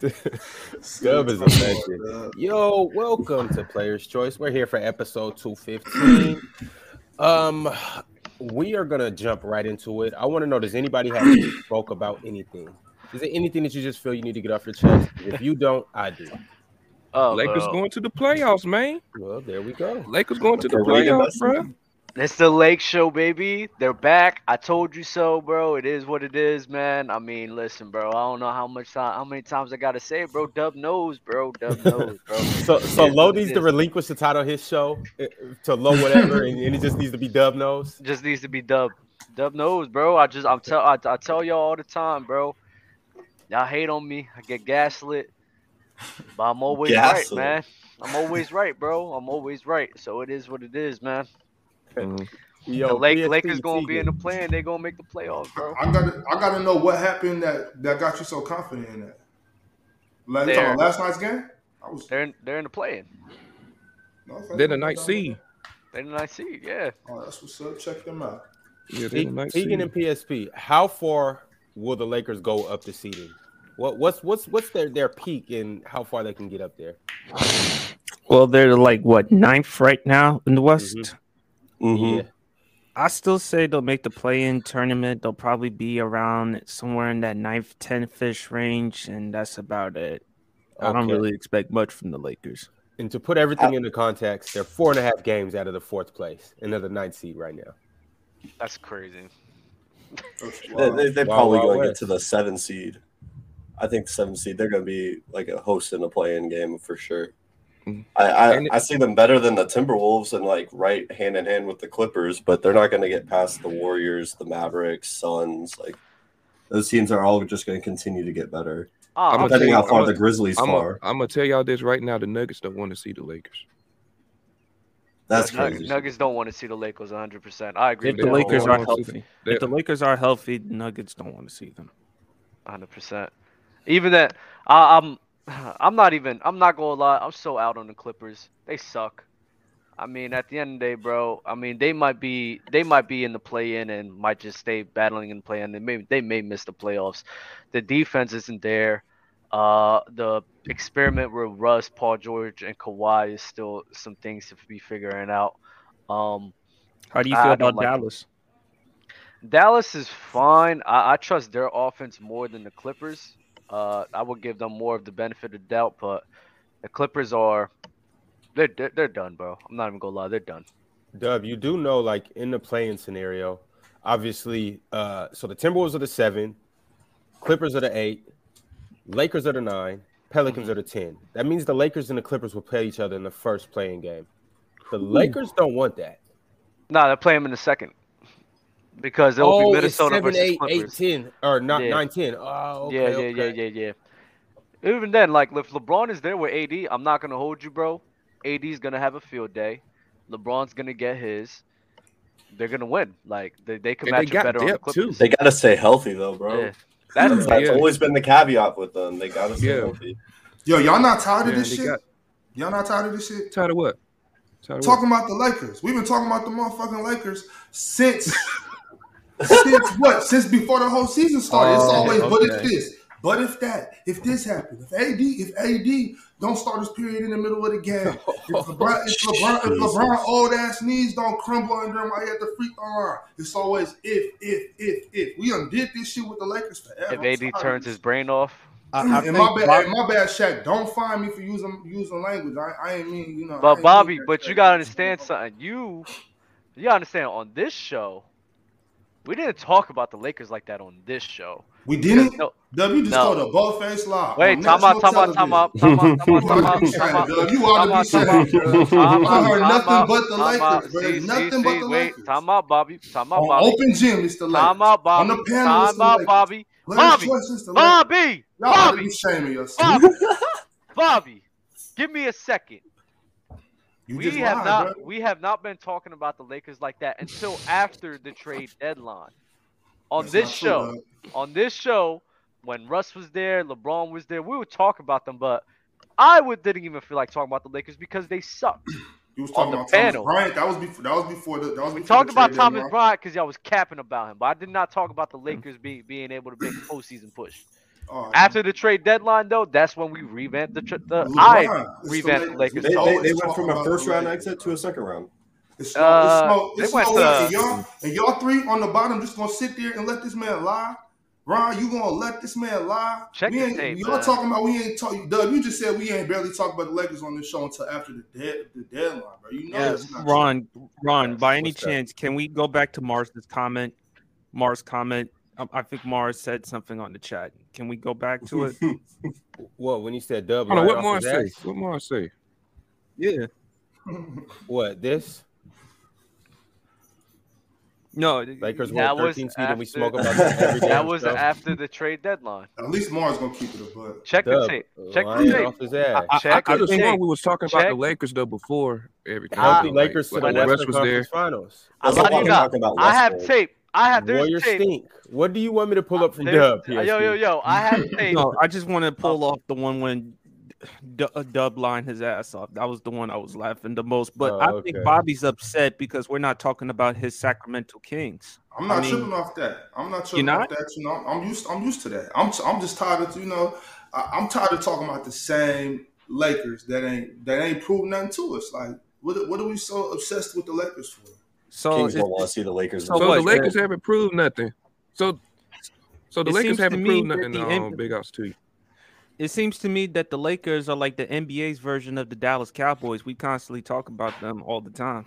Dub is a legend. Yo, welcome to Player's Choice. We're here for episode 215. Um, we are gonna jump right into it. I want to know: Does anybody have any spoke about anything? Is there anything that you just feel you need to get off your chest? If you don't, I do. Oh, Lakers well, going to the playoffs, man. Well, there we go. Lakers going to the playoffs, bro. It's the Lake Show, baby. They're back. I told you so, bro. It is what it is, man. I mean, listen, bro. I don't know how much time, how many times I gotta say it, bro. Dub knows, bro. Dub knows, bro. So, so It is Low needs to relinquish the title of his show eh, to Low whatever, and, and it just needs to be Dub knows. Just needs to be Dub. Dub knows, bro. I just, I'm tell, I, I tell y'all all the time, bro. Y'all hate on me. I get gaslit, but I'm always Gaslit. right, man. I'm always right, bro. I'm always right. So it is what it is, man. Mhm. Yo, the Lake, PSP Lakers gonna be in the Teagan. plan. They gonna make the playoffs, bro. I gotta, I gotta know what happened that that got you so confident in that. Like, you talking last night's game? I was. They're in, they're in the play-in. no, They're the night no, no. seed. They're in the night seed, yeah. Oh, that's what's up. Check them out. Yeah, they're the night Tegan and. PSP. How far will the Lakers go up the seeding? What what's what's what's their their peak and how far they can get up there? Well, they're like what ninth right now in the West. Mhm. Mhm. Yeah. I still say they'll make the play-in tournament. They'll probably be around somewhere in that ninth, 10 fish range, and that's about it. I don't really expect much from the Lakers. And to put everything into context, they're four and a half games out of the fourth place, and they're the ninth seed right now. That's crazy. They, they, they Wow, probably wow, going to get to the seven seed. I think the seven seed. They're going to be like a host in a play-in game for sure. I, I, And- I see them better than the Timberwolves and like right hand in hand with the Clippers, but they're not going to get past the Warriors, the Mavericks, Suns. Like those teams are all just going to continue to get better. Oh, I'm I'm gonna Depending how far I'm the a- Grizzlies I'm are. gonna tell y'all this right now. The Nuggets don't want to see the Lakers. That's Nug- crazy. Nuggets don't want to see the Lakers 100. percent I agree If with the that Lakers are healthy, them. They- if the Lakers are healthy, Nuggets don't want to see them. 100. percent Even that, I, I'm, I'm not even. I'm not gonna lie. I'm so out on the Clippers. They suck. I mean, at the end of the day, bro. I mean, they might be, they might be in the play-in and might just stay battling in the play-in. They may, they may miss the playoffs. The defense isn't there. Uh, the experiment with Russ, Paul George, and Kawhi is still some things to be figuring out. Um, How do you feel about like it. Dallas? Dallas is fine. I, I trust their offense more than the Clippers. Uh, I would give them more of the benefit of the doubt, but the Clippers are they're they're, they're done, bro. I'm not even gonna lie, they're done. Dub, you do know, like in the playing scenario, obviously, uh, so the Timberwolves are the seven, Clippers are the eight, Lakers are the nine, Pelicans are the ten. That means the Lakers and the Clippers will play each other in the first playing game. The Lakers don't want that. Nah, they're playing them in the second because it will oh, be Minnesota it's seven, versus eight, Clippers. eight, 10, or not Yeah. nine, ten. Oh, okay, yeah, yeah, okay. yeah, yeah, yeah. Even then, like if LeBron is there with AD, I'm not gonna hold you, bro. AD's gonna have a field day. LeBron's gonna get his. They're gonna win. Like they, they can And they match got better on the depth, too. Clippers. They got to stay healthy though, bro. Yeah. That's That's, that's always been the caveat with them. They got to stay Yeah. healthy. Yo, y'all not tired Yeah, of this shit? got- Y'all not tired of this shit? Tired of what? Tired of Talking about the Lakers. We've been talking about the motherfucking Lakers since since what? Since before the whole season started. it's Oh, always, but if this, but if that, if this happened, if AD, if AD don't start his period in the middle of the game, if LeBron, if oh, LeBron, if LeBron old ass knees don't crumble under him while he at the free throw line, it's always if, if, if, if. We undid this shit with the Lakers forever. if AD turns his brain off. I, I and my bad, Bob- and my bad, Shaq. Don't find me for using using language. I, I ain't mean, you know. But Bobby, but you gotta understand something. You, you gotta understand on this show, we didn't talk about the Lakers like that on this show. We didn't. No, W just No. told a bull face lie. wait, time out, time out, time out, time out, time out, time ought to out, be time saying, out. Dub. You ought to be out, saying, time out, Dub. time I heard nothing but the. Lakers, bro. Nothing but the wait, Lakers. Time out, Bobby. Time out, On Bobby. open gym, it's the Lakers. Time out, On Bobby. the panel, it's the Lakers. Bobby. Bobby, to let- Bobby, Y'all Bobby, you shaming yourself. Bobby, Bobby, give me a second. You we have lied, not bro. we have not been talking about the Lakers like that until after the trade deadline. On That's this not true, show, on this show, when Russ was there, LeBron was there, we would talk about them, but I would didn't even feel like talking about the Lakers because they suck. You was on talking the about panel. Thomas Bryant. That was before. That was before the. That was We before talked the about Thomas deadline. Bryant because y'all was capping about him, but I did not talk about the Lakers being being able to make a postseason push. All right. After the trade deadline, though, that's when we revamped the. Tr- the LeBron, I it's revamped the Lakers. Lakers. They, they, they went from a first round Lakers, exit to a second round. It's Uh, no, it's no, they it's went to- And y'all, and y'all three on the bottom just gonna sit there and let this man lie. Ron, you gonna let this man lie? Check we ain't, tape, y'all man. talking about we ain't talking. Doug, you just said we ain't barely talked about the Lakers on this show until after the dead the deadline, bro. You know Yeah, that's not Ron, Ron, Yes, by any what's that? chance, can we go back to Marz's comment? Marz comment. I think Marz said something on the chat. Can we go back to it? What when he said dub? Hold right what off Marz say? What Marz say? yeah. What this? No, Lakers That won was 13 seed and we after- smoke about that every that was show. after the trade deadline. At least Marz gonna keep it a buck. Check the Dub, tape. Check the lying tape. off his ass. I, I Check could have the sworn tape. we was talking about the Lakers though before everything. Healthy Like- Lakers to like the when Russ Western was there. Finals. I That's lied what to you I'm not. talking about I have tape. I have there's Warriors tape. stink. What do you want me to pull up from There's- Dub? Yo, yo, yo. I have tape. No, I just want to pull off the one when D- uh, Dub lined his ass off. That was the one I was laughing the most. But Oh, I think. Bobby's upset because we're not talking about his Sacramento Kings. I'm not I mean- tripping off that. I'm not tripping You're off that. You know, I'm used. I'm used to that. I'm. I'm just tired of you know. I, I'm tired of talking about the same Lakers that ain't that ain't proved nothing to us. Like, what what are we so obsessed with the Lakers for? So Kings don't want to see the Lakers. so So the Lakers uh, haven't proved nothing. So, so the It Lakers haven't proved nothing. the Um, M- big ups to you. it seems to me that the Lakers are like the NBA's version of the Dallas Cowboys. We constantly talk about them all the time.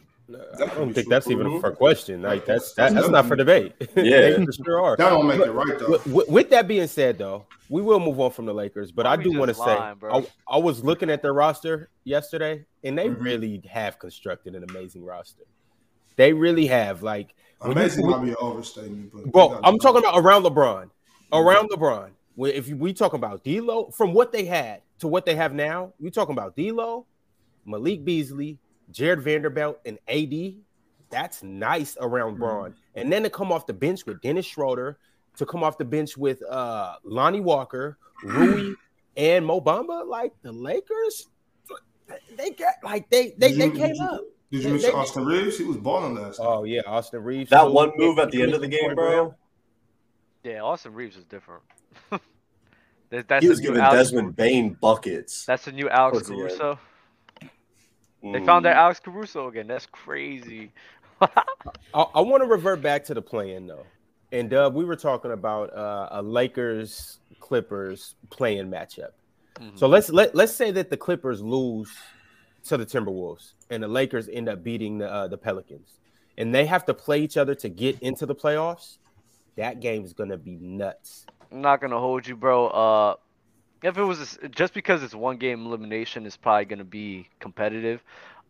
I don't think that's even a fair question. Like that's that, That's that's not for debate. Yeah. they for sure are. That don't make it right though. With, with- with that being said, though, we will move on from the Lakers. But I Bobby do want to say. I, I was looking at their roster yesterday, and they Mhm. really have constructed an amazing roster. They really have. Like, Amazing might be an overstatement, but bro, I'm talking about around LeBron. Around LeBron. If we talking about D'Lo, from what they had to what they have now, we talking about D'Lo, Malik Beasley, Jarred Vanderbilt, and AD. That's nice around Bron. And then to come off the bench with Dennis Schroeder, to come off the bench with uh Lonnie Walker, Rui, and Mo Bamba, like the Lakers, they got like they they, they came did you- up. They- you mention they- Austin Reaves? He was balling last night. Oh yeah, Austin Reaves. That too. one move at the end of the game, bro. Yeah, Austin Reaves is different. That- that's He was giving Alex- Desmond Bane buckets. That's the new Alex towards the end. Caruso. They Mm. found their Alex Caruso again. That's crazy. I, I want to revert back to the playing though. And Dub, we were talking about uh, a Lakers Clippers playing matchup. Mhm. So let's let let's say that the Clippers lose to the Timberwolves and the Lakers end up beating the uh, the Pelicans, and they have to play each other to get into the playoffs. That game is gonna be nuts. I'm not gonna hold you, bro. Uh, if it was a just because it's one game elimination, it's probably gonna be competitive.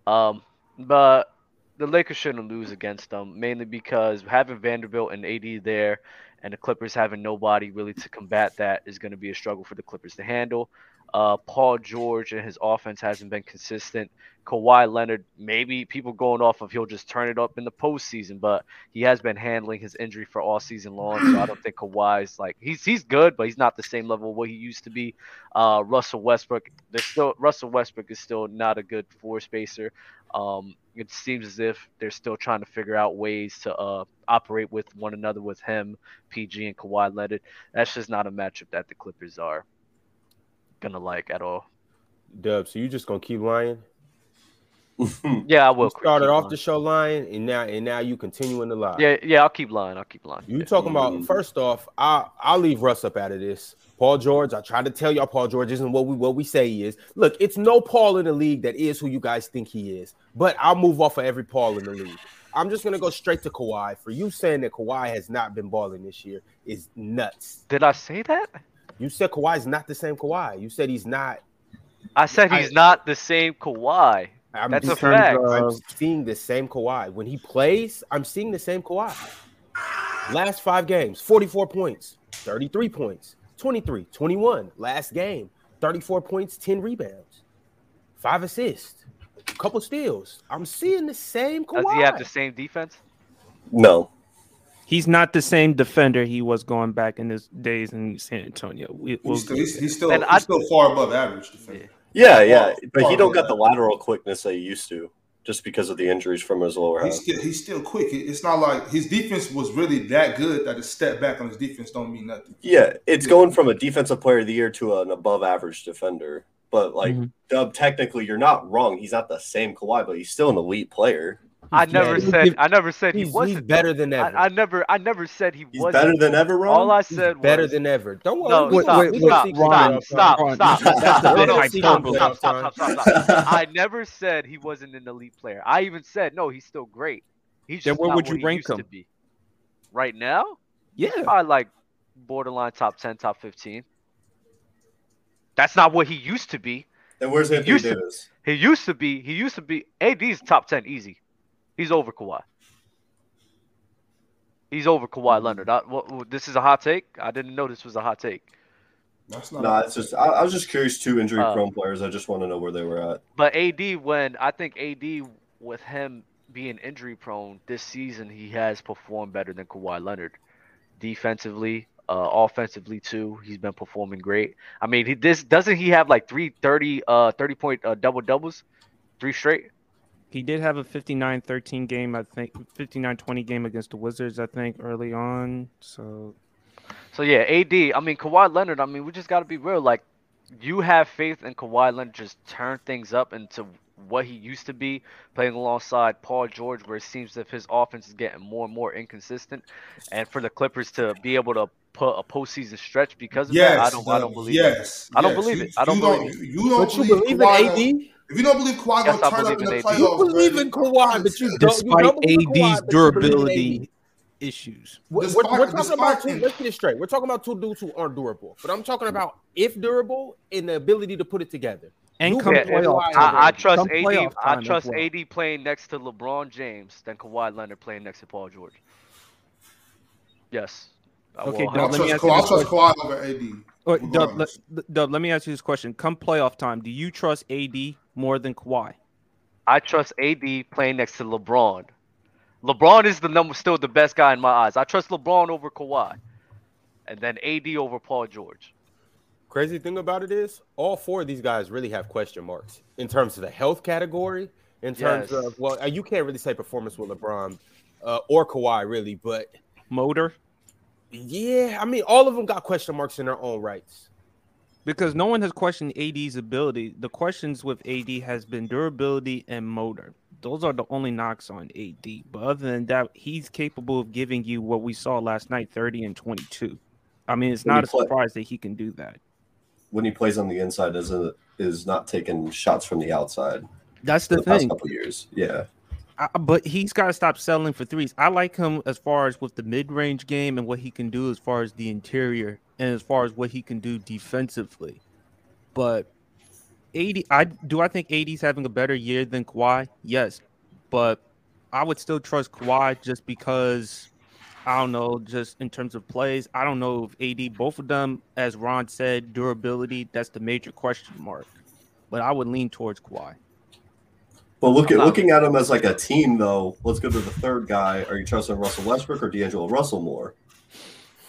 Um, but the Lakers shouldn't lose against them, mainly because having Vanderbilt and AD there, and the Clippers having nobody really to combat that is going to be a struggle for the Clippers to handle. Uh, Paul George and his offense hasn't been consistent. Kawhi Leonard, maybe people going off of he'll just turn it up in the postseason, but he has been handling his injury for all season long. So I don't think Kawhi's like he's he's good, but he's not the same level of what he used to be. Uh, Russell Westbrook, there's still Russell Westbrook is still not a good four spacer. Um, it seems as if they're still trying to figure out ways to uh, operate with one another with him, PG, and Kawhi Leonard. That's just not a matchup that the Clippers are gonna like at all. Dub, so you just gonna keep lying? Yeah, I will. You keep started off lying. the show lying, and now and now you continuing to lie. Yeah, yeah, I'll keep lying. I'll keep lying. You talking about mm. first off, I I'll leave Russ up out of this. Paul George, I tried to tell y'all Paul George isn't what we what we say he is. Look, it's no Paul in the league that is who you guys think he is. But I'll move off of every Paul in the league. I'm just gonna go straight to Kawhi. For you saying that Kawhi has not been balling this year is nuts. Did I say that? You said Kawhi's not the same Kawhi. You said he's not. I said he's I- not the same Kawhi. I'm That's a just- fact. I'm seeing the same Kawhi when he plays. I'm seeing the same Kawhi. Last five games, 44 points, 33 points, 23, 21. Last game, 34 points, 10 rebounds, five assists, a couple steals. I'm seeing the same Kawhi. Does he have the same defense? No. He's not the same defender he was going back in his days in San Antonio. We, we'll He's still, he's, he's still, And he's I- still far above average. defender. Yeah, yeah, but he don't got yeah. the lateral quickness that he used to, just because of the injuries from his lower half. He's still, he's still quick. It's not like his defense was really that good that a step back on his defense don't mean nothing. Yeah, it's going from a defensive player of the year to an above average defender. But like Mhm. Dub, technically you're not wrong. He's not the same Kawhi, but he's still an elite player. I never better. said. I never said he wasn't. better than ever. I, I never. I never said he wasn't. better than ever, Ron. All I He's said better was, than ever. Don't worry. No, we Wait, stop, gonna- wait, we gonna stop, see Ron, Kawhi stop, outside. stop, stop, stop, That's no, no, the stop, hyperbole stop, stop, outside. stop, stop, stop. I never said he wasn't an elite player. I even said no, he's still great. He's Then just where not would what you he rank used to him? be. Right now, Yeah. I like borderline top ten, top fifteen. That's not what he used to be. And where's Anthony used to- Davis? He used to be. He used to be. AD's top ten easy. He's over Kawhi. He's over Kawhi Leonard. I, what, what- this is a hot take. I didn't know this was a hot take. That's not. No, it's just I, I was just curious. Two injury Uh, prone players. I just want to know where they were at. But AD, when I think AD with him being injury prone this season, he has performed better than Kawhi Leonard. Defensively, uh, offensively too, he's been performing great. I mean, he this doesn't he have like three 30 uh 30 point uh, double doubles, three straight. He did have a 59-13 game, I think 59-20 game against the Wizards, I think, early on. So So yeah, AD. I mean, Kawhi Leonard. I mean, we just got to be real. Like, you have faith in Kawhi Leonard just turn things up into what he used to be, playing alongside Paul George, where it seems that his offense is getting more and more inconsistent, and for the Clippers to be able to put a postseason stretch because of yes, that, I don't. I don't Doug, believe it. yes, I don't yes. believe You- it. I don't you believe don't, You don't But you believe, believe in AD? If you don't believe Kawhi Yes, gonna turn up in the in AD. You playoffs, believe in Kawhi, but you don't. you don't believe in Kawhi, AD's but you believe in durability AD. issues. Despite- we're, we're talking about two. Let's get it straight. We're talking about two dudes who aren't durable, but I'm talking about if durable and the ability to put it together. And come Yeah, playoff Kawhi time. I, I trust Come AD. playoff I time as trust well. AD playing next to LeBron James than Kawhi Leonard playing next to Paul George. Yes. I Okay, will let me trust, ask you Kawhi, I'll this trust Kawhi over AD. Dub, let. Dub, let me ask you this question. Come playoff time, do you trust AD more than Kawhi? I trust AD playing next to LeBron. LeBron is the number still the best guy in my eyes. I trust LeBron over Kawhi, and then AD over Paul George. Crazy thing about it is, all four of these guys really have question marks in terms of the health category. In terms Yes. of well, uh, you can't really say performance with LeBron uh, or Kawhi really, but Motor? yeah, I mean, all of them got question marks in their own rights. Because no one has questioned AD's ability. The questions with AD has been durability and motor. Those are the only knocks on AD. But other than that, he's capable of giving you what we saw last night, 30 and 22. I mean, it's When not a play- surprise that he can do that. When he plays on the inside, isn't is not taking shots from the outside That's the the past thing. couple years. Yeah, I, but he's got to stop settling for threes. I like him as far as with the mid-range game and what he can do as far as the interior and as far as what he can do defensively. But AD, I do I think AD's having a better year than Kawhi? Yes, but I would still trust Kawhi just because I don't know, just in terms of plays. I don't know if AD, both of them, as Ron said, durability. That's the major question mark. But I would lean towards Kawhi. but look at not- looking at them as like a team, though. Let's go to the third guy. Are you trusting Russell Westbrook or D'Angelo Russell more?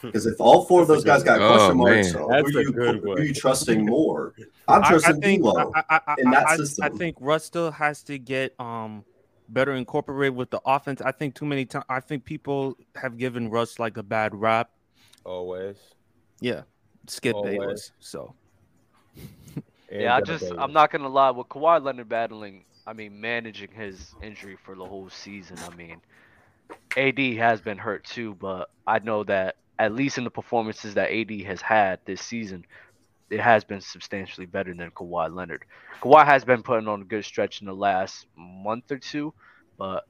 Because if all four of those guys got Oh, question marks, man. who That's are a you, good who are you trusting more? I'm I- I trusting think D'Lo. I, I, I, in that I- I- system. I think Russ still has to get um better incorporated with the offense. I think too many times. I think people have given Russ like a bad rap. Always. Yeah, Skip Always. Bayless. So yeah, I Devin just I'm not gonna lie with Kawhi Leonard battling. I mean, managing his injury for the whole season. I mean, AD has been hurt too, but I know that at least in the performances that AD has had this season, it has been substantially better than Kawhi Leonard. Kawhi has been putting on a good stretch in the last month or two, but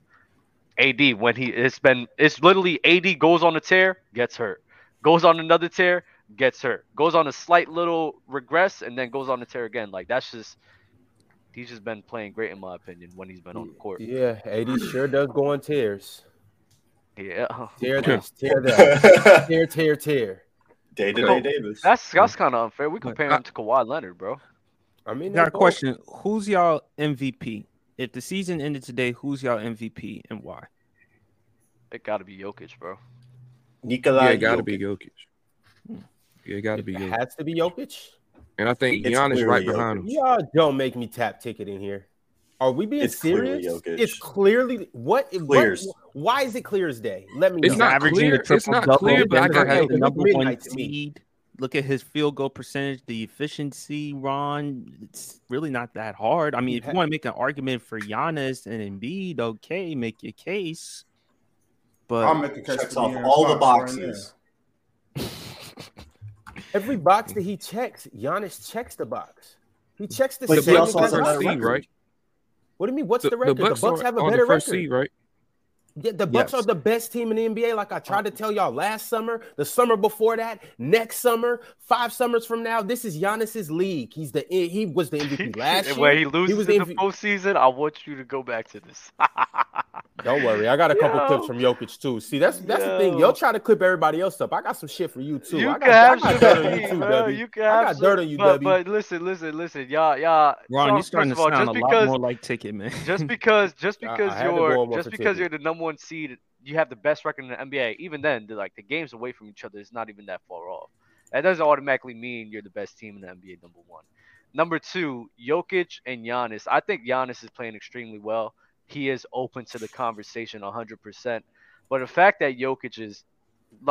AD when he it's been it's literally AD goes on a tear, gets hurt, goes on another tear, gets hurt, goes on a slight little regress, and then goes on a tear again. Like that's just he's just been playing great in my opinion when he's been on the court. Yeah, AD sure does go on tears. Yeah, Tear this, tear that, tear, tear, tear. Day to day Davis. that's that's kind of unfair. We compare him to Kawhi Leonard, bro. I mean, Got a question. Who's y'all MVP? If the season ended today, who's y'all MVP and why? It got to be Jokic, bro. Nikolai Yeah, it got to be Jokic. Yeah, it got to be It Jokic. has to be Jokic. And I think It's Giannis right clearly behind him. Y'all don't make me tap ticket in here. Are we being It's serious? Jokic. It's clearly what? what- Clears. why is it clear as day? Let me. It's know. not averaging clear- the it's not double. clear, but I Denver got- hey, the number one seed. Look at his field goal percentage, the efficiency, Ron. It's really not that hard. I mean, if you want to make an argument for Giannis and Embiid, okay, make your case. But I'll make a case Checks off all the Fox right boxes. Every box that he checks, Giannis checks the box. He checks the But he same also exact has a seed, record. right? What do you mean? What's The, the, the record? The Bucks, Bucks, are have a better the record. seed, right? Yeah, the Bucks Yes. are the best team in the NBA. Like I tried to tell y'all last summer, the summer before that, next summer, five summers from now, this is Giannis's league. He's the he was the MVP last year. when he loses was in the the postseason, I want you to go back to this. Don't worry, I got a couple Yo. clips from Jokic too. See, that's that's the thing. Yo. Y'all try to clip everybody else up. I got some shit for you too. You I got, can I got dirt on you too, bro. W. You can I got some- dirt on you, but, W. But listen, listen, listen, y'all, y'all. Ron, so, you're starting to of all, sound a just lot because, more like Ticket, man. just because, just because I had you're, just because Ticket. you're the number one seed, you have the best record in the NBA. Even then, the, like the games away from each other is not even that far off. That doesn't automatically mean you're the best team in the NBA. Number one, number two, Jokic and Giannis. I think Giannis is playing extremely well. He is open to the conversation 100%. But the fact that Jokic is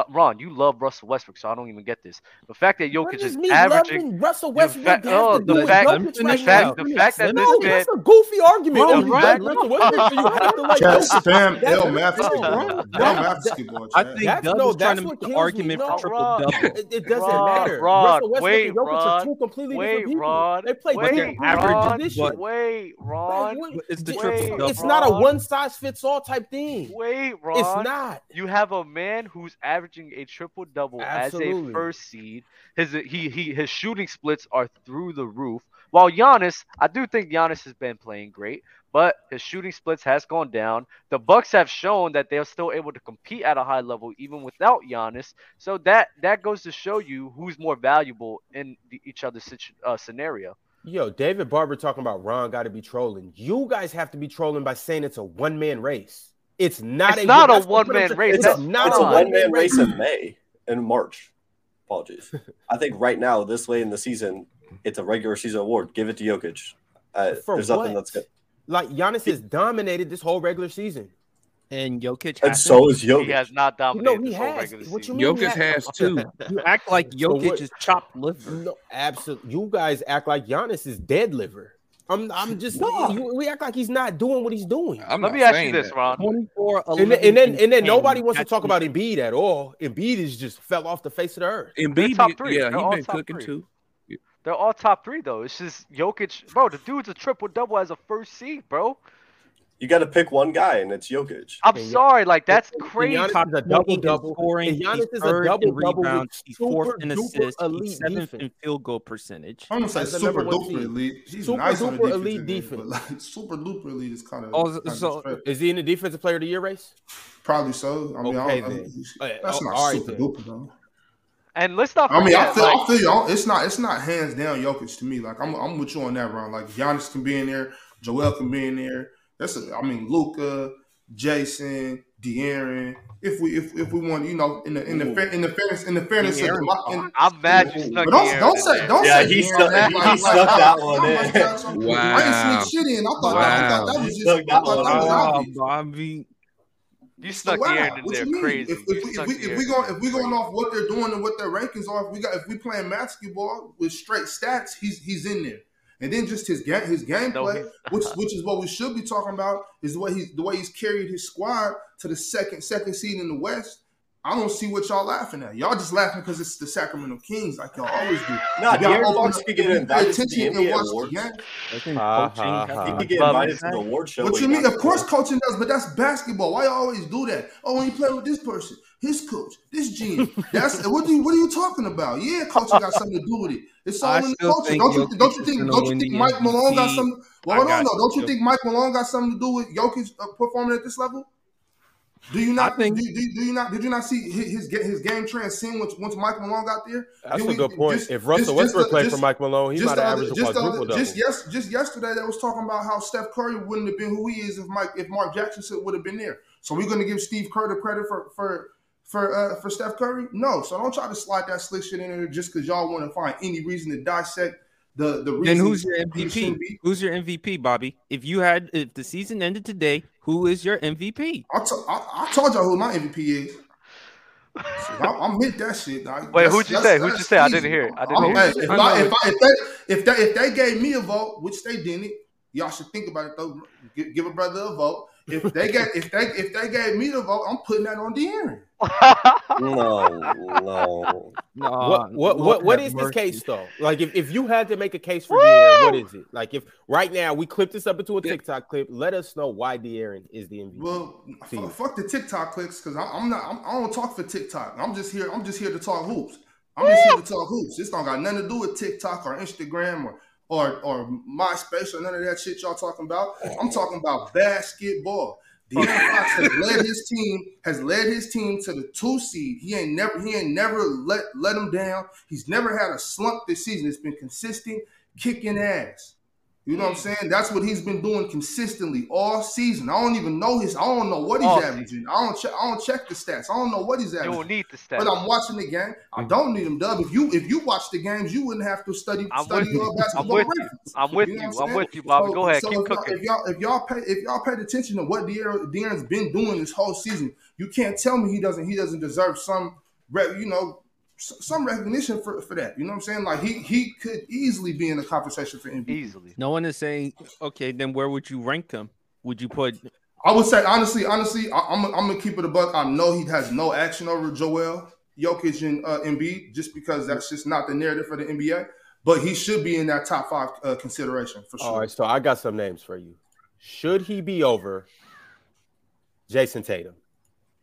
Ron, you love Russell Westbrook, so I don't even get this. The fact that What Jokic is averaging Russell Westbrook fact- have oh, the fact- the right fact- the fact that no, this that's man- a goofy argument. Bro, If you Ron, like Russell Westbrook, you have to like Chat spam That- L that- Mathersky, that- bro. L that- Mathersky, boy. I think That's- Doug no, is trying to what make the kills me. argument No, for triple Ron. double. It, it doesn't Rod, matter. Rod, Russell Westbrook wait, and Jokic are two completely wait, different people. Rod, they play wait, different Rod, positions. Wait, Ron. It's the triple double. It's not a one size fits all type thing. Wait, Ron. It's not. You have a man who's averaging a triple double as a first seed. His he he his shooting splits are through the roof. While Giannis, I do think Giannis has been playing great, but his shooting splits has gone down. The Bucks have shown that they're still able to compete at a high level even without Giannis. So that that goes to show you who's more valuable in the, each other's uh, scenario. Yo, David Barber talking about Ron got to be trolling. You guys have to be trolling by saying it's a one man race. It's not. It's a, not a that's what I'm one-man race. It's That's not it's a one man race in May in March. Apologies. I think right now, this late in the season, it's a regular season award. Give it to Jokic. Uh, For there's nothing what? that's good. Like Giannis has dominated this whole regular season. And Jokic And hasn't. so is Jokic. He has not dominated. No, he this has. regular What season. you mean? Jokic he has two. You act like So Jokic what- is chopped liver. No, absolutely. You guys act like Giannis is dead liver. I'm. I'm just. No. you- we act like he's not doing what he's doing. I'm Let not me ask you this, that. Ron. 24, And then, and then, and then nobody wants to talk about Embiid at all. Embiid is just fell off the face of the earth. Embiid, top three. yeah, he all been cooking three. too. They're all top three though. It's just Jokic, bro. The dude's a triple double as a first seed, bro. You got to pick one guy, and it's Jokic. I'm And Gian- sorry, like that's and crazy. Giannis Top is a double-double, scoring. and Giannis He's is a third in double-double rebounds. He's fourth in assists. He's seventh defense. in field goal percentage. I'm gonna say As super duper elite. He's Super nice on duper defensive elite end, defense. but like super duper elite is kind of. Oh, so- Is he in the defensive player of the year race? probably so. I mean, I Okay, don't, then. Uh, that's uh, not all right, super then. duper though. And let's not I mean, I feel, like, I feel you. It's not, it's not hands down Jokic to me. Like I'm, I'm with you on that, Ron. Like Giannis can be in there, Joel can be in there. That's, a, I mean, Luka, Jayson, De'Aaron. If we, if, if we want, you know, in the in the fa- in the fairness in the fairness of the, in, I'm mad you But snuck don't De'Aaron don't say don't Yeah, say he De'Aaron snuck- like- he like- snuck like- that like- one like- in. like something. I Wow. didn't sneak shit in. I thought, I thought that Wow. was just. Snuck I thought one that was in. Obvious. Bobby. You So snuck wow, De'Aaron in there crazy. If, if, we, if, we, if we going if we going off what they're doing and what their rankings are, if we got if we playing basketball with straight stats, he's he's in there. And then just his game his gameplay, which which is what we should be talking about, is the way he's the way he's carried his squad to the second second seed in the West. I don't see what y'all laughing at. Y'all just laughing because it's the Sacramento Kings, like y'all always do. Nah, If y'all De'Aaron open Fox up- could get you pay invited to the attention and NBA watch the game, I think coaching ha. He could get Bum invited to the award show. What you mean? Of course, coaching does, but that's basketball. Why you always do that? Oh, when you play with this person, his coach, this GM. That's what do you, what are you talking about? Yeah, coaching got something to do with it. It's all I in the still coaching. think Don't you don't you think don't you think Mike Malone got MVP. some? Well, I hold on got though. Don't you you. think Mike Malone got something to do with Jokic uh, performing at this level? Do you not I think- do, do, do you not did you not see his his, his game transcend once once Mike Malone got there? That's Did a good point. just- if Russell Westbrook played just- for Mike Malone, he might have averaged a just other- quadruple just yes, just yesterday they was talking about how Steph Curry wouldn't have been who he is if Mike if Mark Jackson would have been there. So we're gonna give Steve Kerr the credit for for for uh, for Steph Curry? No. So don't try to slide that slick shit in there just because y'all want to find any reason to dissect the the Then who's your MVP? be. Who's your MVP, Bobby? If you had, if the season ended today, who is your MVP? I, t- I, I told y'all who my MVP is. I, I'm with that shit. dog. Wait, who'd you say? Who'd you that's say? I didn't hear it. I didn't I'm- hear it. If, I I, if, I, if, they, if, they, if they gave me a vote, which they didn't, y'all should think about it though. Give, give a brother a vote. If they get if they if they gave me the vote, I'm putting that on De'Aaron. No, no. No, what what Lord what, what have is this case though? Like if, if you had to make a case for De'Aaron, what is it? Like if right now we clip this up into a TikTok clip, let us know why De'Aaron is the MVP. Well, f- fuck the TikTok clicks because I'm not. I'm, I don't talk for TikTok. I'm just here. I'm just here to talk hoops. I'm just here to talk hoops. This don't got nothing to do with TikTok or Instagram or or or MySpace or none of that shit y'all talking about. I'm talking about basketball. De'Aaron Fox has led his team has led his team to the two seed. He ain't never he ain't never let let him down. He's never had a slump this season. It's been consistent, kicking ass. You know what I'm saying? That's what he's been doing consistently all season. I don't even know his. I don't know what he's All averaging. I don't check. I don't check the stats. I don't know what he's averaging. You don't need the stats. But. I'm watching the game. I don't need him, Dub. If you if you watch the games, you wouldn't have to study I'm study with uh, you. basketball I'm with you. I'm with know you. what I'm with you, Bobby. So- Go ahead. so Keep if y'all- If y'all if y'all pay if y'all paid attention to what De'Aaron, De'Aaron's been doing this whole season, you can't tell me he doesn't he doesn't deserve some you know s- some recognition for, for that. You know what I'm saying? Like he he could easily be in the conversation for MVP. Easily. No one is saying, okay, then where would you rank him? Would you put? I would say honestly, honestly, I, I'm I'm gonna keep it a buck. I know he has no action over Joel Jokic and uh, Embiid just because that's just not the narrative for the NBA. But he should be in that top five uh, consideration for sure. All right, so I got some names for you. Should he be over Jayson Tatum?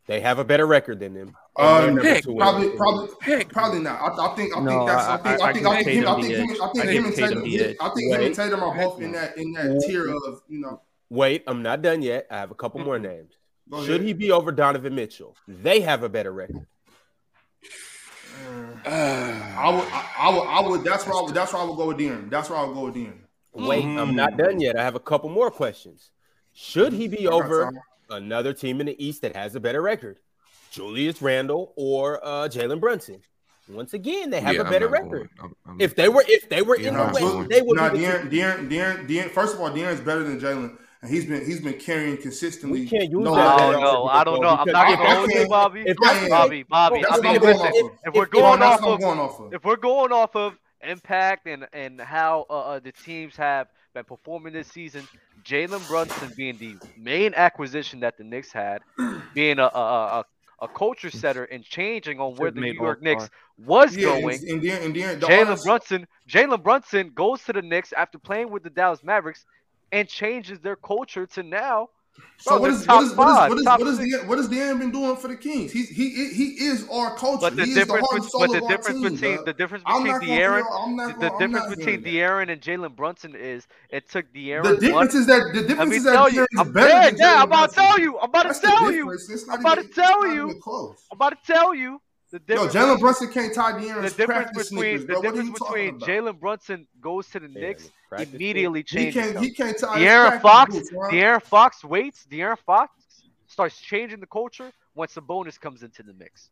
They have a better record than them. Oh, and they're number heck, two in Probably, the probably, Heck, probably not. I, I think, I No, think that's. I, I- think, I- I, I think, give I think, him, I think, him. I think I him and Tatum Tatum. I think him and Wait. Tatum are both in that in that tier of you know. Wait, I'm not done yet. I have a couple more names. Should he be over Donovan Mitchell? They have a better record. I would, I, I would, I would. That's where I would. That's where I would go with De'Aaron. That's where I would go with De'Aaron. Wait, I'm not mm. done yet. I have a couple more questions. Should he be over another team in the East that has a better record? Julius Randle or uh, Jalen Brunson? Once again, they have yeah, a I'm better record. I'm- I'm- If they were, if they were in the not West, they would Nah, be. the De'Aaron, De'Aaron, De'Aaron, De'Aaron. First of all, De'Aaron's better than Jalen, and he's been he's been carrying consistently. We can't use No, that. I don't know. I don't know. I'm not gonna I hold you, Bobby. if I can't- Bobby, Bobby. That's I mean, listen. off of. If we're going That's off of going off of. if we're going off of impact and and how uh, uh, the teams have been performing this season, Jalen Brunson being the main acquisition that the Knicks had, being a a, a, a culture setter and changing on where the New York All-Star. Knicks was Yeah, going. and De'Aaron, and De'Aaron, Jalen honest- Brunson, Jalen Brunson goes to the Knicks after playing with the Dallas Mavericks and changes their culture to now. So Bro, what is what is what is what is top what is the De'Aaron been doing for the Kings? He's he he is our culture. But the he is the difference, heart and but the difference team, between dog. the difference between not gonna De'Aaron, hear- I'm not the difference between hearing De'Aaron and Jalen Brunson is it took De'Aaron. that. The difference is that the difference is that De'Aaron's I'm better yeah, than yeah, I'm about to tell you, I'm about to tell you, I'm about to tell you. I'm about to tell you the Yo. Jalen Brunson can't tie the De'Aaron's difference practice between sneakers, the bro. What are difference you talking between about? Jalen Brunson goes to the Knicks practice immediately He can't them. he can't tie his De'Aaron practice Fox, boots, man. De'Aaron Fox waits. De'Aaron Fox starts changing the culture when Sabonis comes into the mix.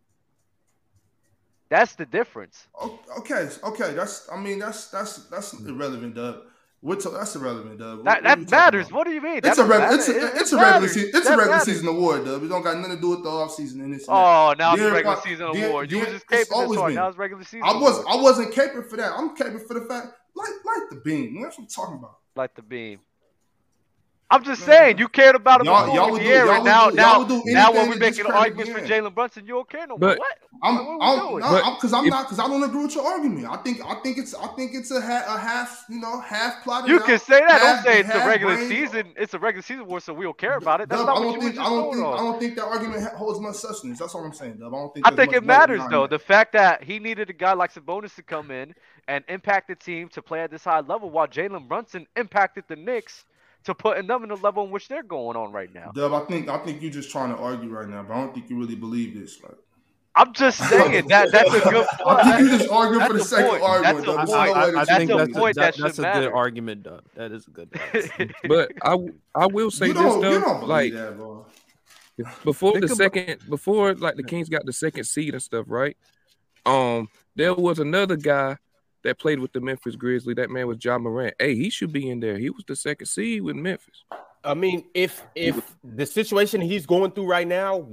That's the difference. Okay, okay, that's I mean that's that's that's irrelevant, Dub. We're that's irrelevant, Dub. That What- what that you matters. about? What do you mean? It's That a it's a, it's a regular season, it's a regular matters. season award, Dub. It don't got nothing to do with the off oh, season and this. And. Oh, now it's regular season award. You was just caping this hard. Now it's regular season. I was award. I wasn't caping for that. I'm caping for the fact like like the beam. That's what I'm talking about. like the beam. I'm just saying you cared about him Y'all- y'all would do- y'all would Now, do- now, do now when we to making discredit arguments for Jalen Brunson, you don't care no more. But- what? I'm, What we I'm, doing? no, I'm because I'm not because I don't agree with your argument. I think I think it's I think it's a, ha- a half you know half plotted. You out, can say that. half- Don't say it's a regular brain- season. It's a regular season war, so we don't care about it. That's Dub, not I don't you were think just I don't going think I don't think that argument holds much substance. That's all I'm saying, Dub. I don't think. I think it matters though. The fact that he needed a guy like Sabonis to come in and impact the team to play at this high level, while Jalen Brunson impacted the Knicks to putting them in the level in which they're going on right now. Dub, I think I think you're just trying to argue right now, but I don't think you really believe this. Like, I'm just saying that that's a good I think you're just arguing for the That's sake of argument. That's a Dub. There's point. no way I, That's think a that's, point a, that that, that's a good argument, Doug. That is a good. argument. But I I will say you this don't, you though, don't like that, bro. before Think the about- second before like the Kings got the second seed and stuff, right? Um, there was another guy that played with the Memphis Grizzlies. That man was Ja Morant. Hey, he should be in there. He was the second seed with Memphis. I mean, if if the situation he's going through right now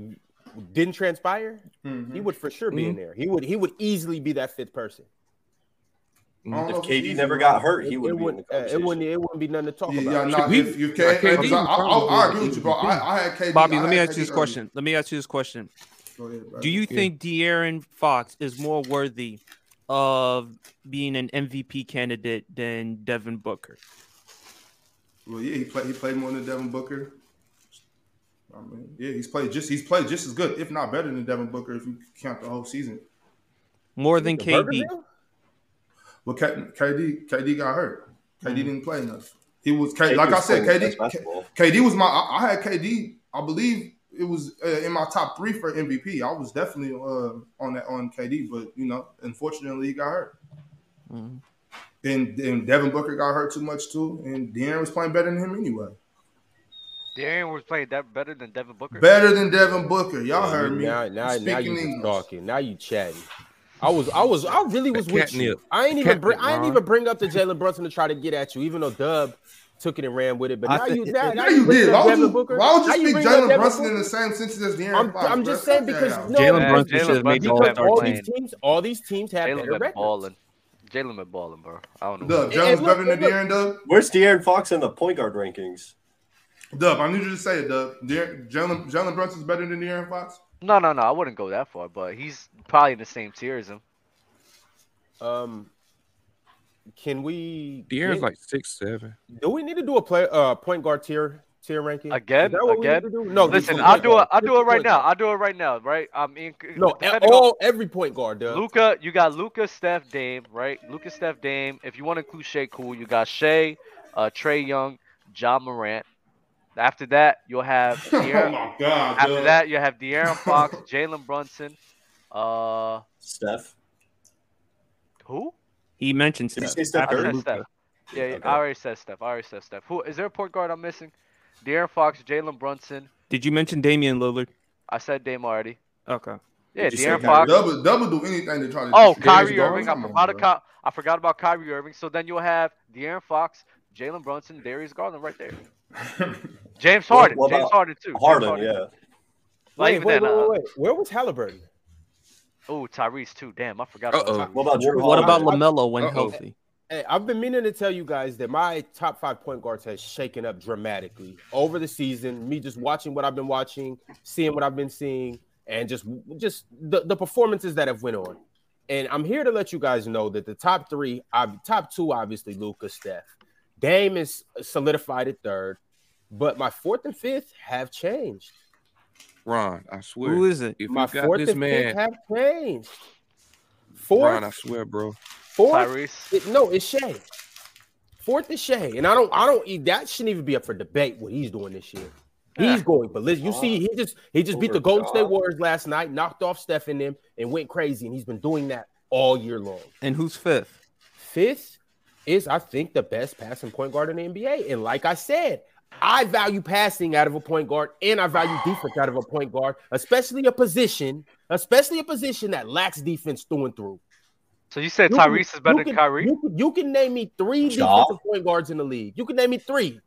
didn't transpire, Mhm. he would for sure be in there. He would he would easily be that fifth person. I don't If it's KD never got hurt, he It, would it be. Wouldn't, the uh, it wouldn't it wouldn't be nothing to talk Yeah, about. yeah, nah, He- if, if like, K, KD I, I, I, I agree with you, bro. I, I had KD. Bobby, let me had ask you KD this question. Let me ask you this question. Go ahead. Do you think De'Aaron Fox is more worthy of being an MVP candidate than Devin Booker? Well, yeah, he played. He played more than Devin Booker. I mean, yeah, he's played just. He's played just as good, if not better than Devin Booker, if you count the whole season. More than The KD? Burgerville? But K, KD, KD got hurt. KD Mm-hmm. didn't play enough. He was K, KD like I said, playing KD. his best basketball. KD was my. I, I had KD. I believe it was uh, in my top three for MVP. I was definitely uh, on that on KD, but you know, unfortunately, he got hurt. Mhm. And, and Devin Booker got hurt too much too, and De'Aaron was playing better than him anyway. De'Aaron was playing that better than Devin Booker. Better than Devin Booker. Y'all Yeah, heard me. Now, now, now you just English. talking. Now you chatting. I was, I was, I really was with you. I ain't even, bring, I ain't even bring up the Jalen Brunson to try to get at you, even though Dub took it and ran with it. But I now think- you, now, Yeah, you bring did. Why would Devin you, Booker. why would you speak bring up Jalen Brunson in the same sentence as De'Aaron I'm, Fox? I'm just saying because no, Jalen Man, Brunson Jalen should have made the All all these teams, all these teams have Jalen better been records. balling. Jalen been balling, bro. I don't know. Dub, And- Jalen's and look- better than De'Aaron, Dub. Where's De'Aaron Fox in the point guard rankings? Dub, I need you to say it, Dub. De'Aaron- Jalen Jalen Brunson's better than De'Aaron Fox. No, no, no. I wouldn't go that far, but he's probably in the same tier as him. Um, can we? De'Aaron's like six seven. Do we need to do a play uh point guard tier tier ranking Again? Is that what we Again? need to do? No, Listen, I'll do it. I'll do it right now. I'll do it right now. Right? I mean, No, depending on- all every point guard, Dub. Luka, you got Luka, Steph, Dame, right? Luka, Steph, Dame. If you want to include Shai, cool. You got Shai, uh, Trae Young, Ja Morant. After that, you'll have oh my god. After Dub. that, you have De'Aaron Fox, Jalen Brunson. Uh, Steph. who? He mentioned Did you Steph. say Steph I said Luka. Steph. Yeah, yeah, Okay. I already said Steph. I already said Steph. Who is there a point guard I'm missing? De'Aaron Fox, Jalen Brunson. Did you mention Damian Lillard? I said Dame already. Okay. Yeah, Did say De'Aaron Fox. Double, double do anything to try to. Oh, discredit Kyrie Irving. I forgot, on, about, I forgot about Kyrie Irving. So then you'll have De'Aaron Fox, Jalen Brunson, Darius Garland right there. James What- Harden. James about Harden too. James Harden, yeah. Not Wait, wait, then, wait, uh, wait, wait. Where was Halliburton? Oh, Tyrese too. Damn, I forgot about Uh-oh. Tyrese. What about Jrue What about LaMelo when Uh-oh. healthy? Hey, I've been meaning to tell you guys that my top five point guards has shaken up dramatically over the season. Me just watching what I've been watching, seeing what I've been seeing, and just just the, the performances that have went on. And I'm here to let you guys know that the top three, ob- top two, obviously Luka, Steph, Dame is solidified at third, but my fourth and fifth have changed. Ron, I swear. Who is it? if My you got fourth this and fifth man, have changed. Fourth, Ron, I swear, bro. fourth, Tyrese. It- no, it's Shai. Fourth is Shai, and I don't, I don't. That shouldn't even be up for debate. What he's doing this year, he's going But listen, You see, he just, he just beat the Over Golden State Warriors last night, knocked off Steph in them, and went crazy. And he's been doing that all year long. And who's fifth? Fifth is, I think, the best passing point guard in the NBA. And like I said, I value passing out of a point guard, and I value defense out of a point guard, especially a position, especially a position that lacks defense through and through. So you said You can- Tyrese is better you than can- Kyrie? You, can- you can name me three Ja. defensive point guards in the league. You can name me three,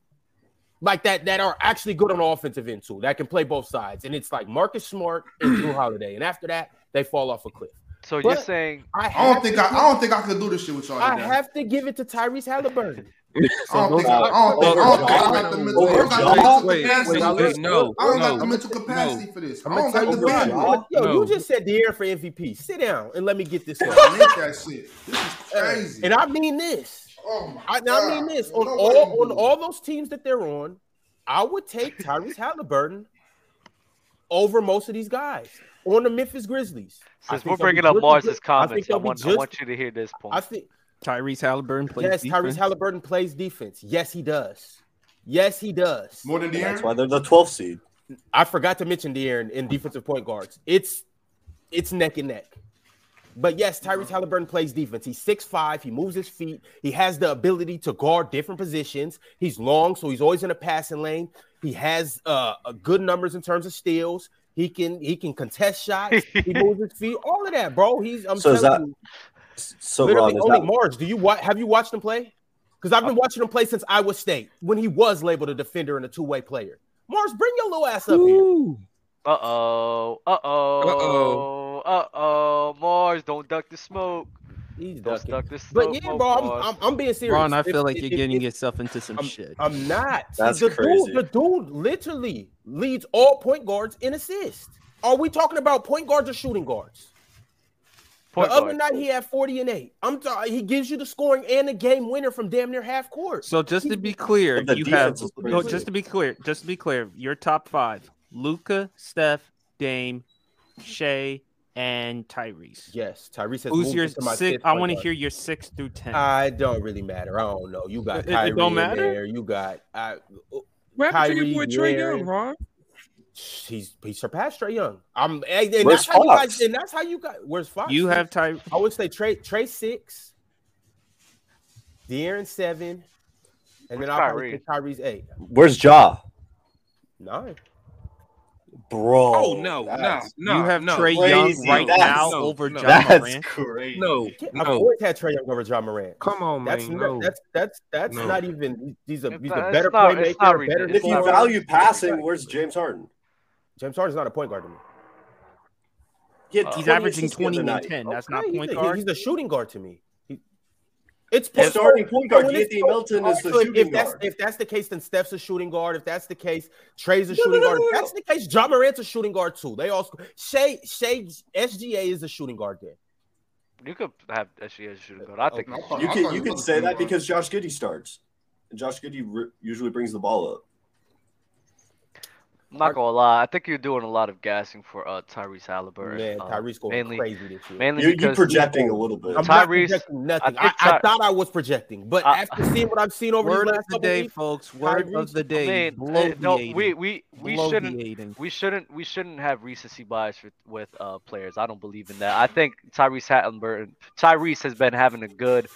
like that that are actually good on the offensive end too, that can play both sides. And it's like Marcus Smart and Jrue Holiday. And after that, they fall off a cliff. So you're saying I, I don't think I, I don't think I could do this shit with y'all. I today. have to give it to Tyrese Halliburton. I don't those I, don't think I don't think I got the mental, I don't got the Over Ja? mental Wait, capacity. now wait, no, I don't got the mental capacity for this. I'm gonna don't tell got the you why. Yo, No. you just said De'Aaron for MVP. Sit down and let me get this I that shit. This is crazy. and I mean this. oh my I, now I mean this on Nobody all on all those teams that they're on, I would take Tyrese Halliburton over most of these guys on the Memphis Grizzlies. I since we're bringing up just as Marz's good- I comments, I, they'll want I want you to hear this point. I think Tyrese Halliburton plays yes, defense. Tyrese Halliburton plays defense. Yes, he does. Yes, he does. More than And that's why they're the 12th seed. I forgot to mention De'Aaron in defensive point guards. It's it's neck and neck. But yes, Tyrese Halliburton plays defense. He's 6'5, he moves his feet, he has the ability to guard different positions. He's long, so he's always in a passing lane. He has uh good numbers in terms of steals. He can he can contest shots, he moves his feet, all of that, bro. He's I'm So is telling that- you, So, literally Ron, is only that, Marz. Do you wa- have you watched him play? Because I've been watching him play since Iowa State when he was labeled a defender and a two-way player. Marz, bring your little ass up here. Ooh. Uh oh. Uh oh. Uh oh. Uh-oh. Marz, don't duck the smoke. He's Don't ducking. duck the smoke. But yeah, bro, I'm, I'm, I'm being serious. Ron, I If- feel like if- you're if- getting if- yourself into some I'm, shit. I'm not. That's the crazy. Dude, the dude literally leads all point guards in assists. Are we talking about point guards or shooting guards? Point the other guard. night he had 40 and 8. I'm sorry, he gives you the scoring and the game winner from damn near half court. So just to be clear, you have no, just to be clear, just to be clear, your top five: Luka, Steph, Dame, Shai, and Tyrese. Yes, Tyrese has Who's moved your my six? I want to hear your six through ten. I don't really matter. I don't know. You got It- it don't matter? there. You got I, What happened to Kyrie, your boy Trae Young, Ron? He's he surpassed Trae Young. I'm and, and Where's that's how you guys and that's how you got where's Fox? You have time. I would say Trae Trae six, De'Aaron seven, and then I'll probably Kyrie? say Kyrie's eight. where's Ja? Nine. Bro. Oh, no, no, no. you have no. Trae crazy. Young right That's- now no, over no. Ja That's Morant. crazy. No, Yeah, I've always had Trae Young over Ja Morant. Come on, That's man. not, No. that's that's that's No. not even he's a It's he's not- a better not- it's playmaker, not better. If you value passing, where's James Harden? James Harden's not a point guard to me. He Uh, He's averaging assists twenty and night. ten. That's Okay, not he's point a- guard. He's a shooting guard to me. He- it's The starting point guard, Anthony Melton, is the if- shooting if that's, guard. If that's the case, then Steph's a shooting guard. If that's the case, Trae's a No, no, shooting no, guard. no, If no. that's the case, Ja Morant's a shooting guard too. They all sc- Shai Shai SGA is a shooting guard there. You could have SGA as a shooting guard. I think. I thought- You can you can say that because Josh Giddey starts, and Josh Giddey r- usually brings the ball up. I'm not gonna lie. I think you're doing a lot of gassing for uh Tyrese Halliburton. Man, uh, Tyrese going mainly, crazy this year. mainly You you because projecting a little bit. I'm Tyrese- not projecting nothing. I I, I, thought I was projecting, but I- after seeing what I've seen over Word these of last the couple day, weeks, folks. Word Tyrese- of the I day. mean, uh, no, we we we shouldn't we shouldn't we shouldn't have recency bias with, with uh players. I don't believe in that. I think Tyrese Halliburton Tyrese has been having a good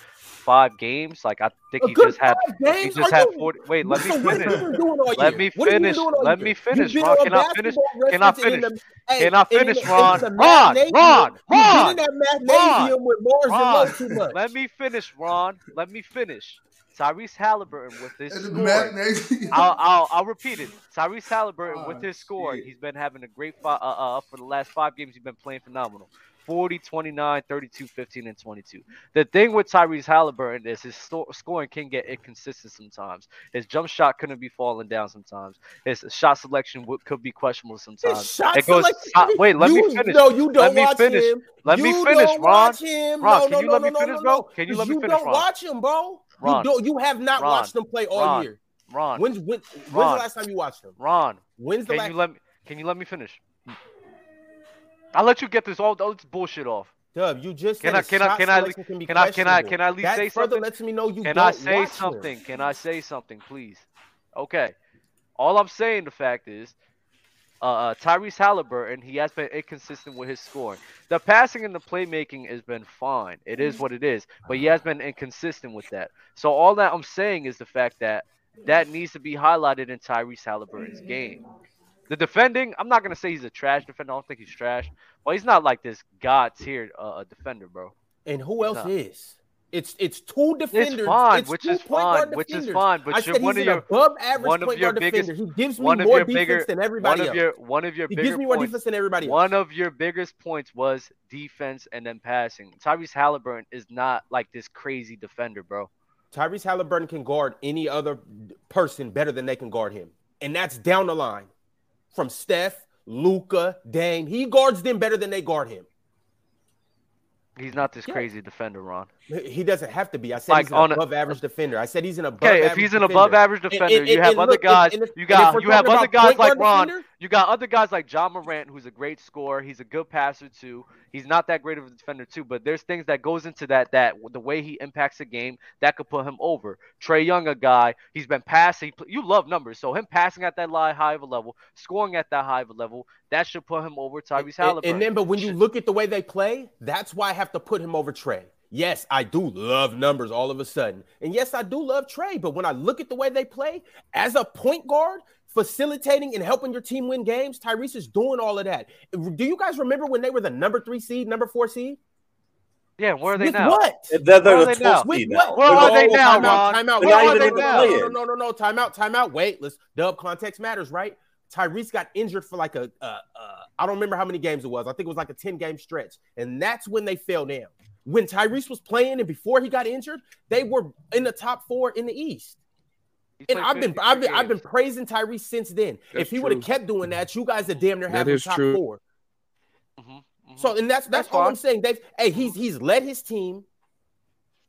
five games. Like I think he just had five he just Are had you- 40 wait, let me So what have finish. you been doing all Let me What have you been finish. Let me finish, Ron. Can I finish? Can I reference and in finish? the- hey, Can I and in finish, the- Ron? in the Ron, Ron, Ron, been in that magnesium with Marz and Ron, Low too much. Let me finish, Ron. Let me finish. Tyrese Halliburton with this And the scoring. matinee- I'll, I'll I'll repeat it. Tyrese Halliburton with Oh, his scoring, shit. he's been having a great fi- uh, uh for the last five games. He's been playing phenomenal. 40, 29, 32, 15, and 22. The thing with Tyrese Halliburton is his sto- scoring can get inconsistent sometimes. His jump shot couldn't be falling down sometimes. His shot selection would, could be questionable His sometimes. shot It goes. uh, wait, let you, me finish. No, you don't Let me watch finish. him. Let me You finish, don't Ron. Watch him. Ron, no, can no, you no, let me no, finish, no, bro? Can you let me you finish, don't Ron? watch him, bro. Ron. You don't. You have not Ron. watched him play all Ron. year. Ron, When's when, when's the last time you watched him? Ron, When's the can last? you let me? Can you let me finish? I'll let you get this all, all this bullshit off. Dub, you just Can I- can I- can I- can can I- can I- can I at least that say further something? lets me know you Can I say something? Him. Can I say something, please? Okay. All I'm saying, the fact is, uh, uh, Tyrese Halliburton, he has been inconsistent with his scoring. The passing and the playmaking has been fine. It is what it is, but he has been inconsistent with that. So all that I'm saying is the fact that that needs to be highlighted in Tyrese Halliburton's game. The defending, I'm not gonna say he's a trash defender. I don't think he's trash, but he's not like this god tier uh, defender, bro. And who else is? It's it's two defenders. It's fine, it's which two is point guard fine, which is fine. But I you're said one he's of your above average one of point your guard biggest- defender. He gives me one of more your defense bigger than one everybody of else. your one of your he gives me more points. defense than everybody else. One of your biggest points was defense and then passing. Tyrese Halliburton is not like this crazy defender, bro. Tyrese Halliburton can guard any other person better than they can guard him, and that's down the line from Steph, Luka, Dame. He guards them better than they guard him. He's not this Yeah. crazy defender, Ron. He doesn't have to be. I said Like he's an on a- above average defender. I said he's an above Okay, if average he's an defender. above average defender, and- you have other look, guys. and if- You got you have other guys like Ron. defender, You got other guys like Ja Morant, who's a great scorer. He's a good passer too. He's not that great of a defender too, but there's things that goes into that that the way he impacts the game that could put him over. Trae Young, a guy, he's been passing. You love numbers, so him passing at that high of a level, scoring at that high of a level, that should put him over Tyrese And, Halliburton. and then, but when you look at the way they play, that's why I have to put him over Trae. Yes, I do love numbers all of a sudden. And yes, I do love Trae. But when I look at the way they play as a point guard, facilitating and helping your team win games, Tyrese is doing all of that. Do you guys remember when they were the number three seed, number four seed? yeah, where are they With now? what? They're, they're Where are the they now? 12th With what? now. Where They're they No, now, time out, time out. They're Wait, not wait, even wait, in the no, no, no, no, no, no, time out, time out. Wait, let's dub context matters, right? Tyrese got injured for like a, uh, uh, I don't remember how many games it was. I think it was like a 10 game stretch. And that's when they fell down. When Tyrese was playing and before he got injured, they were in the top four in the East. And I've been I've been I've been praising Tyrese since then. That's if he would have kept doing that, you guys are damn near That have him top true. four. Mhm, mhm. So and that's that's, That's all fine. I'm saying. They hey, he's he's led his team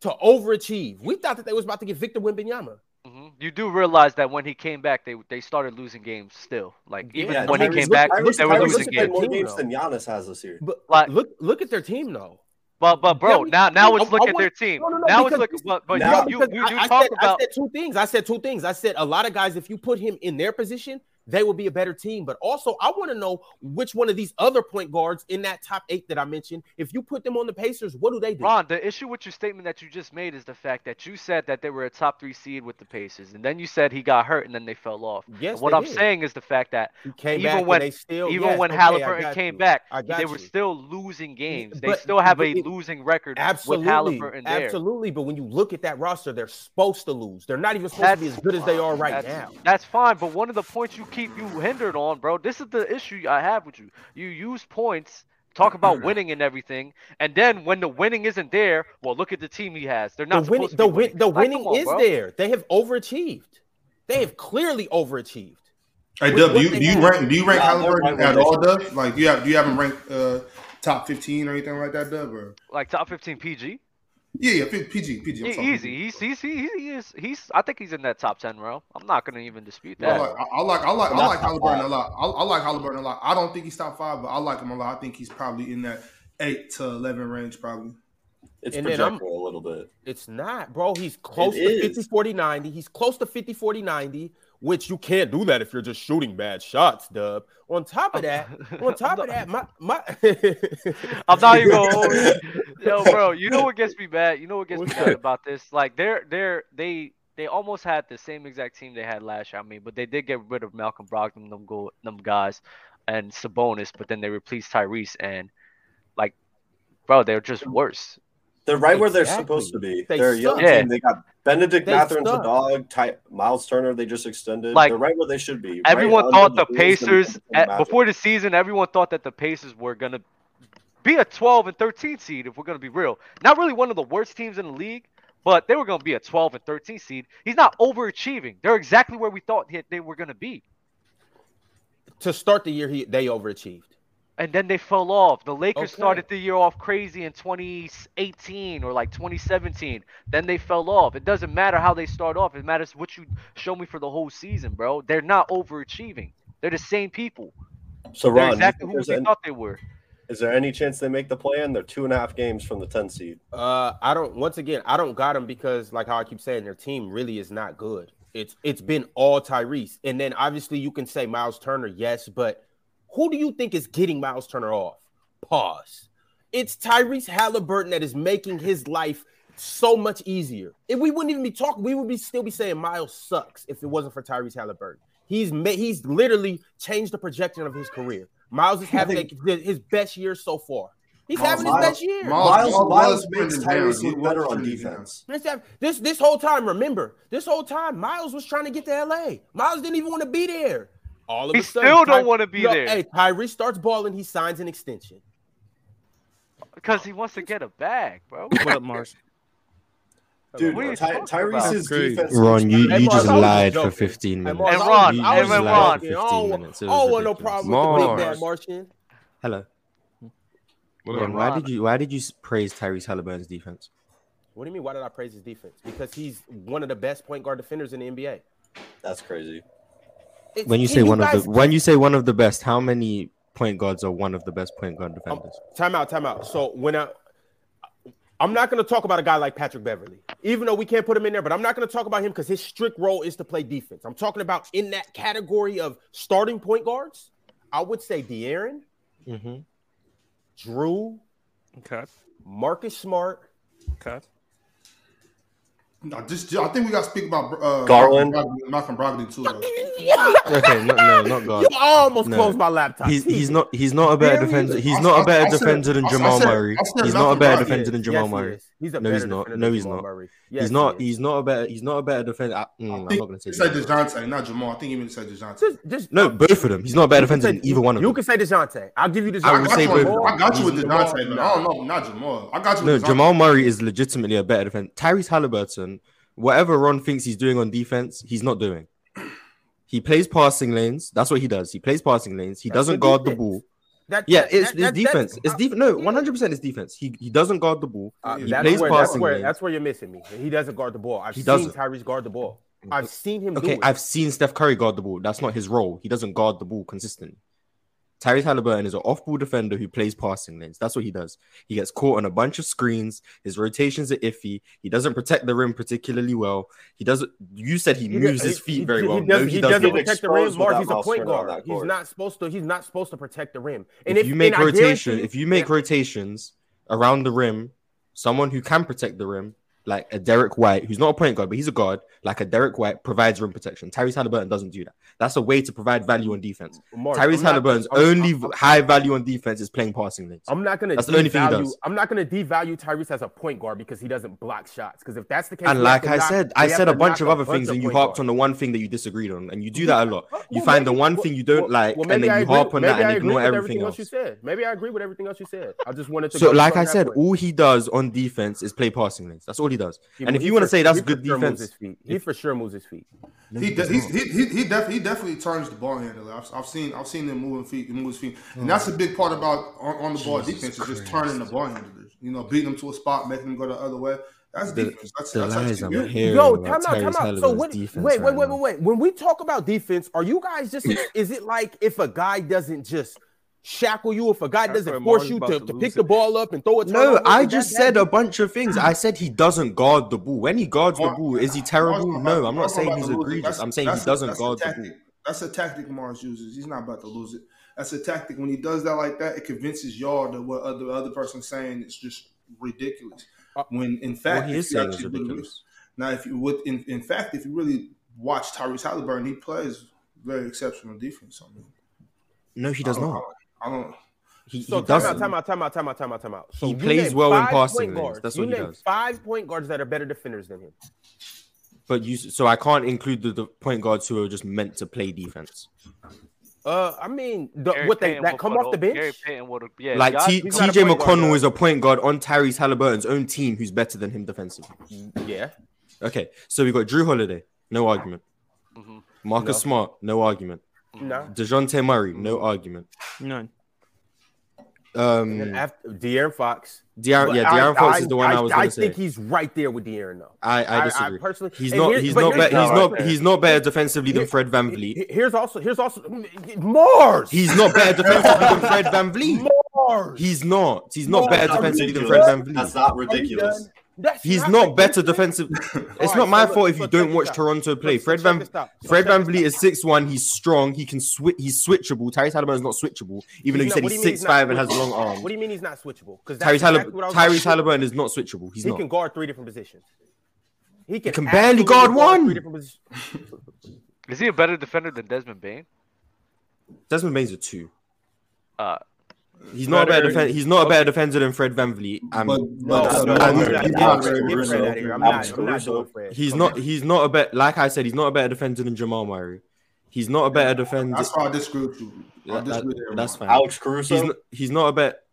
to overachieve. We thought that they was about to get Victor Wembanyama. Mhm. You do realize that when he came back, they they started losing games still. Like even Yeah, when he Tyrese- came back, Tyrese- they were Tyrese losing has played games. more games than Giannis has this year. But Like- look look at their team though. But but bro, Yeah, now now I- let's I look at their team. No, no, no, now it's look, but, but you, you, you, you I talk said, about I said two things. I said two things. I said a lot of guys, if you put him in their position, they will be a better team. But also, I want to know which one of these other point guards in that top eight that I mentioned, if you put them on the Pacers, what do they do? Ron, the issue with your statement that you just made is the fact that you said that they were a top three seed with the Pacers, and then you said he got hurt and then they fell off. Yes, And what I'm did. saying is the fact that even back when- still even yes, when okay, Halliburton came you. back, they were still losing games. they still have a it- losing record Absolutely, with Halliburton there. absolutely. But when you look at that roster, they're supposed to lose. They're not even supposed to be as good as they are right that's, now. That's fine, but one of the points you keep you hindered on, bro. This is the issue I have with you. You use points, talk about winning and everything, and then when the winning isn't there, well, look at the team he has. They're not the winning, supposed to the, be win, the Like, winning come on, is bro. there. They have overachieved. They have clearly overachieved. Hey, Dub, do you do you rank do you rank Nah, Halliburton at all, should Dub? Like, do you have do you have him ranked uh, top fifteen or anything like that, Dub? Or Like top 15 PG. Yeah, yeah, P- PG, PG. I'm sorry, easy. PG. He's he's he, he is he's. I think he's in that top 10 row. I'm not gonna even dispute I that. like, I, I like, I like, I like top Halliburton five. a lot. I, I like Halliburton a lot. I don't think he's top five, but I like him a lot. I think he's probably in that eight to eleven range, probably. It's And then a little bit. It's not, bro. He's close It to is. 50 40 90. He's close to 50 40 90, which you can't do that if you're just shooting bad shots, dub. On top of that, on top of that, my my I'm not even gonna hold you. Yo, bro, you know what gets me mad? You know what gets me What's mad that? about this? Like they're they're they they almost had the same exact team they had last year. I mean, but they did get rid of Malcolm Brogdon, them go them guys, and Sabonis, but then they replaced Tyrese and like, bro, they're just worse. They're right where they're supposed to be. They They are a young. Yeah. team. They got Bennedict They Mathurin's a dog. Ty- Miles Turner, they just extended. Like, They're right where they should be. Everyone right thought under the Pacers at, before the season. Everyone thought that the Pacers were gonna be a 12 and 13 seed. If we're gonna be real, not really one of the worst teams in the league, but they were gonna be a 12 and 13 seed. He's not overachieving. They're exactly where we thought they were gonna be, to start the year, he they overachieved. And then they fell off. The Lakers Okay. started the year off crazy in 2018 or like 2017. Then they fell off. It doesn't matter how they start off. It matters what you show me for the whole season, bro. They're not overachieving. They're the same people. So They're exactly who there's they any- thought they were. is there any chance they make the plan? They're two and a half games from the 10 seed. Uh, I don't. Once again, I don't got them because, like how I keep saying, their team really is not good. It's it's been all Tyrese, and then obviously you can say Miles Turner, yes, but who do you think is getting Miles Turner off? Pause. It's Tyrese Halliburton that is making his life so much easier. If we wouldn't even be talking, we would be still be saying Miles sucks if it wasn't for Tyrese Halliburton. He's ma- he's literally changed the projection of his career. Miles is having like, his best year so far. He's Miles- having his Miles- best year. Miles- Miles, Miles Miles makes. Tyrese look better on defense. This this whole time, remember, this whole time, Miles was trying to get to LA. Miles didn't even want to be there. All of He a sudden, still don't Ty- wanna be Yo, there. Hey, Tyrese starts balling, he signs an extension. Because he wants to get a bag, bro. What up, Marz? Dude, What Ty- Tyrese's defense. Ron, you, you just I lied for 15 minutes. And Ron, was- you and was just when lied Ron- for joking. 15 don't, minutes. It I was oh, don't want no ridiculous. problem with the big Marz. bad Martian. Hello. What Ron, why did you why did you praise Tyrese Halliburton's defense? What do you mean? Why did I praise his defense? Because he's one of the best point guard defenders in the NBA. That's crazy. It's, when you say one of the when you say one of the best, how many point guards are one of the best point guard um, defenders? Um, time out, time out. So when I I'm not going to talk about a guy like Patrick Beverley, even though we can't put him in there, but I'm not going to talk about him because his strict role is to play defense. I'm talking about in that category of starting point guards. I would say De'Aaron, mm-hmm. Jrue, okay. Marcus Smart, okay. No, just I think we got to speak about uh, Garland, Malcolm Brogdon too. okay, no, no, not Garland. You almost no. closed my laptop. He's he's not he's not a better really? defender. He's I, not a better I, defender than Jamal Murray. He's not a better defender than Jamal Murray. He's no, he's not. No, he's not. Yes, he's not. He's not a better. He's not a better defender. I, mm, I am not gonna say. You Say Dejounte, not Jamal. I think even said Dejounte. Just, just, no, both of them. He's not a better defender than either one of them. You can say Dejounte. I'll give you Dejounte. I, would say both. I got you with Dejounte. I don't know, not Jamal. I got you. No, Jamal Murray is legitimately a better defender. Tyrese Halliburton whatever Ron thinks he's doing on defense, he's not doing. He plays passing lanes. That's what he does. He plays passing lanes. He that's doesn't guard the ball. That, yeah, that, it's, that, it's defense. it's def- No, one hundred percent is defense. He he doesn't guard the ball. Uh, he plays where, passing. That's where, lanes. that's where you're missing me. He doesn't guard the ball. I've he seen doesn't. Tyrese guard the ball. I've seen him. Okay, I've seen Steph Curry guard the ball. That's not his role. He doesn't guard the ball consistently. Tyrese Halliburton is an off ball defender who plays passing lanes. That's what he does. He gets caught on a bunch of screens. His rotations are iffy. He doesn't protect the rim particularly well. He doesn't. You said he, he moves his feet very he, well. He, does, no, he, doesn't, doesn't protect the rim. Mark, he's a point guard. guard. He's not supposed to. He's not supposed to protect the rim. And if, if you make rotation, if you make yeah. rotations around the rim, someone who can protect the rim like a Derrick White, who's not a point guard, but he's a guard, like a Derrick White provides rim protection. Tyrese Halliburton doesn't do that. That's a way to provide value on defense. Mark, Tyrese I'm Halliburton's not, I'm, only I'm, high value on defense is playing passing lanes. I'm not gonna that's devalue, the only thing he does. I'm not gonna devalue Tyrese as a point guard because he doesn't block shots. Because if that's the case, and like I knock, said, I said a bunch of other things, and you harped guard. on the one thing that you disagreed on, and you do that a lot. Well, you well, find maybe, the one well, thing you don't like, and then you harp on that and ignore everything else you said. Maybe I agree with everything else you said. I just wanted to. So, like I said, all he does on defense is play passing lanes. That's all he does. He, and if you want to say that's good sure defense, his feet. he for sure moves his feet. He he, he, he, def- he definitely turns the ball handler. I've, I've seen I've seen him moving feet, move his feet, and that's a big part about on, on the Jesus ball defense is just turning the ball handlers. You know, beating them to a spot, making them go the other way. That's the, defense. That's, the that's lies I'm Yo, time out, time out. So when, wait, wait, wait, wait, wait. When we talk about defense, are you guys just? is it like if a guy doesn't just? shackle you if a guy doesn't force you to, to, to pick it. the ball up and throw it. No, I just said a bunch of things. I said he doesn't guard the ball. When he guards Mar- the ball, is he terrible? No, I'm not saying he's egregious. I'm saying he doesn't guard the ball. That's a tactic Marz uses. He's not about to lose it. That's a tactic. When he does that like that, it convinces y'all that what other other person's saying is just ridiculous. Uh, when in fact, well, is actually ridiculous. Now, if you would, in, in fact, if you really watch Tyrese Halliburton, he plays very exceptional defense. I mean, no, he does not. Don't. He, so he time doesn't. out, time out, time out, time out, time out, time out. So he plays well in passing lanes. That's you what he does. Five point guards that are better defenders than him. But you, so I can't include the, the point guards who are just meant to play defense. Uh, I mean, the, what they that come off the bench. Gary yeah, like T- T.J. McConnell guard. is a point guard on Tyrese Halliburton's own team, who's better than him defensively. Yeah. Okay, so we got Jrue Holiday, no argument. Mm-hmm. Marcus no. Smart, no argument. No. Dejounte Murray, no argument. None. Um, De'Aaron Fox. De'Aaron, yeah, De'Aaron I, Fox I, is the one I, I was. I think say. he's right there with De'Aaron though. I, I disagree. personally, he's not. He's not. He's not. He's not better defensively than Fred VanVleet. Here's also. Here's also. Marz. He's not better defensively than Fred Van Vliet. Marz. He's not. He's not Marz. better defensively than Fred VanVleet. That's not ridiculous. That's He's not better defensive. it's not my so fault if you don't watch Toronto play. Fred Van Fred VanVleet is six one. He's strong. He can switch. He's switchable. Tyrese Halliburton is not switchable, even though you said he's six five and has long arms. What do you mean he's not switchable? Because Tyrese, Hallib- Tyrese Halliburton is not switchable. He's he can guard three different positions. He can, can barely guard one. is he a better defender than Desmond Bane? Desmond Bane's a two. Uh, He's not better, a better defender. He's not a better defender than Fred VanVleet. Um, but, but, no, he's not. He's not a bet. Like I said, he's not a better defender than Jamal Murray. He's not a better defender. That's why I disagree with you. That's fine. Alex Caruso. He's not, he's not a bet.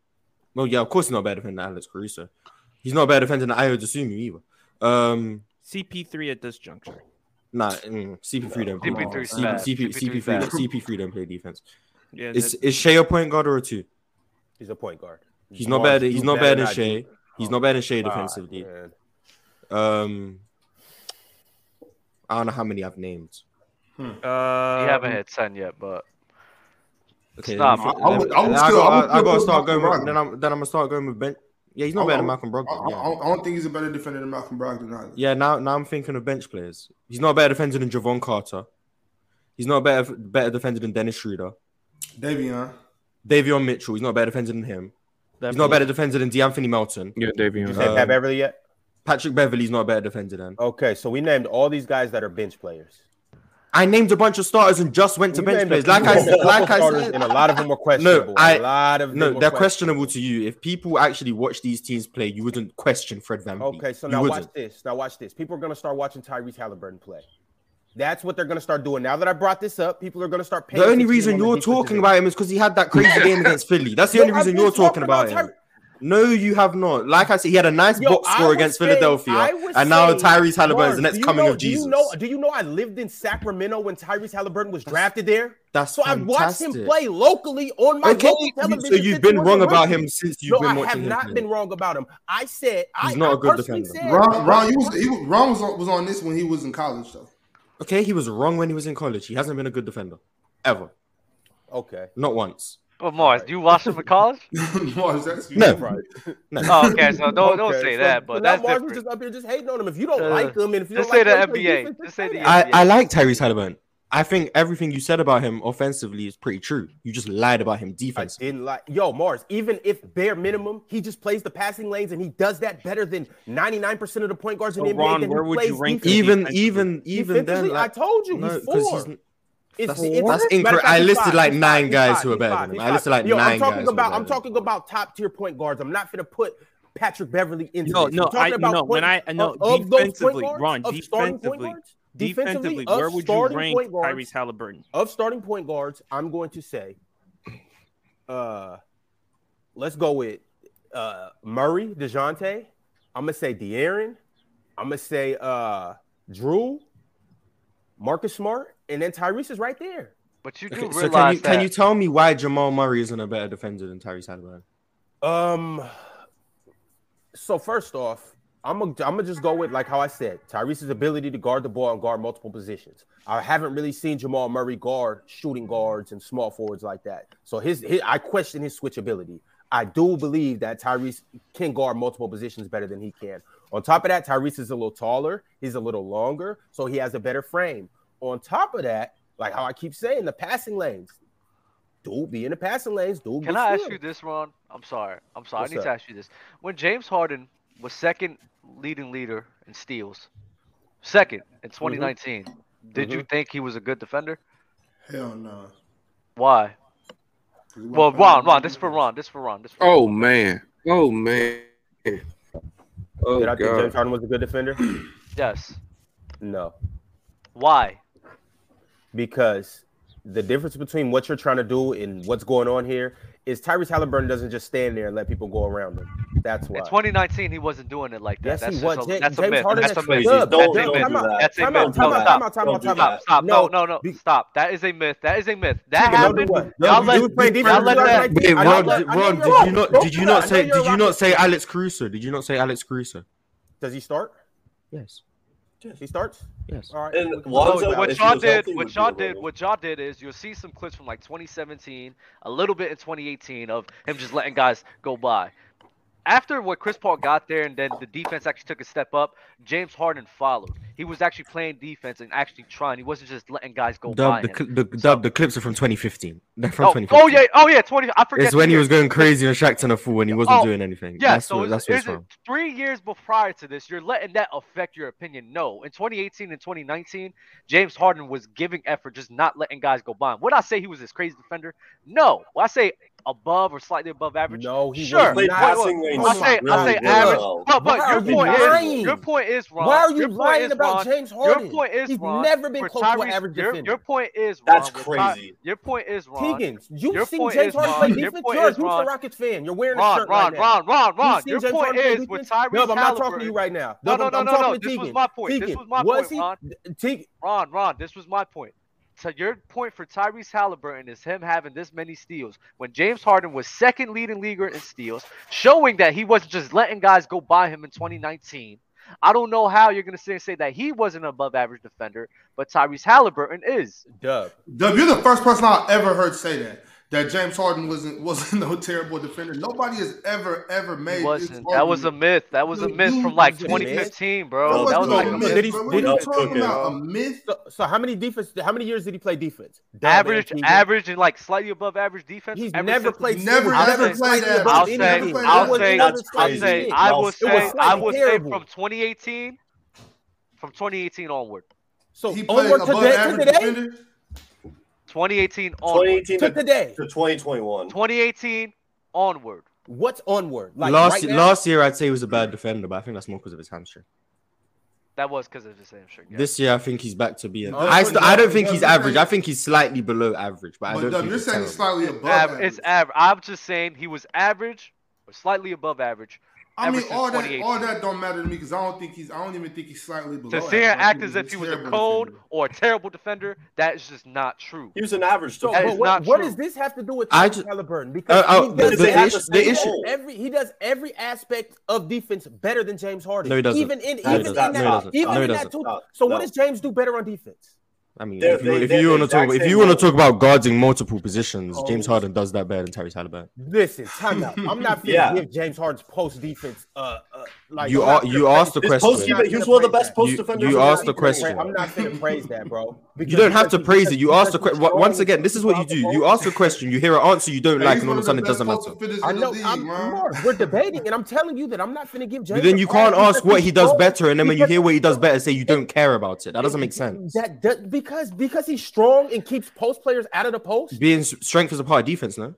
Well, yeah, of course he's not a better defender than Alex Caruso. He's not a better defender than Ayo Dosunmu either. Um, CP3 at this juncture. Nah, mm, CP3 don't. CP3 CP, three. CP3 don't play defense. Yeah, is is Shai a point guard or a two? He's a point guard. He's, he's not bad. He's not bad, in Shai. He's oh, not bad in Shai defensively. Man. Um, I don't know how many I've named. Hmm. Uh, you haven't hit ten yet, but okay. I, would, I, would still, I, I, I gotta start going. With, then I'm then I'm gonna start going with Ben. Yeah, he's not better than Malcolm Brogdon. Yeah. I, don't think he's a better defender than Malcolm Brogdon either. Yeah, now now I'm thinking of bench players. He's not a better defender than Jevon Carter. He's not a better better defender than Dennis Schroeder. Davion. Davion Mitchell. He's not a better defender than him. He's not a better defender than D'Anthony Melton. Yeah, Did you Davion. say Um, Pat Beverley yet? Patrick Beverley's not a better defender than. Okay, so we named all these guys that are bench players. I named a bunch of starters and just went to We bench players. Like I said, like I said, and a lot of them were questionable. No, I- a lot of them no, were they're questionable. questionable to you. If people actually watch these teams play, you wouldn't question Fred Van Okay, so now watch this. Now watch this. People are gonna start watching Tyrese Halliburton play. That's what they're gonna start doing. Now that I brought this up, people are gonna start paying. The only reason you're talking about him is because he had that crazy game against Philly. That's the Yo, only reason you're talking about Ty- him. No, you have not. Like I said, he had a nice Yo, box score against saying- Philadelphia, and now saying, Tyrese Halliburton is the next coming know- of Jesus. Do you know? Do you know I lived in Sacramento when Tyrese Halliburton was drafted there? That's so I watched him play locally on my Okay, local you- television. so you've been wrong about him since you've no, been I have not play. been wrong about him. I said He's I, not I a good defender. said- Ron, Ron, you was, he was, Ron was on, was on this when he was in college though. Okay, he was wrong when he was in college. He hasn't been a good defender ever, Okay. not once. But Marz, do you watch him in college? Marz, that's No. Right. No. Oh, okay. So don't don't say so- that. so But now that's Marz was different. just up here just hating on him. If you don't Uh, like him, and if you just don't say like the him, NBA. Just say the I, NBA. I like Tyrese Halliburton. I think everything you said about him offensively is pretty true. You just lied about him I defensively. didn't like yo Marz. Even if bare minimum, he just plays the passing lanes and he does that better than ninety nine percent of the point guards in the So, NBA. Ron, then where would you rank Even even even then, Defensively, like, I told you no, he's 'cause four. he's- It's, That's- it's- that's incorrect. fact, I listed five, like he's nine five, guys he's who are better he's than him. I listed like Yo, nine I'm talking guys about I'm talking about top tier point guards. I'm not gonna put Patrick Beverley into No, this. no, I'm talking I about no. When I no of- of those point defensively, guards, Ron, of starting point defensively, guards, defensively, of where would you rank point guards, Tyrese Halliburton? of starting point guards, I'm going to say, uh, let's go with uh Murray, Dejounte. I'm gonna say De'Aaron. I'm gonna say uh Jrue, Marcus Smart, and then Tyrese is right there. But you do Okay, so realize can you that can you tell me why Jamal Murray isn't a better defender than Tyrese Halliburton? Um. So first off, I'm gonna I'm gonna just go with like how I said, Tyrese's ability to guard the ball and guard multiple positions. I haven't really seen Jamal Murray guard shooting guards and small forwards like that. So his, his I question his switchability. I do believe that Tyrese can guard multiple positions better than he can. On top of that, Tyrese is a little taller, he's a little longer, so he has a better frame. On top of that, like how I keep saying, the passing lanes. Dude, be in the passing lanes. Dude, Can I ask you this, Ron? I'm sorry. I'm sorry. What's I need to ask you this. When James Harden was second leading leader in steals, second Mm-hmm. in 2019, did you think he was a good defender? hell no. Why? Well, Ron, Ron, this is for Ron. This is for Ron. This for Ron. Oh man. Oh man. Oh Did I think James god. Harden was a good defender? Yes. No, Why? because the difference between what you're trying to do and what's going on here is Tyrese Halliburton doesn't just stand there and let people go around him. That's why. In 2019, he wasn't doing it like that. Yes, that's he was. A, Ja- that's a James myth. Harden That's a is myth. crazy. That's Don't- a don't myth. do that. Time out, time No, out, time out, time out, time out. Stop. No, No, no, no. be- Stop. That is a myth. That is a myth. That Tegan, happened. what? Y'all let, he was playing defense y'all let that. Wait, Ron, did, Ron, you're did you not did you not say did you not say Alex Caruso? Did you not say Alex Caruso? Does he start? Yes. He starts. Yes. All right. And Lonzo- So what if y'all did, what would y'all did, what y'all did is you'll see some clips from like 2017, a little bit in 2018 of him just letting guys go by. After what Chris Paul got there, and then the defense actually took a step up, James Harden followed. He was actually playing defense and actually trying. He wasn't just letting guys go by the, him. the, dub, the clips are from 2015. They're from Oh, 2015. oh yeah, oh yeah, 20. I forget. It's when the he was going crazy and Shaqtin' a Fool when he wasn't Oh, doing anything. Yeah, that's so what, that's what it's it from. three years before prior to this, you're letting that affect your opinion? No. In 2018 and 2019, James Harden was giving effort, just not letting guys go by him. Would I say he was this crazy defender? No. Would I say above or slightly above average? No, he sure. was Played not. passing lanes I say, really I say really average. well. But, but your point lying? is, your point is, Ron. Why are you point lying about Ron, James Your point is, He's Ron, never been for close to an average your, defender. Your point is, Ron, That's with Ty- crazy. your point is, Ron. Tegan, you've Your seen James Harden Ron, play your defense. point You're a is, Houston Ron. Rockets fan. You're wearing a shirt Ron, right now. Ron, Ron, Ron. You've Your point is with defense? Tyrese No, but I'm not talking to you right now. No, no, no, no, no. This was my point. This was my point. Ron. Ron, Ron, this was my point. So your point for Tyrese Halliburton is him having this many steals when James Harden was second leading leaguer in steals, showing that he wasn't just letting guys go by him in 2019. I don't know how you're gonna say say that he wasn't an above average defender, but Tyrese Halliburton is. Dub. Dub, you're the first person I ever heard say that. That James Harden wasn't wasn't no terrible defender. Nobody has ever ever made wasn't. That was a myth. That was a myth from like 2015, bro. That was wasn't like a myth, myth. Did he- bro. What did are he- you talking Okay. about? A myth? So, so how many defense? How many years did he play defense? Dub Average, and average, and like slightly above average defense. He's ever never played. Never, single never digits, played slightly that. above I'll say. I'll say, I'll say. I will say, I will say from 2018, from 2018 onward, So He played onward above today, to average today, defender. 2018 onward, 2018 to to, today. to 2021. 2018 onward. What's onward? Like last right last year, I'd say he was a bad defender, but I think that's more because of his hamstring. That was because of his hamstring. yeah. This year, I think he's back to being. No, I, st- I don't think he's average. I think he's slightly below average, but I don't Dub, think you're saying he's terrible. slightly above Av- average. it's average. I'm just saying he was average or slightly above average. I mean, all that all that don't matter to me because I don't think he's. I don't even think he's slightly below. To average. sit here and act as if he was a cold defender. or a terrible defender, that is just not true. He was an average So, That defender. but is what, not what does this have to do with I Tyrese Halliburton? Because Uh, uh, he the- does the- the every- issue- the issue issue- every he does every aspect of defense better than James Harden. No, he doesn't. Even in No, even in that No, even No, in that doesn't. too. No, So what does James do better on defense? I mean, They're- if you, if you want to talk, if you want to talk about guarding multiple positions, Oh. James Harden does that better than Tyrese Halliburton. Listen, time out. I'm not going Yeah. give James Harden's post defense. Uh, uh, like You I'm are- you gonna asked the question. post I'm not he was gonna one of the praise best that. post You- defenders. you in the asked the question. I'm not going to praise that, bro. You don't have to praise it. You because ask the question. Once again, this is what you do. You ask a question, you hear an answer you don't like, and all of a sudden it doesn't matter. I know. I'm. Mark, we're debating, and I'm telling you that I'm not going to give James. But then you can't ask what he does better, and then when you hear what he does better, say you don't care about it. That doesn't make sense. That, that because because he's strong and keeps post players out of the post. Being strength is a part of defense, no?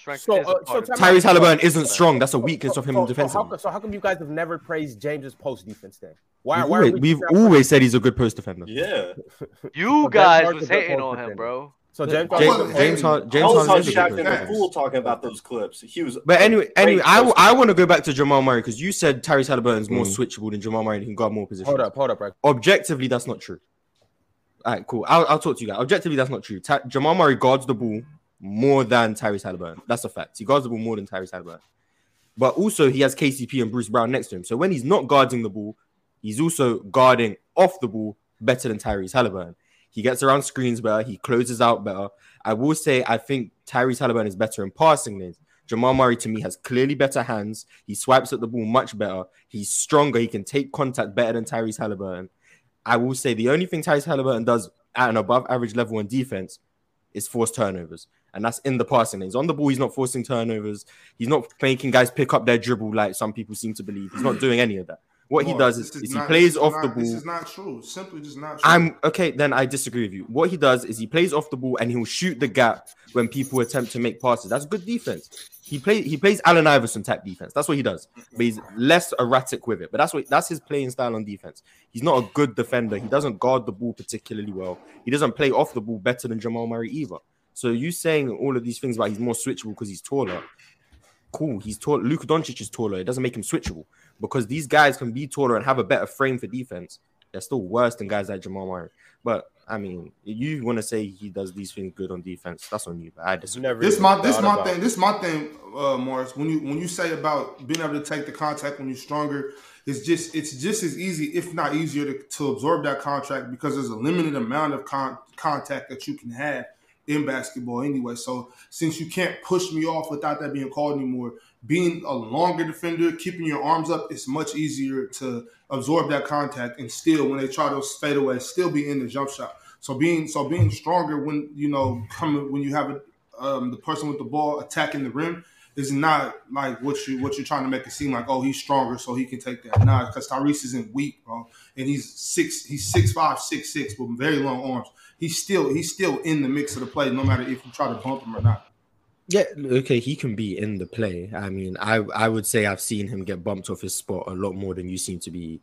Strength So, is a uh, part so of time it. out. Tyrese Halliburton isn't strong. That's a weakness of him so, so, defensively. how, so how come you guys have never praised James's post defense then? Why? We've why are always, we we've always said he's a good post defender. Yeah. You guys Harden's was hating post on him, bro. So James, I James, wasn't James. Hard, James Harden on is a good Shaq post and the defender. fool talking about those clips. He was. But anyway, anyway, I, I want to go back to Jamal Murray because you said Tyrese Halliburton's more Mm. switchable than Jamal Murray and he can guard more positions. hold up, hold up, right? Objectively, that's not true. All right, cool. I'll, I'll talk to you guys. Objectively, that's not true. Ty- Jamal Murray guards the ball more than Tyrese Halliburton. That's a fact. He guards the ball more than Tyrese Halliburton. But also, he has KCP and Bruce Brown next to him. So when he's not guarding the ball, he's also guarding off the ball better than Tyrese Halliburton. He gets around screens better. He closes out better. I will say, I think Tyrese Halliburton is better in passing lanes. Jamal Murray, to me, has clearly better hands. He swipes at the ball much better. He's stronger. He can take contact better than Tyrese Halliburton. I will say the only thing Tyrese Halliburton does at an above average level in defense is force turnovers. And that's in the passing He's On the ball, he's not forcing turnovers. He's not making guys pick up their dribble like some people seem to believe. He's not hmm. doing any of that. What he does this is, is he plays off not- the ball. This is not true. Simply just not true. I'm okay. Then I disagree with you. What he does is he plays off the ball and he'll shoot the gap when people attempt to make passes. That's good defense. He plays he plays Allen Iverson type defense. That's what he does. But he's less erratic with it. But that's what that's his playing style on defense. He's not a good defender. He doesn't guard the ball particularly well. He doesn't play off the ball better than Jamal Murray either. So you saying all of these things about he's more switchable because he's taller. Cool. He's tall. Luka Doncic is taller. It doesn't make him switchable because these guys can be taller and have a better frame for defense. They're still worse than guys like Jamal Murray. But I mean, you want to say he does these things good on defense? That's on you. But I just Never This even my this my about thing. This my thing, uh, Morris. When you when you say about being able to take the contact when you're stronger, it's just it's just as easy, if not easier, to, to absorb that contract because there's a limited amount of con- contact that you can have in basketball anyway. So since you can't push me off without that being called anymore, being a longer defender, keeping your arms up, it's much easier to absorb that contact and still when they try to fade away, still be in the jump shot. So being so being stronger when you know coming when you have a, um, the person with the ball attacking the rim is not like what you what you're trying to make it seem like. Oh, he's stronger, so he can take that. Nah, because Tyrese isn't weak, bro, and he's six. He's six five, six six with very long arms. He's still he's still in the mix of the play, no matter if you try to bump him or not. Yeah, okay, he can be in the play. I mean, I I would say I've seen him get bumped off his spot a lot more than you seem to be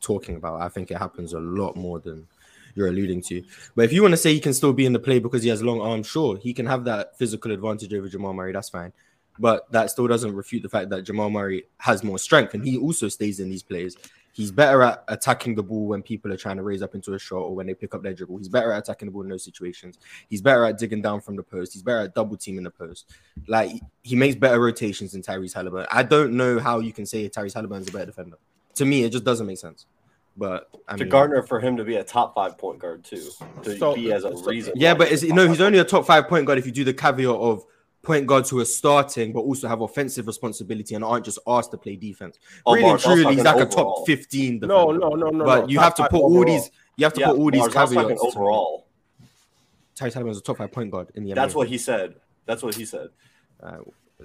talking about. I think it happens a lot more than you're alluding to. But if you want to say he can still be in the play because he has long arms, sure, he can have that physical advantage over Jamal Murray. That's fine. But that still doesn't refute the fact that Jamal Murray has more strength and he also stays in these plays. He's better at attacking the ball when people are trying to raise up into a shot or when they pick up their dribble. He's better at attacking the ball in those situations. He's better at digging down from the post. He's better at double teaming the post. Like he makes better rotations than Tyrese Halliburton. I don't know how you can say Tyrese Halliburton's a better defender. To me, it just doesn't make sense. But I to mean, Gardner for him to be a top five point guard too. To So- be as a so- reason. yeah, but he's is no, he's only a top five point guard if you do the caveat of point guards who are starting but also have offensive responsibility and aren't just asked to play defense. Oh, really Marz, truly, he's like talking a top fifteen. No, defender. no, no, no. But no. you have to five put all these. You have to Yeah, put all these Marz, I was talking caveats. to- overall. Tyrese Halliburton is a top five point guard in the NBA. That's what he said. That's what he said. Uh,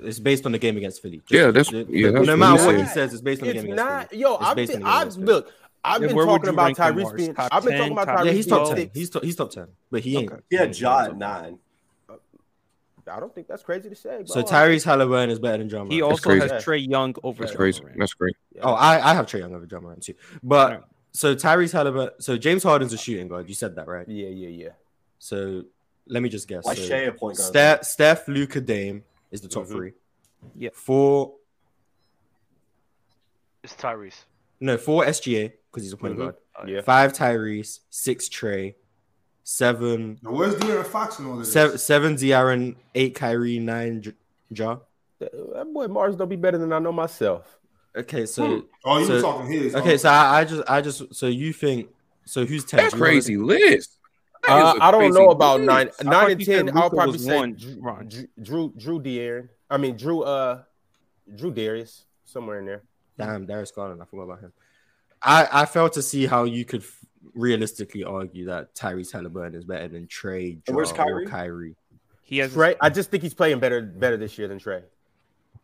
it's based on the game against Philly. Just- Yeah, that's- it- yeah, no that's what matter he what said. he says, it's based on the It's game against not, Philly. yo. It's I've based been, on I've look. I've Yeah, been talking about Tyrese being. Top I've been talking about Tyrese. Yeah, he's top ten. He's top, he's top ten, but he ain't. Okay. He had Ja at nine. I don't think that's crazy to say. So. Tyrese Halliburton is better than Ja. He also has Trae Young over That's Ja crazy. Morant. That's great. Oh, I, I have Trae Young over Ja Morant too. But Right. so Tyrese Halliburton. So James Harden's a shooting guard. You said that right? Yeah, yeah, yeah. So let me just guess. Why So Shai a point guard? Steph, Steph, Luka, Dame is the top Mhm. three. Yeah. Four, It's Tyrese. no, four SGA because he's a point Mhm. guard. Yeah. Five Tyrese, six Trae, seven, Now, where's De'Aaron Fox and all this? seven, seven De'Aaron, eight Kyrie, nine J- Ja. That, that boy Marz don't be better than I know myself. Okay, so Oh, you so- talking his. okay, Oh. so I, I just I just so you think so who's ten? That's crazy list. That Uh, is a I don't know about list. nine, I nine and ten. I'll probably say one, Jrue, Jrue, Jrue, Jrue De'Aaron. I mean Jrue, uh, Jrue Darius somewhere in there. Damn, Darius Garland, I forgot about him. I I failed to see how you could f- realistically argue that Tyrese Halliburton is better than Trae, Ja, where's or Kyrie? Kyrie. He has Trae, I just think he's playing better better this year than Trae.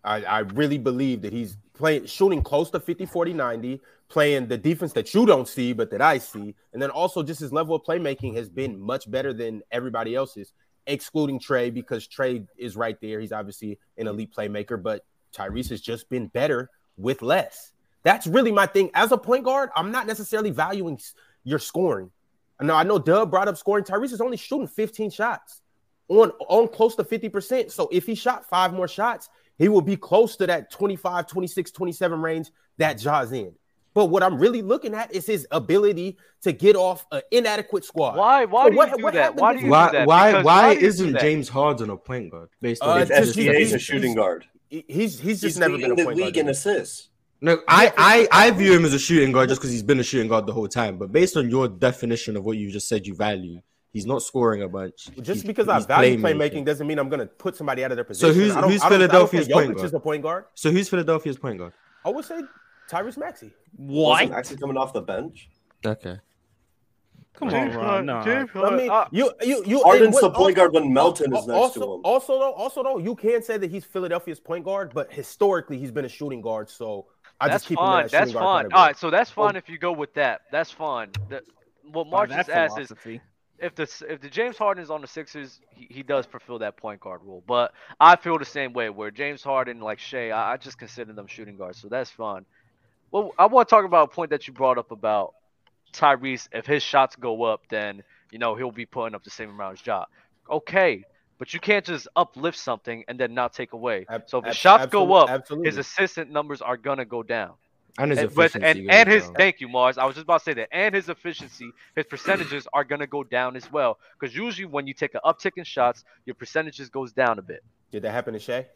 I, I really believe that he's playing shooting close to 50, 40, 90, playing the defense that you don't see, but that I see. And then also just his level of playmaking has been much better than everybody else's, excluding Trae, because Trae is right there. He's obviously an elite playmaker, but Tyrese has just been better with less. That's really my thing. As a point guard, I'm not necessarily valuing s- your scoring. Now I know Dub brought up scoring. Tyrese is only shooting 15 shots on on close to 50%. So if he shot five more shots, he will be close to that 25, 26, 27 range that Ja's in. But what I'm really looking at is his ability to get off an inadequate squad. Why? Why So do what- you do what that? Why do you Why do that? why Because why do you do isn't that? James Harden a point guard based Uh, on It's it's his just- SGA is a shooting he's- guard. He's he's just He's never leading been a point the point league guard. in assists. No, I, I I view him as a shooting guard just because he's been a shooting guard the whole time. But based on your definition of what you just said you value, he's not scoring a bunch. Just He's- because I value playmaking. playmaking doesn't mean I'm going to put somebody out of their position. who's- who's I don't- I don't Philadelphia's point guard? is a point guard. So who's Philadelphia's point guard? I would say Tyrese Maxey. Wasn't what? Maxey coming off the bench? Okay. Come on, James Ron. Harden- No. James I mean, uh, you you you. Harden's and what- the point guard when Melton is al- next also, to him. Also though, also though, you can say that he's Philadelphia's point guard, but historically he's been a shooting guard. So I that's just keep fine. him in that That's shooting guard fine. All right, so that's Well- fine if you go with that. That's fine. The, what By Mark that just asked is if the if the James Harden is on the Sixers, he, he does fulfill that point guard role. But I feel the same way. Where James Harden, like Shai, I, I just consider them shooting guards, so that's fine. Well, I want to talk about a point that you brought up about Tyrese. If his shots go up, then you know he'll be putting up the same amount as Ja. Okay, but you can't just uplift something and then not take away. Ab- So if his ab- shots go up, absolutely. his assistant numbers are gonna go down. And his And, but, efficiency and, goes and his down. thank you, Marz. I was just about to say that, and his efficiency, his percentages are gonna go down as well. Because usually when you take an uptick in shots, your percentages goes down a bit. Did that happen to Shai?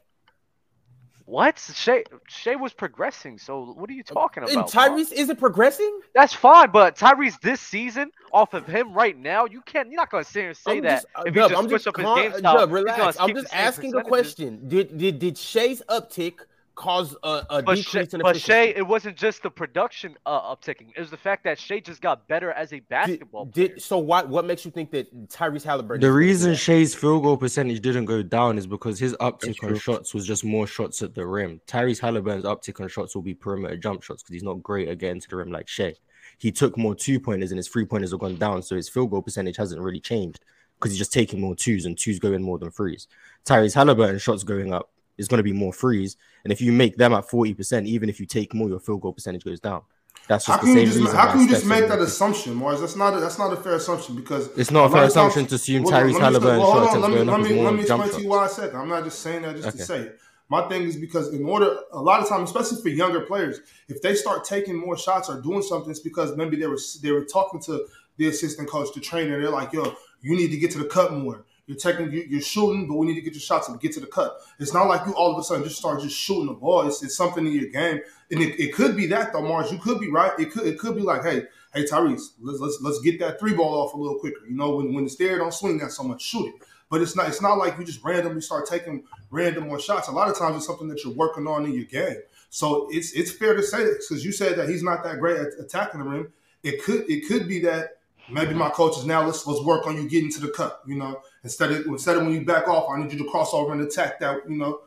What? Shai Shai was progressing. So what are you talking about? Marz? Tyrese isn't progressing. That's fine, but Tyrese this season, off of him right now, you can't. You're not gonna sit here and say I'm that just, uh, if Dub, just I'm switch just up his game style. gonna relax. I'm just asking a question. Did did did Shai's uptick cause a, a But Shai, decrease in but efficiency? Shai, it wasn't just the production uh, upticking. It was the fact that Shai just got better as a did, basketball player. did so? What what makes you think that Tyrese Halliburton? The is gonna do reason that? Shai's field goal percentage didn't go down is because his uptick on shots was just more shots at the rim. Tyrese Halliburton's uptick on shots will be perimeter jump shots because he's not great at getting to the rim like Shai. He took more two pointers and his three pointers have gone down, so his field goal percentage hasn't really changed because he's just taking more twos and twos going more than threes. Tyrese Halliburton shots going up is going to be more threes, and if you make them at forty percent, even if you take more, your field goal percentage goes down. That's How just the same you just reason. how can you just make that assumption, Marz? That's not a, that's not a fair assumption because It's not a fair assumption to assume on, Tyrese Halliburton's explain- shot attempts let me- going up let is me- more Let me explain to you why a second. I'm not just saying that just Okay. to say it. My thing is because in order, a lot of times, especially for younger players, if they start taking more shots or doing something, it's because maybe they were they were talking to the assistant coach, the trainer. They're like, "Yo, you need to get to the cup more. You're taking, you- you're shooting, but we need to get your shots and get to the cut. It's not like you all of a sudden just start just shooting the ball. It's, it's something in your game, and it, it could be that though, Marz. You could be right. It could it could be like, hey, hey, Tyrese, let's let's let's get that three ball off a little quicker. You know, when when it's there, don't swing that so much, shoot it. But it's not it's not like you just randomly start taking random more shots. A lot of times it's something that you're working on in your game. So it's it's fair to say because you said that he's not that great at attacking the rim. It could it could be that maybe my coach is now let's let's work on you getting to the cup. You know, instead of instead of when you back off, I need you to cross over and attack that. You know,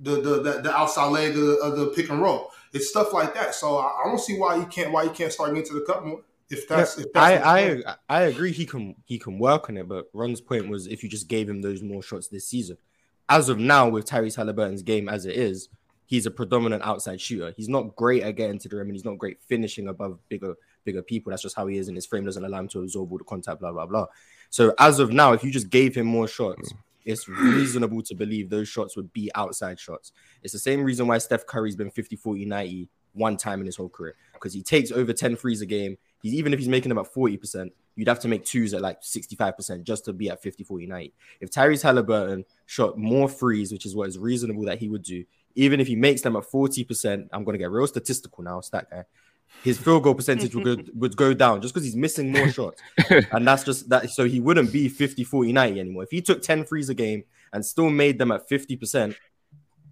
the the the, the outside leg of the, of the pick and roll. It's stuff like that. So I, I don't see why he can't why he can't start getting to the cup more. If that's if that's I. I I agree he can he can work on it, but Ron's point was if you just gave him those more shots this season. As of now, with Tyrese Halliburton's game as it is, he's a predominant outside shooter. He's not great at getting to the rim, and he's not great finishing above bigger bigger people. That's just how he is, and his frame doesn't allow him to absorb all the contact. Blah blah blah. So as of now, if you just gave him more shots, mm. it's reasonable to believe those shots would be outside shots. It's the same reason why Steph Curry's been 50, 40, 90 one time in his whole career because he takes over 10 threes a game. He's even if he's making about 40%, you'd have to make twos at like 65% just to be at 50, 40, 90. If Tyrese Halliburton shot more threes, which is what is reasonable that he would do, even if he makes them at 40%, I'm going to get real statistical now, stat guy. His field goal percentage would go, would go down just because he's missing more shots. and that's just that. So he wouldn't be 50, 40, 90 anymore. If he took 10 threes a game and still made them at 50%,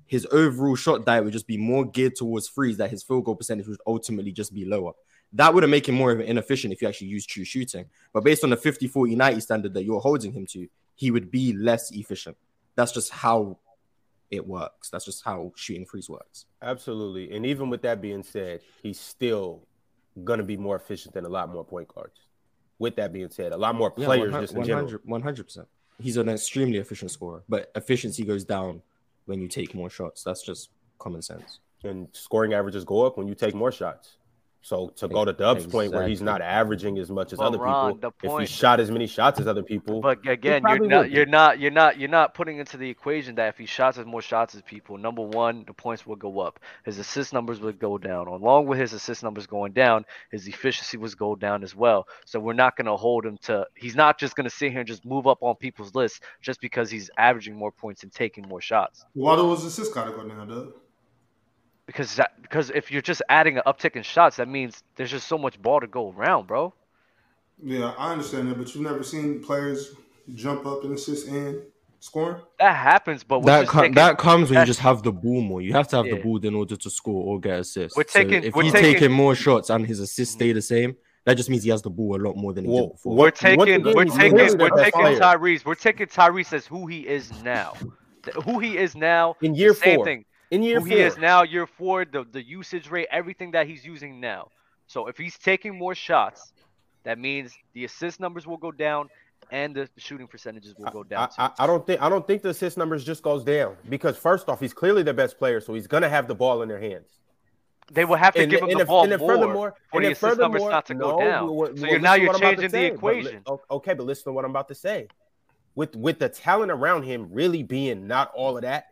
his overall shot diet would just be more geared towards threes that his field goal percentage would ultimately just be lower. That would make him more of an inefficient if you actually use true shooting. But based on the 50, 40, 90 standard that you're holding him to, he would be less efficient. That's just how it works. That's just how shooting threes works. Absolutely. And even with that being said, he's still gonna be more efficient than a lot more point guards. With that being said, a lot more Yeah, players 100 just in general. 100 percent. He's an extremely efficient scorer, but efficiency goes down when you take more shots. That's just common sense. And scoring averages go up when you take more shots. So to go to Dub's point where he's not averaging as much as But other Ron, people, the if he shot as many shots as other people, But again, you're not, would. you're not, you're not, you're not putting into the equation that if he shots as more shots as people, number one, the points will go up. His assist numbers would go down. Along with his assist numbers going down, his efficiency was go down as well. So we're not going to hold him to. He's not just going to sit here and just move up on people's lists just because he's averaging more points and taking more shots. Why does assist gotta go down, Doug? Because that, because if you're just adding an uptick in shots, that means there's just so much ball to go around, bro. Yeah, I understand that, but you've never seen players jump up and assist and scoring. That happens, but we're That just com- taking- that comes when you just have the ball more. You have to have the ball in order to score or get assists. We're So taking- if we're he's taking- taking more shots and his assists stay mm-hmm. the same, that just means he has the ball a lot more than he Well, did before. We're What- taking, what the we're taking, we're taking player. Tyrese. We're taking Tyrese as who he is now. Who he is now. in year same four, thing. In year who four, he is now, year four, the, the usage rate, everything that he's using now. So if he's taking more shots, that means the assist numbers will go down and the shooting percentages will go down. I, I, I don't think I don't think the assist numbers just goes down because first off, he's clearly the best player, so he's gonna have the ball in their hands. they will have to And- give him and the if- ball and if more furthermore- for and the if assist numbers not to go no, down. well, so well, you're now you're what I'm about to changing the say, but li- equation. o- okay, but listen to what I'm about to say. With with the talent around him really being not all of that,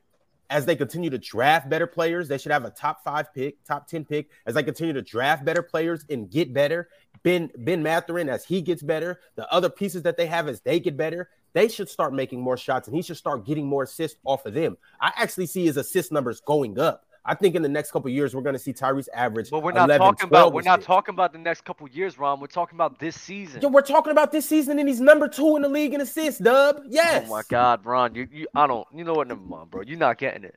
as they continue to draft better players, they should have a top five pick, top ten pick. As they continue to draft better players and get better, Ben Ben Mathurin as he gets better, the other pieces that they have as they get better, they should start making more shots and he should start getting more assists off of them. I actually see his assist numbers going up. I think in the next couple of years we're going to see Tyrese average. But we're not 11, talking about we're not assists. talking about the next couple years, Ron. We're talking about this season. Yo, we're talking about this season, and he's number two in the league in assists, Dub. Yes. Oh my God, Ron, you, you I don't you know what? Never mind, bro. You're not getting it.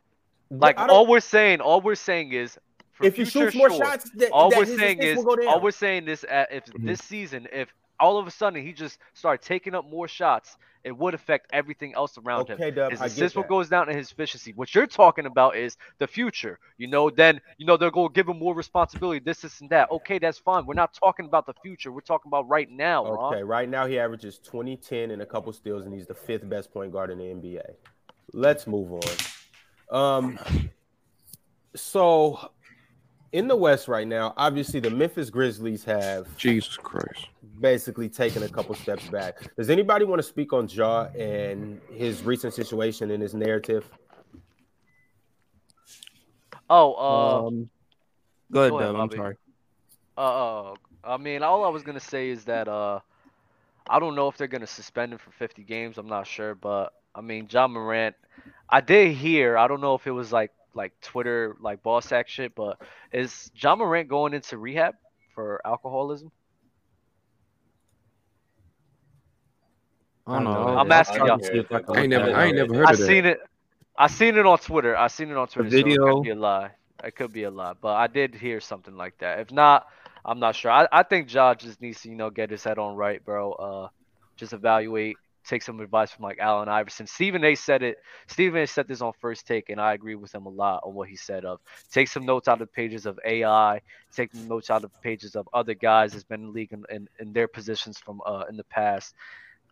Like all we're saying, all we're saying is if he future shoots more sure, shots, that, all that we're his saying is will go down. all we're saying is uh, if this season, if all of a sudden he just started taking up more shots, it would affect everything else around him. Okay, Dub, His I get assist will that. goes down and his efficiency. What you're talking about is the future. You know, then you know they're going to give him more responsibility, this, this, and that. Okay, that's fine. We're not talking about the future. We're talking about right now, Ron. Okay, right now he averages 20, 10, and a couple steals, and he's the fifth best point guard in the NBA. Let's move on. Um, so in the West right now, obviously the Memphis Grizzlies have Jesus Christ. basically taken a couple steps back. Does anybody want to speak on Ja and his recent situation and his narrative? Oh, uh, um, go ahead, go ahead, Dub. I'm sorry. Uh, uh, I mean, all I was gonna say is that uh, I don't know if they're gonna suspend him for 50 games. I'm not sure, but I mean, Ja Morant. I did hear. I don't know if it was like like Twitter like boss sack shit, but is Ja Morant going into rehab for alcoholism? I don't know. I'm asking y'all. didn't hear that. I ain't never, I ain't never heard I of that. seen it. I seen it on Twitter. I seen it on Twitter. So it video? could be a lie. It could be a lie, but I did hear something like that. If not, I'm not sure. I, I think Ja just needs to, you know, get his head on right, bro. Uh, just evaluate, take some advice from like Allen Iverson. Stephen A. said it. Stephen A. said this on first take, and I agree with him a lot on what he said. Of take some notes out of the pages of AI, take notes out of the pages of other guys that's been in the league in, in, in their positions from uh in the past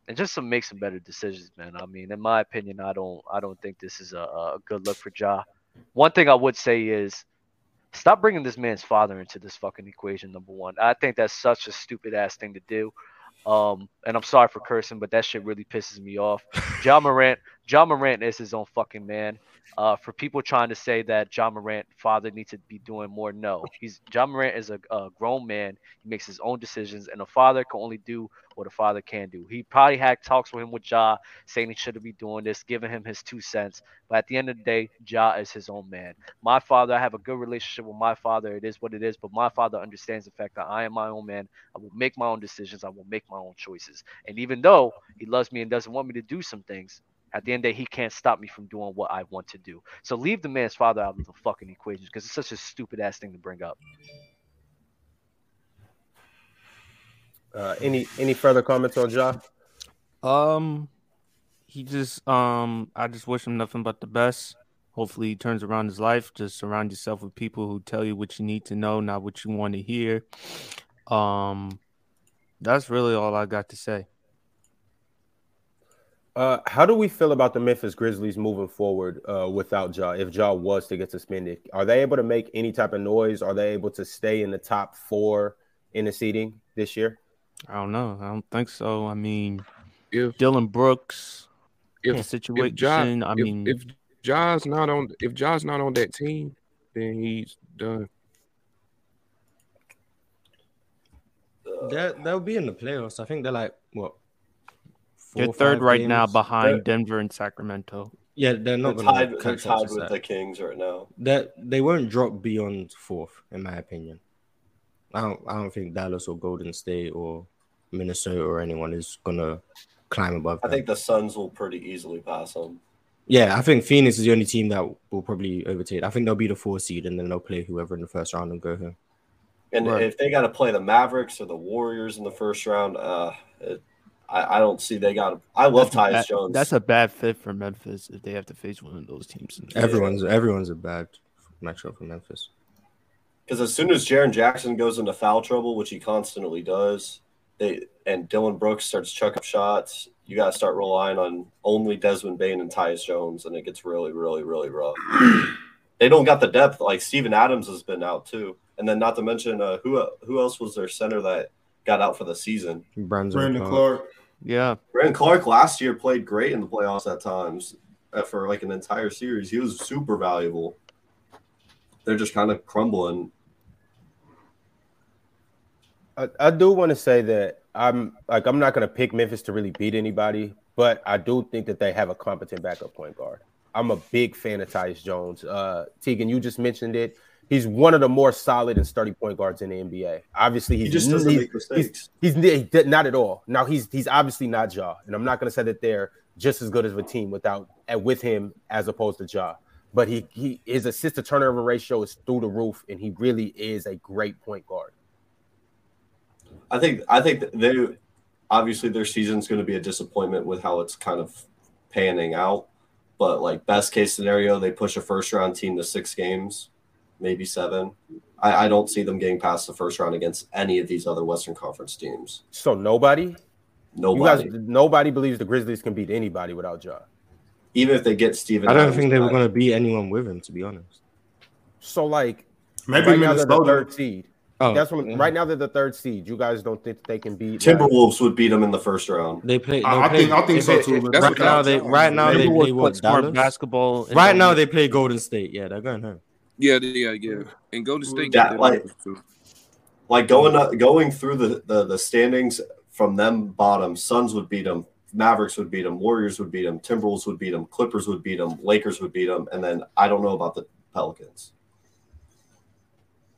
and just to make some better decisions, man. I mean, in my opinion, I don't I don't think this is a, a good look for Ja. One thing I would say is stop bringing this man's father into this fucking equation. Number one, I think that's such a stupid ass thing to do. Um, and I'm sorry for cursing, but that shit really pisses me off. Ja Morant, Ja Morant is his own fucking man. Uh, for people trying to say that Ja Morant father needs to be doing more, no. He's Ja Morant is a, a grown man. He makes his own decisions, and a father can only do what a father can do. He probably had talks with him with Ja, saying he shouldn't be doing this, giving him his two cents. But at the end of the day, Ja is his own man. My father, I have a good relationship with my father. It is what it is. But my father understands the fact that I am my own man. I will make my own decisions. I will make my own choices. And even though he loves me and doesn't want me to do some things, at the end of the day, he can't stop me from doing what I want to do. So leave the man's father out of the fucking equation because it's such a stupid ass thing to bring up. Uh, any any further comments on Ja? Um, he just um, I just wish him nothing but the best. Hopefully, he turns around his life. Just surround yourself with people who tell you what you need to know, not what you want to hear. Um, that's really all I got to say. Uh, how do we feel about the Memphis Grizzlies moving forward uh, without Ja? If Ja was to get suspended, are they able to make any type of noise? Are they able to stay in the top four in the seeding this year? I don't know. I don't think so. I mean, If Dillon Brooks, if the if situation. Ja, I if, mean, if Ja's not on, if Ja's not on that team, then he's done. They're, they'll be in the playoffs. I think they're like what? Four they're third five right now behind They're- Denver and Sacramento. Yeah, they're not They're tied, they're tied with that. the Kings right now. That they won't drop beyond fourth, in my opinion. I don't. I don't think Dallas or Golden State or Minnesota or anyone is gonna climb above. I them. think the Suns will pretty easily pass them. Yeah, I think Phoenix is the only team that will probably overtake. I think they'll be the four seed, and then they'll play whoever in the first round and go home. And Right. if they got to play the Mavericks or the Warriors in the first round, uh, it, I, I don't see they got. to I love That's Tyus bad- Jones. That's a bad fit for Memphis if they have to face one of those teams. in the- Everyone's everyone's a bad matchup for Memphis. Because as soon as Jaren Jackson goes into foul trouble, which he constantly does, they and Dillon Brooks starts chucking up shots, you got to start relying on only Desmond Bane and Tyus Jones, and it gets really, really, really rough. they don't got the depth. Like Steven Adams has been out too, and then not to mention uh, who who else was their center that got out for the season? Brandon, Brandon Clarke. Clarke. Yeah, Brandon Clarke last year played great in the playoffs at times uh, for like an entire series. He was super valuable. They're just kind of crumbling. I, I do want to say that I'm like I'm not going to pick Memphis to really beat anybody, but I do think that they have a competent backup point guard. I'm a big fan of Tyus Jones. Uh, Tegan, you just mentioned it. He's one of the more solid and sturdy point guards in the NBA. Obviously, he's He just doesn't he's, make mistakes. He's, he's, he's not at all. Now he's he's obviously not Ja, and I'm not going to say that they're just as good as a team without with him as opposed to Ja. But he he his assist to turnover ratio is through the roof, and he really is a great point guard. I think I think they obviously their season's going to be a disappointment with how it's kind of panning out. But like best case scenario, they push a first round team to six games, maybe seven. I, I don't see them getting past the first round against any of these other Western Conference teams. So nobody, Nobody, you guys, nobody believes the Grizzlies can beat anybody without Ja. even if they get Steven. I don't Adams think they were going to beat anyone with him, to be honest. So like Maybe right now they're the third seed. Oh, That's when yeah. right now they're the third seed. You guys don't think they can beat Timberwolves would beat them in the first round. They play. I- they'll I play- think- I think so it- too, if- but Right now, they right now they play what put smart Dallas. basketball. Right now they play Golden State. Yeah, they're going home. Yeah, yeah, yeah. And Golden State Yeah, got their like- numbers, too. Like going up, going through the, the the standings from them bottom, Suns would beat them, Mavericks would beat them, Warriors would beat them, Timberwolves would beat them, Clippers would beat them, Lakers would beat them, and then I don't know about the Pelicans.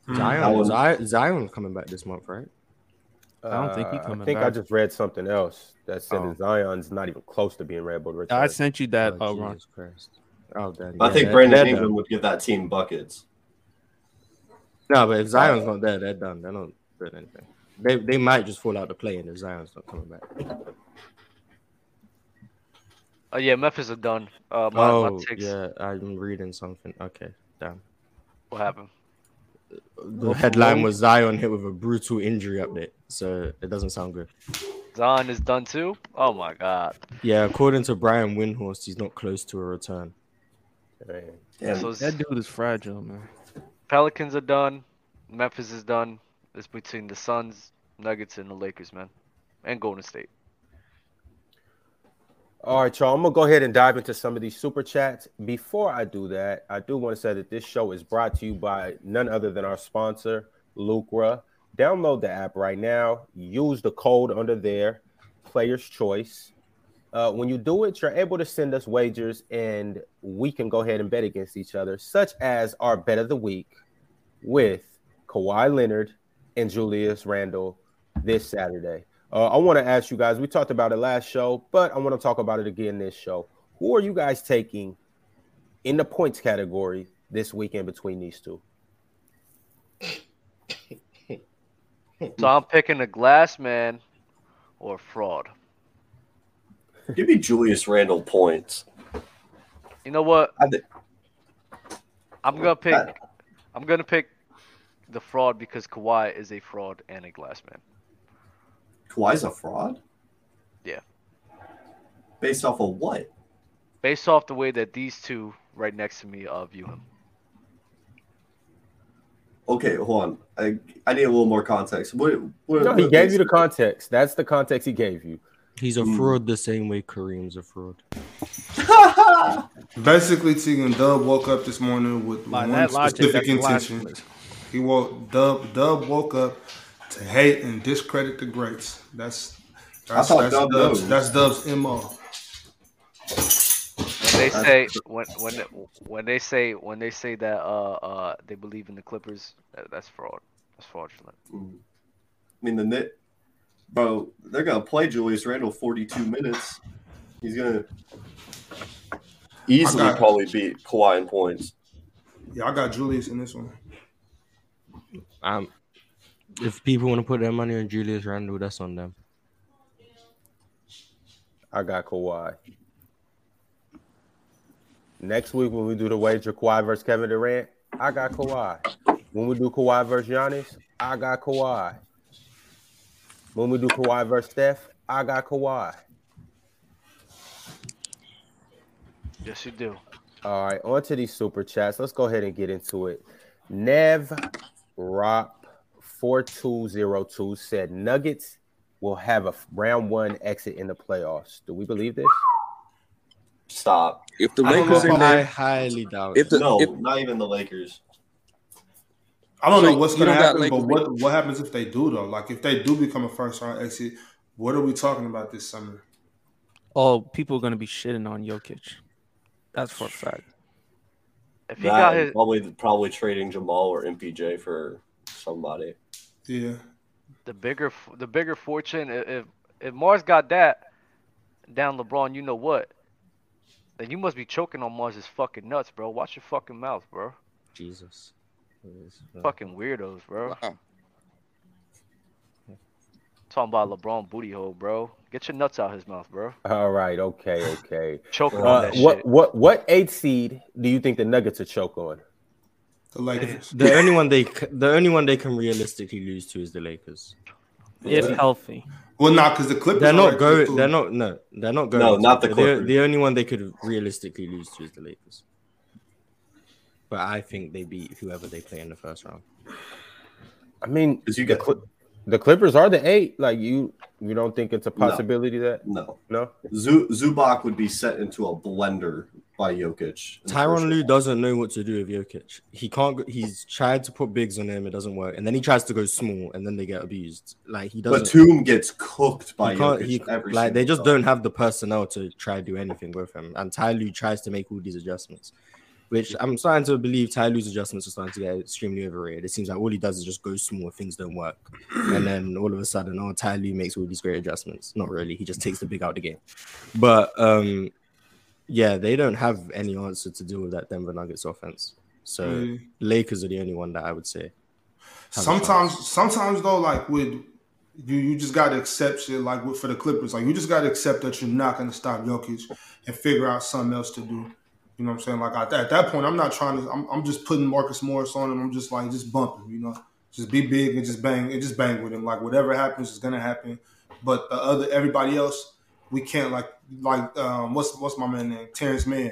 Hmm. Zion, That one- Zion, Zion coming back this month, right? I don't think he Uh, coming I think I just read something else that said Oh. that Zion's not even close to being able to return. I sent you that, oh, uh, Ron. Jesus Christ. Oh, then, I yeah, think they're- Brandon they're Ingram done. would give that team buckets. No, but if Zion's not there, they're done. They're not doing anything. They they might just fall out the play and if Zion's not coming back. Oh yeah, Memphis are done. Uh, my, oh, my takes. yeah, I'm reading something. Okay, damn. What happened? The headline was Zion hit with a brutal injury update, so it doesn't sound good. Zion is done too. Oh my god. Yeah, according to Brian Windhorst, he's not close to a return. Man. And So That dude is fragile, man. Pelicans are done. Memphis is done. It's between the Suns, Nuggets, and the Lakers, man, and Golden State. All right, y'all. I'm gonna go ahead and dive into some of these super chats. Before I do that, I do want to say that this show is brought to you by none other than our sponsor, Lucra. Download the app right now. Use the code under there, Player's Choice. Uh, when you do it, you're able to send us wagers, and we can go ahead and bet against each other, such as our bet of the week with Kawhi Leonard and Julius Randle this Saturday. Uh, I want to ask you guys. We talked about it last show, but I want to talk about it again this show. Who are you guys taking in the points category this weekend between these two? So I'm picking a glass man or fraud. Give me Julius Randle points. You know what? I thi- I'm gonna pick. Uh, I'm gonna pick the fraud because Kawhi is a fraud and a glass man. Kawhi's a fraud? Yeah. Based off of what? Based off the way that these two right next to me uh, view him. Okay, hold on. I, I need a little more context. What, what, No, he what- gave you the context. That's the context he gave you. He's a Hmm. fraud the same way Kareem's a fraud. Basically, Tegan Dub woke up this morning with By one that logic, specific that's intention. blasphemous. He woke Dub Dub woke up to hate and discredit the greats. That's that's thought that's Dub Dub's, that's Dub's mo. When they say when when when they say when they say that uh uh they believe in the Clippers, that, that's fraud. That's fraudulent. Mm. I mean, the Knicks, bro, they're going to play Julius Randle 42 minutes. He's going to easily got- probably beat Kawhi in points. Yeah, I got Julius in this one. Um, if people want to put their money on Julius Randle, that's on them. I got Kawhi. Next week when we do the wager Kawhi versus Kevin Durant, I got Kawhi. When we do Kawhi versus Giannis, I got Kawhi. When we do Kawhi versus Steph, I got Kawhi. Yes, you do. All right, on to these super chats. Let's go ahead and get into it. Nev Rop 4202 said Nuggets will have a round one exit in the playoffs. Do we believe this? Stop. If the I don't Lakers know in I there, highly doubt if it. the no, if, not even the Lakers. I don't So know what's going to don't happen, but what what happens if they do though? Like if they do become a first round exit, what are we talking about this summer? Oh, people are gonna be shitting on Jokic. That's for a fact. If he That got his probably probably trading Jamal or MPJ for somebody. Yeah, the bigger the bigger fortune, if if Marz got that down LeBron, you know what? Then you must be choking on Marz's fucking nuts, bro. Watch your fucking mouth, bro. Jesus. Fucking weirdos, bro. Wow. Talking about LeBron booty hole, bro. Get your nuts out his mouth, bro. All right, okay, okay. Choking on Uh, that what shit. what what eight seed do you think the Nuggets are choke on? the Lakers. The only one they the only one they can realistically lose to is the Lakers. If Yeah. healthy. Well, not because the Clippers. They're not going. They're not. No, they're not going. No, to. not the The- Clippers. The, only one they could realistically lose to is the Lakers. But I think they beat whoever they play in the first round. I mean, 'Cause you the, Cl- the Clippers are the eight. Like you, you don't think it's a possibility that No. no? Zu- Zubac would be set into a blender by Jokic. in Tyronn first Lue doesn't know what to do with Jokic. He can't. Go, he's tried to put bigs on him. It doesn't work. And then he tries to go small, and then they get abused. Like he doesn't. Batum gets cooked by he. Jokic He, every like they just time. don't have the personnel to try to do anything with him. And Ty Lue tries to make all these adjustments, which I'm starting to believe Ty Lue's adjustments are starting to get extremely overrated. It seems like all he does is just go small, things don't work, and then all of a sudden, oh, Ty Lue makes all these great adjustments. Not really. He just takes the big out of the game. But um, yeah, they don't have any answer to deal with that Denver Nuggets offense. So Mm. Lakers are the only one that I would say. Sometimes, sometimes though, like with you, you just got to accept shit. Like with, for the Clippers, like you just got to accept that you're not going to stop Jokic and figure out something else to do. You know what I'm saying? Like at, at that point, I'm not trying to. I'm, I'm just putting Marcus Morris on him. I'm just like just bumping. You know, just be big and just bang and just bang with him. Like whatever happens is gonna happen. But the other everybody else, we can't like like um, what's what's my man name? Terrence Mann.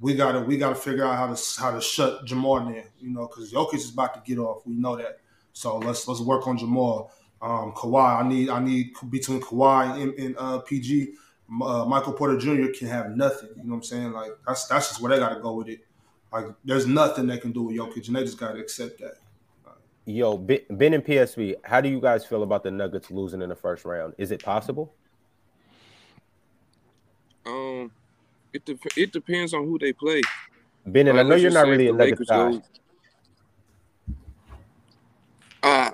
We gotta we gotta figure out how to how to shut Jamal down. You know, because Jokic is about to get off. We know that. So let's let's work on Jamal. Um, Kawhi, I need I need between Kawhi and, and uh, PG. Uh, Michael Porter Jr. can have nothing. You know what I'm saying? Like that's that's just where they got to go with it. Like there's nothing they can do with Jokic, and they just got to accept that. Yo, Ben Ben and PSV, how do you guys feel about the Nuggets losing in the first round? Is it possible? Um, it dep it depends on who they play. Ben, and I know you're not really a Nuggets Lakers guy. go- Uh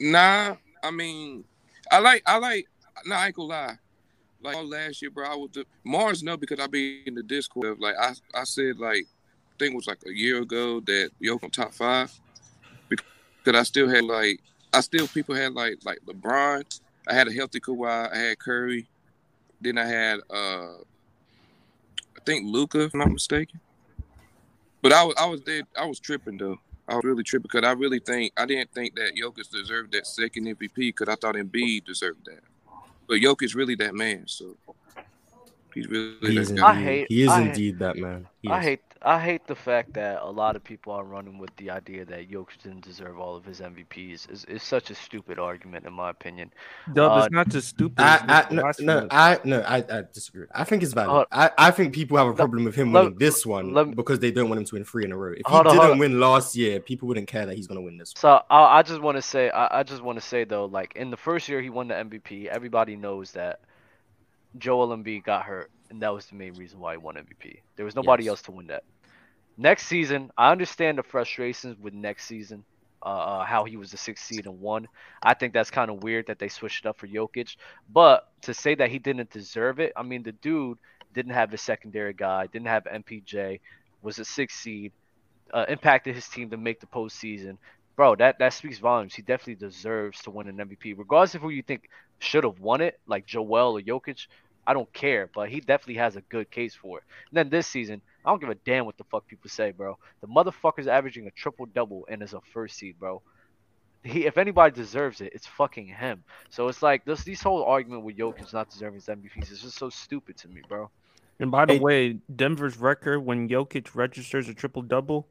nah. I mean, I like I like. Nah, I ain't gonna lie. Like last year, bro, I was the, Marz no because I be in the Discord. Like I I said like I think it was like a year ago that Yoke on top five because I still had like I still people had like like LeBron. I had a healthy Kawhi. I had Curry. Then I had uh I think Luka, if I'm not mistaken. But I was I was dead. I was tripping though. I was really tripping because I really think I didn't think that Jokic deserved that second MVP because I thought Embiid deserved that. But Jokic's really that man, so he's really He is that indeed, guy. I hate- he is I hate- indeed that man. I hate I hate the fact that a lot of people are running with the idea that Jokic didn't deserve all of his MVPs. It's, it's such a stupid argument, in my opinion. Dub, Uh, it's not just stupid. I, I, no, no. I, no, I, I disagree. I think it's valid. Uh, I, I think people have a problem with him let- winning this one let- because they don't want him to win three in a row. If he on, didn't win last year, people wouldn't care that he's gonna win this. One. So I, I just want to say I, I just want to say though, like in the first year he won the MVP, everybody knows that Joel Embiid got hurt, and that was the main reason why he won MVP. There was nobody Yes. else to win that. Next season, I understand the frustrations with next season, uh, uh, how he was the sixth seed and won. I think that's kind of weird that they switched it up for Jokic. But to say that he didn't deserve it, I mean, the dude didn't have a secondary guy, didn't have MPJ, was a sixth seed, uh, impacted his team to make the postseason. Bro, that, that speaks volumes. He definitely deserves to win an MVP, regardless of who you think should have won it, like Joel or Jokic. I don't care, but he definitely has a good case for it. And then this season, I don't give a damn what the fuck people say, bro. The motherfucker's averaging a triple double and is a first seed, bro. He, if anybody deserves it, it's fucking him. So it's like this, this whole argument with Jokic not deserving his MVPs is just so stupid to me, bro. And by the Hey- way, Denver's record when Jokic registers a triple double,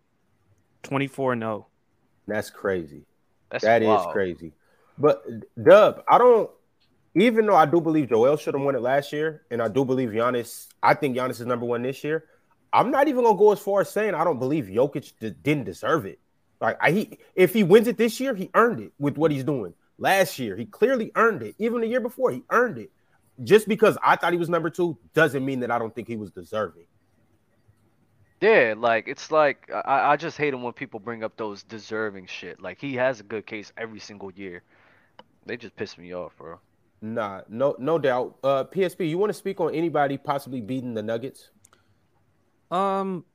24 and oh. 0. That's crazy. That's That is wild. crazy. But Dub, I don't. Even though I do believe Joel should have won it last year, and I do believe Giannis, I think Giannis is number one this year. I'm not even gonna go as far as saying I don't believe Jokic d- didn't deserve it. Like I, he, if he wins it this year, he earned it with what he's doing. Last year, he clearly earned it. Even the year before, he earned it. Just because I thought he was number two doesn't mean that I don't think he was deserving. Yeah, like it's like I, I just hate it when people bring up those deserving shit. Like he has a good case every single year. They just piss me off, bro. Nah, no, no doubt. Uh, PSP, you want to speak on anybody possibly beating the Nuggets? Um,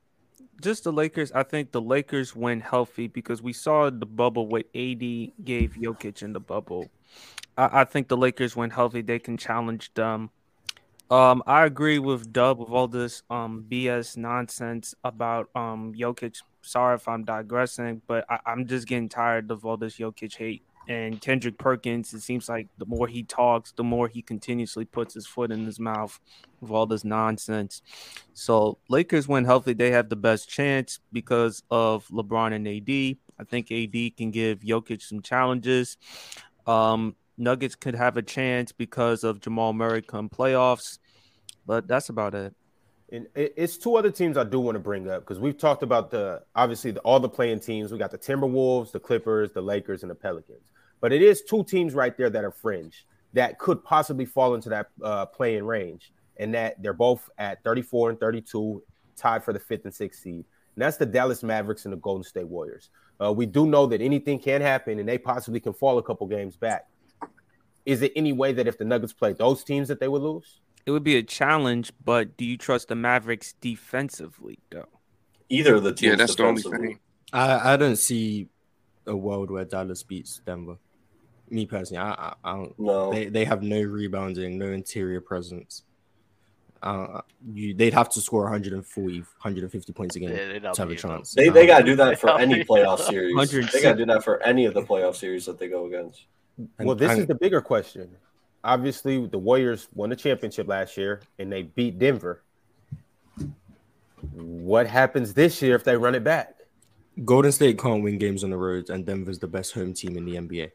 just the Lakers. I think the Lakers went healthy because we saw the bubble what AD gave Jokic in the bubble. I, I think the Lakers went healthy. They can challenge them. Um, I agree with Dub with all this um BS nonsense about um Jokic. Sorry if I'm digressing, but I, I'm just getting tired of all this Jokic hate. And Kendrick Perkins, it seems like the more he talks, the more he continuously puts his foot in his mouth with all this nonsense. So Lakers win healthy. They have the best chance because of LeBron and AD. I think AD can give Jokic some challenges. Um, Nuggets could have a chance because of Jamal Murray come playoffs, but that's about it. And it's two other teams I do want to bring up because we've talked about the obviously the, all the playing teams. We got the Timberwolves, the Clippers, the Lakers, and the Pelicans. But it is two teams right there that are fringe that could possibly fall into that uh, playing range, and that they're both at 34 and 32, tied for the fifth and sixth seed. And that's the Dallas Mavericks and the Golden State Warriors. Uh, we do know that anything can happen, and they possibly can fall a couple games back. Is it any way that if the Nuggets play those teams that they would lose? It would be a challenge, but do you trust the Mavericks defensively though? Either of the teams. Yeah, that's the only defensively. thing. I, I don't see a world where Dallas beats Denver. Me personally, I, I, I don't. No. They they have no rebounding, no interior presence. Uh, you they'd have to score 140, 150 points a game Yeah, they'd to have a be enough. chance. They, Um, they got to do that for any playoff series. 106. They got to do that for any of the playoff series that they go against. and- well, this and- is the bigger question. Obviously, the Warriors won the championship last year and they beat Denver. What happens this year if they run it back? Golden State can't win games on the road, and Denver's the best home team in the NBA.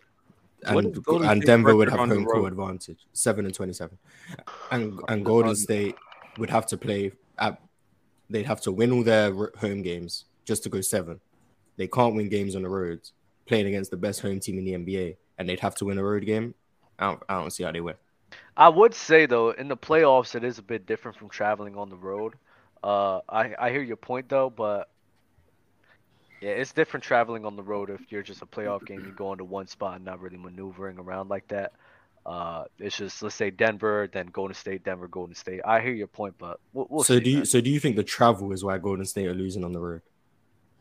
What And, Golden and Denver would have on the home court advantage, seven and twenty-seven. And and Golden State would have to play at. They'd have to win all their home games just to go seven. They can't win games on the road, playing against the best home team in the NBA, and they'd have to win a road game. I don't, I don't see how they win. I would say though, in the playoffs, it is a bit different from traveling on the road. Uh, I I hear your point though, but yeah, it's different traveling on the road if you're just a playoff game. You go into one spot and not really maneuvering around like that. Uh, it's just let's say Denver, then Golden State, Denver, Golden State. I hear your point, but we'll, we'll so do you so do you think the travel is why Golden State are losing on the road?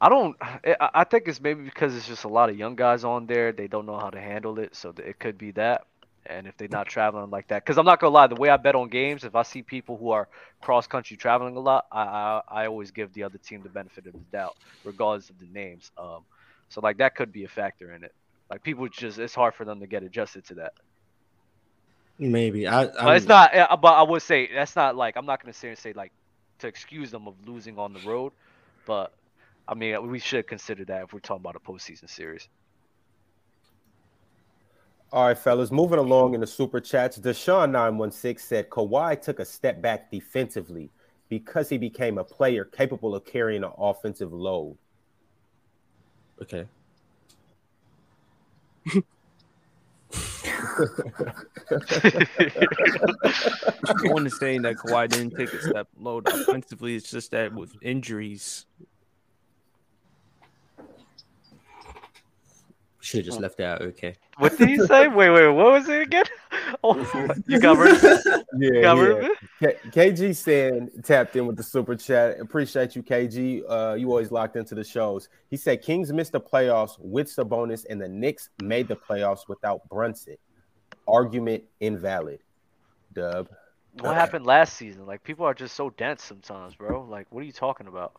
I don't. I I think it's maybe because it's just a lot of young guys on there. They don't know how to handle it, so it could be that. And if they're not traveling like that, because I'm not gonna lie, the way I bet on games, if I see people who are cross country traveling a lot, I, I I always give the other team the benefit of the doubt, regardless of the names. Um, so like that could be a factor in it. Like people just, it's hard for them to get adjusted to that. Maybe I. But it's not. But I would say that's not like I'm not gonna say and say like to excuse them of losing on the road, but I mean we should consider that if we're talking about a postseason series. All right, fellas, moving along in the super chats. Deshaun916 said Kawhi took a step back defensively because he became a player capable of carrying an offensive load. Okay. I want to say that Kawhi didn't take a step load offensively. It's just that with injuries, Should have just left it out. Okay. What did he say? Wait, wait, what was it again? Oh, you covered. it? Yeah, Covered yeah. it? K- KG saying tapped in with the super chat. Appreciate you, KG. Uh, you always locked into the shows. He said Kings missed the playoffs with Sabonis, and the Knicks made the playoffs without Brunson. Argument invalid. Dub. What happened last season? Like people are just so dense sometimes, bro. Like what are you talking about?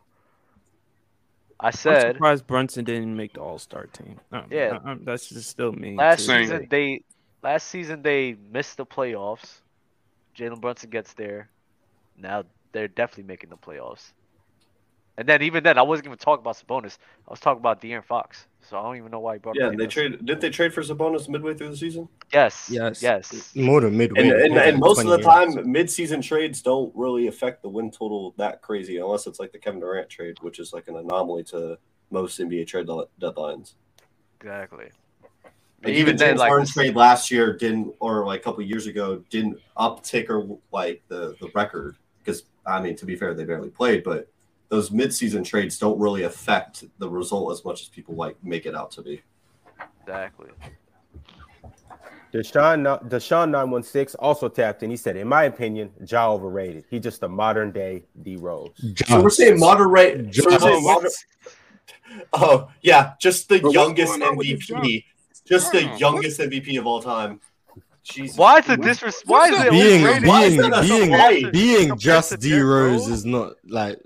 I I'm said surprised Brunson didn't make the All Star team. Um, Yeah. I- I'm- that's just still me. last too. Season they last season they missed the playoffs. Jalen Brunson gets there. Now they're definitely making the playoffs. And then even then I wasn't even talking about Sabonis. I was talking about De'Aaron Fox. So I don't even know why he brought Yeah, they trade. Didn't they trade for Sabonis midway through the season? Yes. Yes. Yes. More than midway. And, and, more and most of 20 the years. time, mid-season trades don't really affect the win total that crazy, unless it's like the Kevin Durant trade, which is like an anomaly to most NBA trade deadlines. Exactly. Like Even even then, James like, Harden's this- trade last year didn't, or like a couple years ago, didn't uptick or like the the record because I mean to be fair, they barely played, but those mid-season trades don't really affect the result as much as people like make it out to be. Exactly. Deshaun Deshaun nine one six also tapped in. He said, "In my opinion, Ja overrated. He's just a modern day D Rose." So we're saying moderate. So we're saying moder- oh yeah, just the But youngest going on with this MVP, just the Wow, youngest MVP of all time. Jesus. Why is it disres- why is it being overrated? Why is being a being being just D Derrick Rose Rose? is not like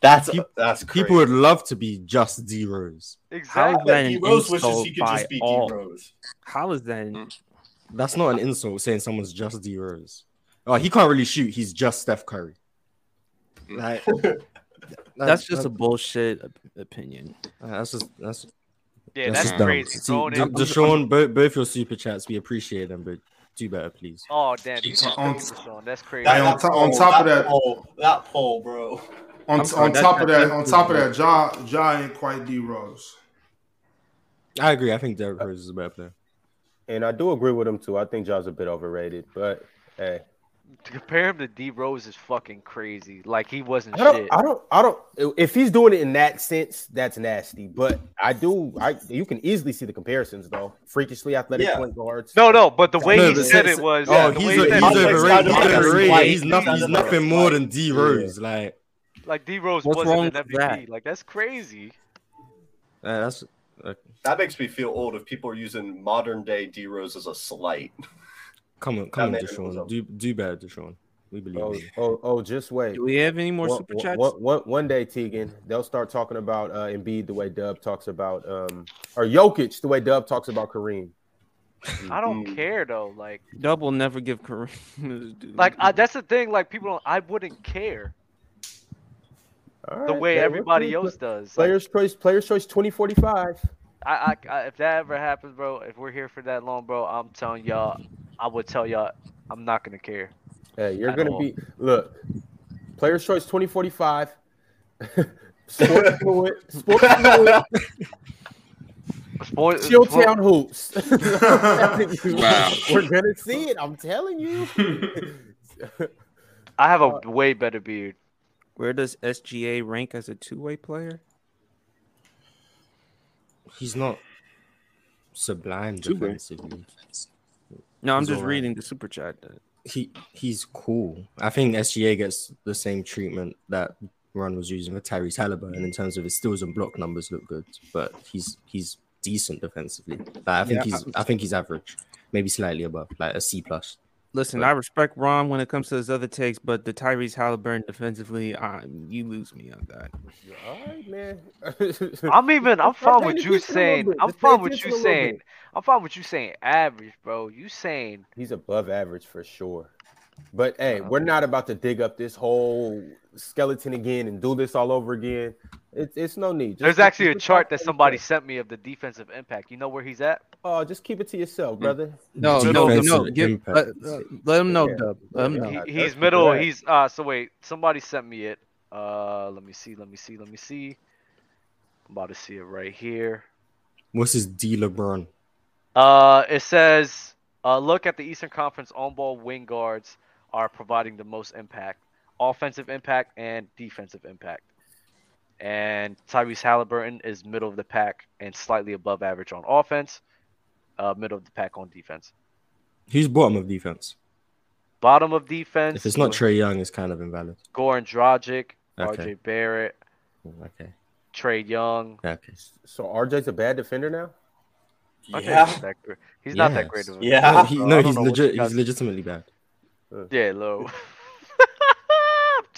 That's Peop- that's crazy. people would love to be just D Rose. How is Exactly. that D Rose wishes he could just be D Rose. How is that? an- mm. That's not an insult saying someone's just D Rose. Oh, he can't really shoot. He's just Steph Curry. Mm. Like That's just a bullshit op- opinion. Uh, that's just that's Yeah, that's that's crazy. See, D- in- Deshaun, both, both your super chats, we appreciate them, but Do better, please. Oh damn, you On- on, Deshaun. That's crazy. Hey, on, top, on top of that, poll, that poll, bro. On, I'm sorry, on that- top of that- that, that- on top of that, Ja, Ja ain't quite D Rose. I agree. I think Derrick Rose is a better player. And I do agree with him too. I think Ja's a bit overrated, but hey, To compare him to D Rose is fucking crazy. Like he wasn't I don't, shit. I don't, I don't. If he's doing it in that sense, that's nasty. But I do, I you can easily see the comparisons though. Freakishly athletic Yeah. point guards. No, no, but the way No, he but said it was. Oh, the he's, way a, he said he's overrated. He's He's overrated. He's nothing. He's He's nothing more than D Rose. Like Like D Rose What's wasn't wrong an MVP. that? Like that's crazy. uh, that's uh, That makes me feel old if people are using modern day D Rose as a slight. come on, come on, That man Deshaun. Do do better, Deshaun. We believe Oh, you. oh, oh, just wait. Do we have any more One- super one- chats? one- one- one day, Tegan, they'll start talking about uh, Embiid the way Dub talks about, um, or Jokic the way Dub talks about Kareem. I don't Mm. care though. Like, Dub will never give Kareem. Like I, that's the thing. Like people, don't, I wouldn't care All the way everybody we'll- else does. Like, Players choice, players choice, twenty forty five. I, I, I, if that ever happens, bro, if we're here for that long, bro, I'm telling y'all, I would tell y'all, I'm not gonna care. Hey, you're gonna all. be look. Players choice twenty forty five. Sports fluid, sports fluid, Sport, Chilltown hoops. Wow. We're gonna see it. I'm telling you. I have a uh, way better beard. Where does SGA rank as a two-way player? He's not sublime Too bad. defensively. No, I'm He's just alright. reading the super chat. He he's cool. I think SGA gets the same treatment that Ron was using for Tyrese Halliburton in terms of his steals and block numbers look good, but he's he's decent defensively. Like, I think Yeah, he's I think he's average, maybe slightly above, like a C plus. Listen, Right. I respect Ron when it comes to his other takes, but the Tyrese Halliburton defensively, uh, you lose me on that. All right, man. I'm even. I'm fine with you attention a little saying. I'm fine with you saying. I'm fine with you saying average, bro. You saying He's above average for sure. But hey, we're not about to dig up this whole skeleton again and do this all over again. It's it's no need. Just- there's actually a chart that somebody sent me of the defensive impact. You know where he's at? Oh, just keep it to yourself, brother. No, no, no. Give, let, uh, let him know, Yeah. Dub. Let him know. He, he's middle. He's uh. So wait, somebody sent me it. Uh, let me see. Let me see. Let me see. I'm about to see it right here. What's his D LeBron? Uh, it says, uh, look at the Eastern Conference on-ball wing guards are providing the most impact, offensive impact and defensive impact. And Tyrese Halliburton is middle of the pack and slightly above average on offense, uh, middle of the pack on defense. He's bottom of defense? Bottom of defense. If it's not Trae Young, it's kind of invalid. Goran Dragic, Okay. RJ Barrett, Okay. Trae Young. Okay. So RJ's a bad defender now. RJ 's Yeah. not that great. He's not that great of a Yeah. No, he, no he's legit. He's legitimately bad. Yeah, low.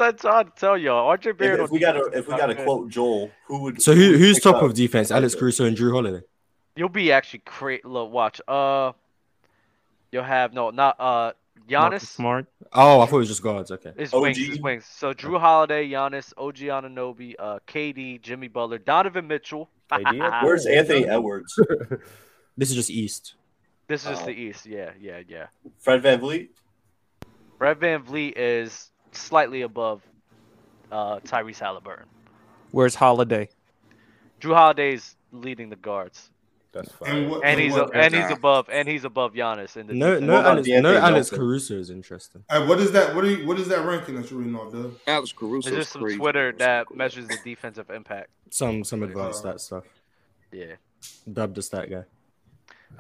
I'm trying to tell y'all, RJ If, Barrett. if on we got to if we got to quote Joel, who would So who who who's top up? of defense? Alex Caruso and Jrue Holiday. You'll be actually great. Look, watch. Uh, you'll have no, not uh, Marcus Giannis. Smart. Oh, I thought it was just guards. Okay. It's OG. wings, is wings. So Jrue Holiday, Giannis, OG Anunoby, uh, KD, Jimmy Butler, Donovan Mitchell. Where's Anthony Edwards? This is just East. This is just Oh. the East. Yeah, yeah, yeah. Fred VanVleet? Brad VanVleet is slightly above uh, Tyrese Halliburton. Where's Holiday? Jrue Holiday's leading the guards, That's And fine. what- and he's what- and he's above and he's above Giannis in the No, defense. no, Alex, no, Alex Caruso is interesting. Hey, what is that? What are you, what is that ranking that you're reading off, Dub? Alex Caruso. There's just some Twitter that measures the defensive impact. Some some advanced stat stuff. Yeah, Dubbed the stat guy.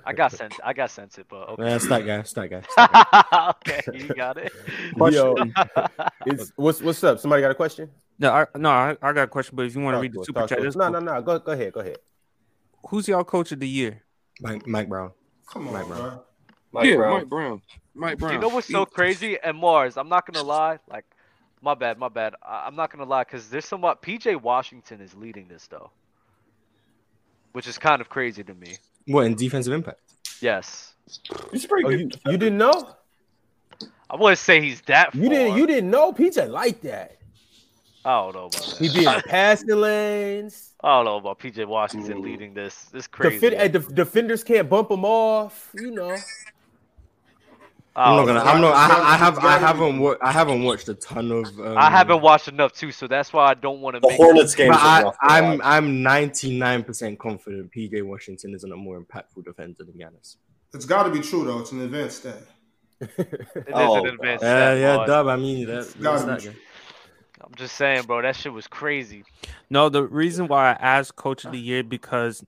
I got sent. I got sent it, but okay. Yeah, stat guy, stat guy. Stat guy. okay, you got it. Yo, it's, what's what's up? Somebody got a question? No, I, no, I, I got a question, but if you want to read the super talk chat, us. No, no, no. Go go ahead. Go ahead. who's y'all coach of the year? Mike, Mike Brown. Come on, Mike bro. Brown. Mike yeah, Brown. Mike Brown. Mike Brown. You know what's so crazy? And Marz, I'm not gonna lie. Like, my bad, my bad. I- I'm not gonna lie because there's somewhat. Uh, PJ Washington is leading this though, which is kind of crazy to me. What in defensive impact? Yes, He's pretty Oh, good. you, you didn't know? I wouldn't say he's that. You didn't you didn't know PJ like that. I don't know about that. He be in the passing lanes. I don't know about PJ Washington Ooh. leading this. This crazy. Defend, hey, defenders can't bump him off. You know. I'm not Oh, gonna. I'm not. I, I have. I haven't. Wa- I haven't watched a ton of. Um, I haven't watched enough too, so that's why I don't want to The make. Hornets game. I, I'm. I'm 99 percent confident PJ Washington isn't a more impactful defender than Giannis. It's got to be true though. It's an advanced stat. It is Oh, an advanced Yeah, stat, yeah, boy. dub. I mean, that, gotta that's be that true. Guy. I'm just saying, bro. That shit was crazy. No, the reason why I asked Coach of the Year because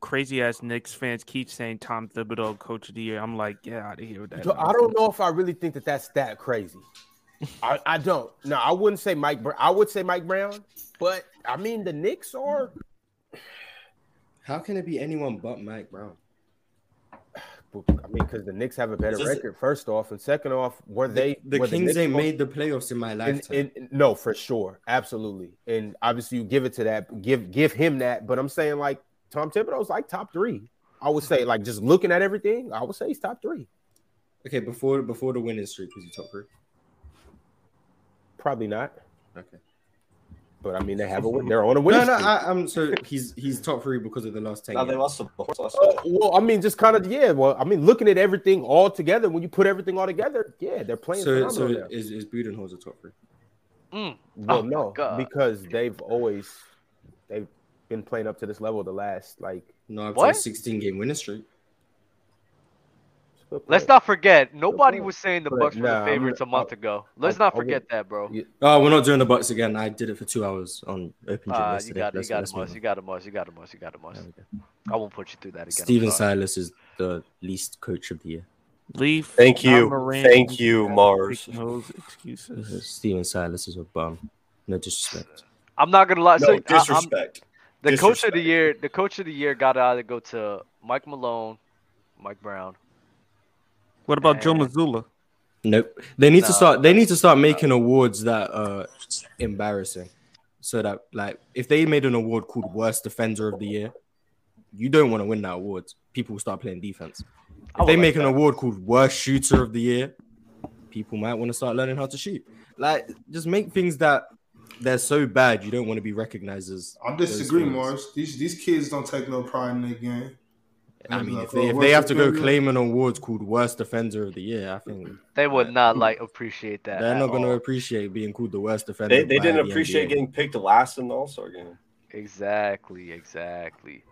crazy ass Knicks fans keep saying Tom Thibodeau Coach of the Year. I'm like, get out of here with that. So I don't know if I really think that that's that crazy. I, I don't. No, I wouldn't say Mike. Brown. I would say Mike Brown, but I mean the Knicks are. How can it be anyone but Mike Brown? I mean, because the Knicks have a better record. First off, and second off, were they The were Kings Knicks ain't made the playoffs in my lifetime. in- in- no, for sure, absolutely, and obviously you give it to that, give give him that. But I'm saying like Tom Thibodeau's like top three. I would say like just looking at everything, I would say he's top three. okay, before before the winning streak, was he top three? Probably not, Okay. But I mean they have a win. They're on a win. No, no, streak. I, I'm so he's he's top three because of the last ten. Now they lost to the Hornets last night. well, I mean, just kind of yeah. Well, I mean, looking at everything all together, when you put everything all together, yeah, they're playing So phenomenal so now. is is Budenholzer top three? Mm. Well, Oh no, because they've always they've been playing up to this level the last like. No, after What? 16 game winning streak. Let's not forget. Nobody was saying the Bucks were nah, the I'm- favorites a month ago. Let's not forget that, bro. Yeah. Oh, we're not doing the Bucks again. I did it for two hours on Open Gym ah, you yesterday. got, you got a move must. You got a must. You got a must. You got a must. There. I won't put you through that again. I'm Stephen. Silas is the least coach of the year. Leaf. Thank you. Moran, Thank you, Marz. making those excuses. Stephen Silas is a bum. No disrespect. I'm not gonna lie. No so, I- I'm- disrespect. the coach of the year. The coach of the year got to either go to Mike Malone, Mike Brown. What about Joe Eh. Mazzulla? Nope. They need to start. They need to start making awards that are embarrassing, so that like if they made an award called Worst Defender of the Year, you don't want to win that award. People will start playing defense. If they would make like an award called Worst Shooter of the Year, people might want to start learning how to shoot. Like, just make things that they're so bad you don't want to be recognized as. I those disagree, things. Marz. These these kids don't take no pride in their game. I mean, if they, if they have to go defender- claim an award called Worst Defender of the Year, I think They would not like appreciate that. they're not going to appreciate being called the Worst Defender. They, they didn't the appreciate NBA. getting picked last in the All Star game. Exactly, exactly.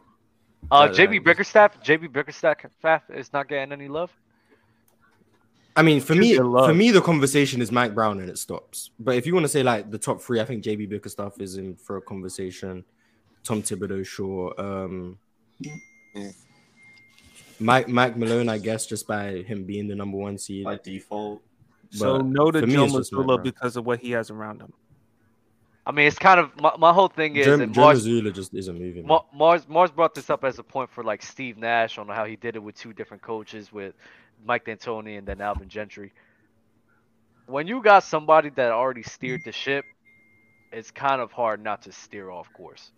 Uh, That- JB that- Bickerstaff, JB Bickerstaff is not getting any love. I mean, for Should me, for me, the conversation is Mike Brown and it stops. But if you want to say like the top three, I think JB Bickerstaff is in for a conversation. Tom Thibodeau, sure. Um, Yeah. Mike Mike Malone, I guess, just by him being the number one seed. by default. So no to for me, Joe it's just Mike Mazzulla because of what he has around him. I mean, it's kind of my, my whole thing is Joe, and Marz, Mazzulla just isn't moving. Ma- Marz Marz brought this up as a point for like Steve Nash on how he did it with two different coaches with Mike D'Antoni and then Alvin Gentry. When you got somebody that already steered the ship, it's kind of hard not to steer off course.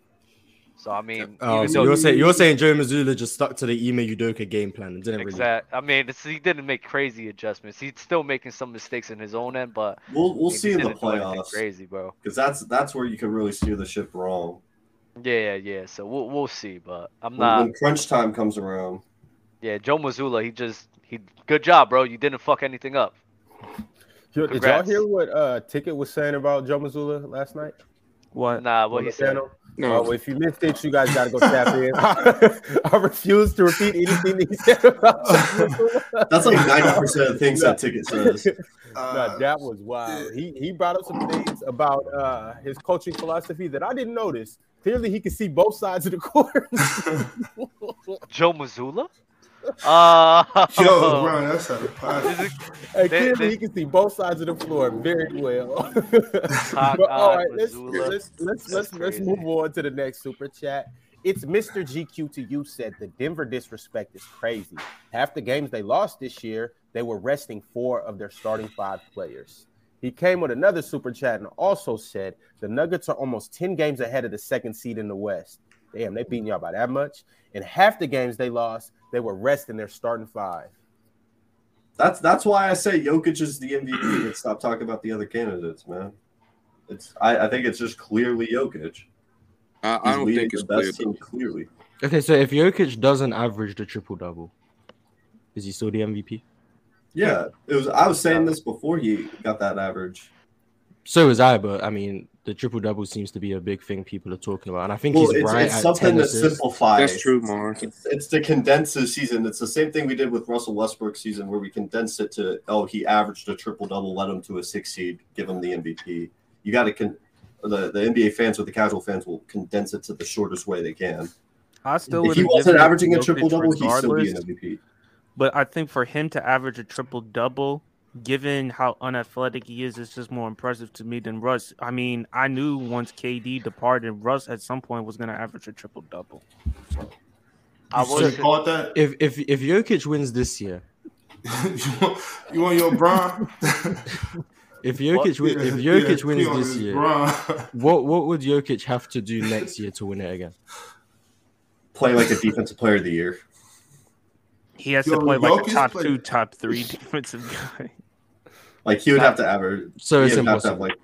So I mean, even so though you're saying you're saying Joe Mazzulla just stuck to the Ime Udoka game plan and didn't really. I mean, it's, he didn't make crazy adjustments. He's still making some mistakes in his own end, but We'll we'll he see in the didn't do anything playoffs Crazy, bro. because that's that's where you can really steer the ship wrong. Yeah, yeah. So we'll we'll see, but I'm When, not. when crunch time comes around, Yeah, Joe Mazzulla, he just he good job, bro. You didn't fuck anything up. Yo, Did y'all hear what uh Ticket was saying about Joe Mazzulla last night? What? Nah, what on he said. No, Oh, if you missed it, you guys got to go tap in. I refuse to repeat anything that he said about Joe that's like ninety percent of things that ticket says. Uh, no, that was wild. He he brought up some things about uh, his coaching philosophy that I didn't notice. Clearly, he could see both sides of the court. Joe Mazzulla? Uh, Yo, Brown, that's a is pass. it- Hey, clearly, they- he can see both sides of the floor very well. Hot but all God, right, let's let's let's let's, let's move on to the next super chat. It's Mr. GQ to you said the Denver disrespect is crazy. Half the games they lost this year, they were resting four of their starting five players. He came with another super chat and also said the Nuggets are almost 10 games ahead of the second seed in the West. Damn, they beating y'all by that much. And half the games they lost, they were resting their starting five. That's that's why I say Jokic is the MVP. and stop talking about the other candidates, man. It's I, I think it's just clearly Jokic. I, I don't think it's the best clear. team clearly. Okay, so if Jokic doesn't average the triple double, is he still the MVP? Yeah, it was. I was saying this before he got that average. So was I, but I mean, the triple double seems to be a big thing people are talking about, and I think Well, he's it's, right it's at something 10 that simplifies. That's true, Mark. It's, it's to condense the season. It's the same thing we did with Russell Westbrook season, where we condensed it to oh he averaged a triple double, led him to a six seed, give him the MVP. You got to con- the the NBA fans or the casual fans will condense it to the shortest way they can. I still If would he wasn't given it to averaging a triple double, he'd still be an. MVP. But I think for him to average a triple double, given how unathletic he is, it's just more impressive to me than Russ. I mean, I knew once KD departed, Russ at some point was going to average a triple double. I You was should call that. If if if Jokic wins this year, you, want, you want your Bron? if Jokic win, if Jokic yeah, wins this year, Bron. what what would Jokic have to do next year to win it again? Play like a defensive player of the year. He has Yo, to play like a top played- two, top three defensive guy. Like he would have to average. So it's he'd have to have, impossible. like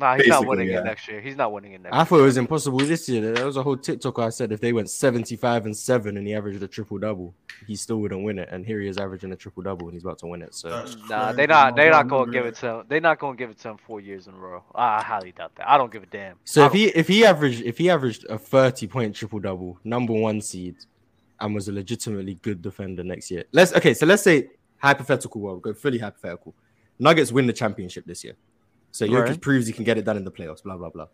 Nah, he's not winning yeah. it next year. He's not winning it next I year. thought it was impossible this year. There was a whole TikTok I said if they went 75 and 7 and he averaged a triple double, he still wouldn't win it. And here he is averaging a triple double and he's about to win it. So That's Nah, crazy. they not they I not gonna give it to him. They're not gonna give it to him four years in a row. I highly doubt that. I don't give a damn. so if he if he averaged if he averaged a 30 point triple double, number one seed, and was a legitimately good defender next year. Let's okay, so let's say hypothetical world, go fully hypothetical. Nuggets win the championship this year. So Jokic Right. proves he can get it done in the playoffs, blah blah blah.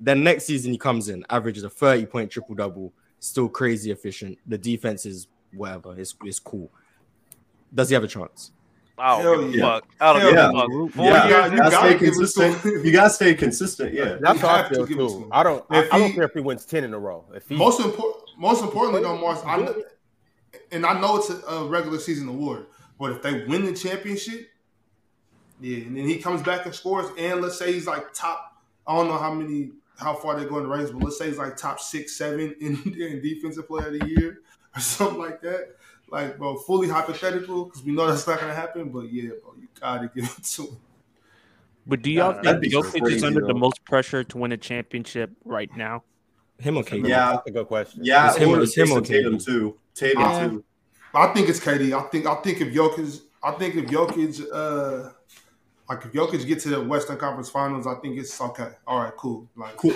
Then next season he comes in, averages a 30 point triple double, still crazy efficient. The defense is whatever, it's, it's cool. Does he have a chance? I don't Hell give a yeah. fuck. I don't give yeah. a fuck. Four yeah, years. you you gotta gotta stay give it to consistent. You gotta stay consistent. Yeah. That's how I feel to too. I don't. I, If I don't he- care if he wins ten in a row. If he Most important, most importantly, though, Marz, I know, and I know it's a, a regular season award, but if they win the championship, yeah, and then he comes back and scores, and let's say he's like top, I don't know how many, how far they go in the race, but let's say he's like top six, seven in, in defensive player of the year or something like that. Like, bro, fully hypothetical because we know that's not gonna happen, but yeah, bro, you gotta give it to him. But do y'all think be Jokic is crazy, under the most pressure to win a championship right now? Him or KD? Yeah. that's a good question. Yeah, It's him- or it's him Jayson or Tatum KD. too. Tatum Uh, too. I think it's KD. I think I think if Jokic, I think if Jokic, uh, like if Jokic get to the Western Conference Finals, I think it's okay. All right, cool. Like Cool.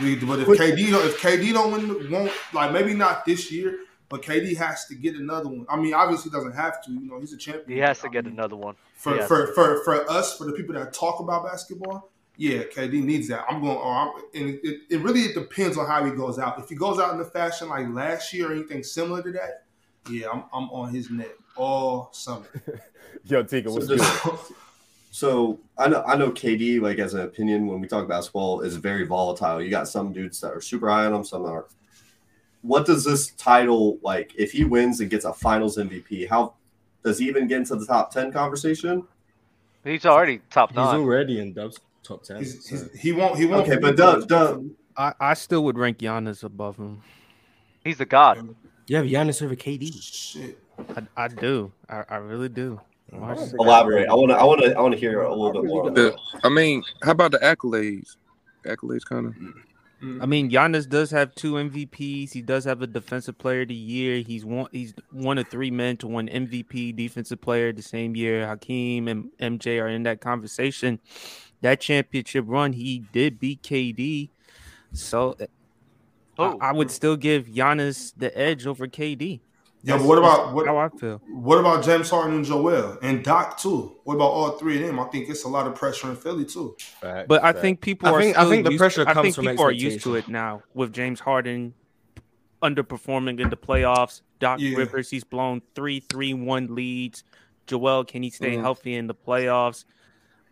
We, but if But- KD don't, if KD don't win, the- won't like maybe not this year, but KD has to get another one. I mean, obviously doesn't have to. You know, he's a champion. He has to I get mean, another one. for for, to. for for us for the people that talk about basketball. Yeah, KD needs that. I'm going, or I'm, and it, it really it depends on how he goes out. If he goes out in the fashion like last year or anything similar to that, yeah, I'm, I'm on his neck all summer. Yo, Tika, what's this- good? So I know I know KD like as an opinion when we talk basketball is very volatile. You got some dudes that are super high on him, some that aren't. What does this title like? If he wins and gets a Finals MVP, how does he even get into the top ten conversation? He's already top He's already in Dub's top 10. He's, so- he's, he won't. He won't. Okay, but Dub, Dub, I, I still would rank Giannis above him. He's the god. Yeah, but Giannis over KD. Shit. I, I do. I, I really do. Watch- elaborate. I want to. I want to. I want to hear a little bit more. The. I mean, how about the accolades? Accolades, kind of. Mm-hmm. I mean, Giannis does have two MVPs. He does have a Defensive Player of the Year. He's one. He's one of three men to win MVP, Defensive Player the same year. Hakeem and MJ are in that conversation. That championship run, he did beat KD. So I, Oh, I would still give Giannis the edge over KD. Yeah, but what about what? How I feel. What about James Harden and Joel and Doc too? What about all three of them? I think it's a lot of pressure in Philly too. Facts, But I think people I are. think- I think the pressure I comes think from people are used to it now with James Harden underperforming in the playoffs. Doc Yeah. Rivers, he's blown three, three, one leads. Joel, can he stay Mm-hmm. Mhm. healthy in the playoffs?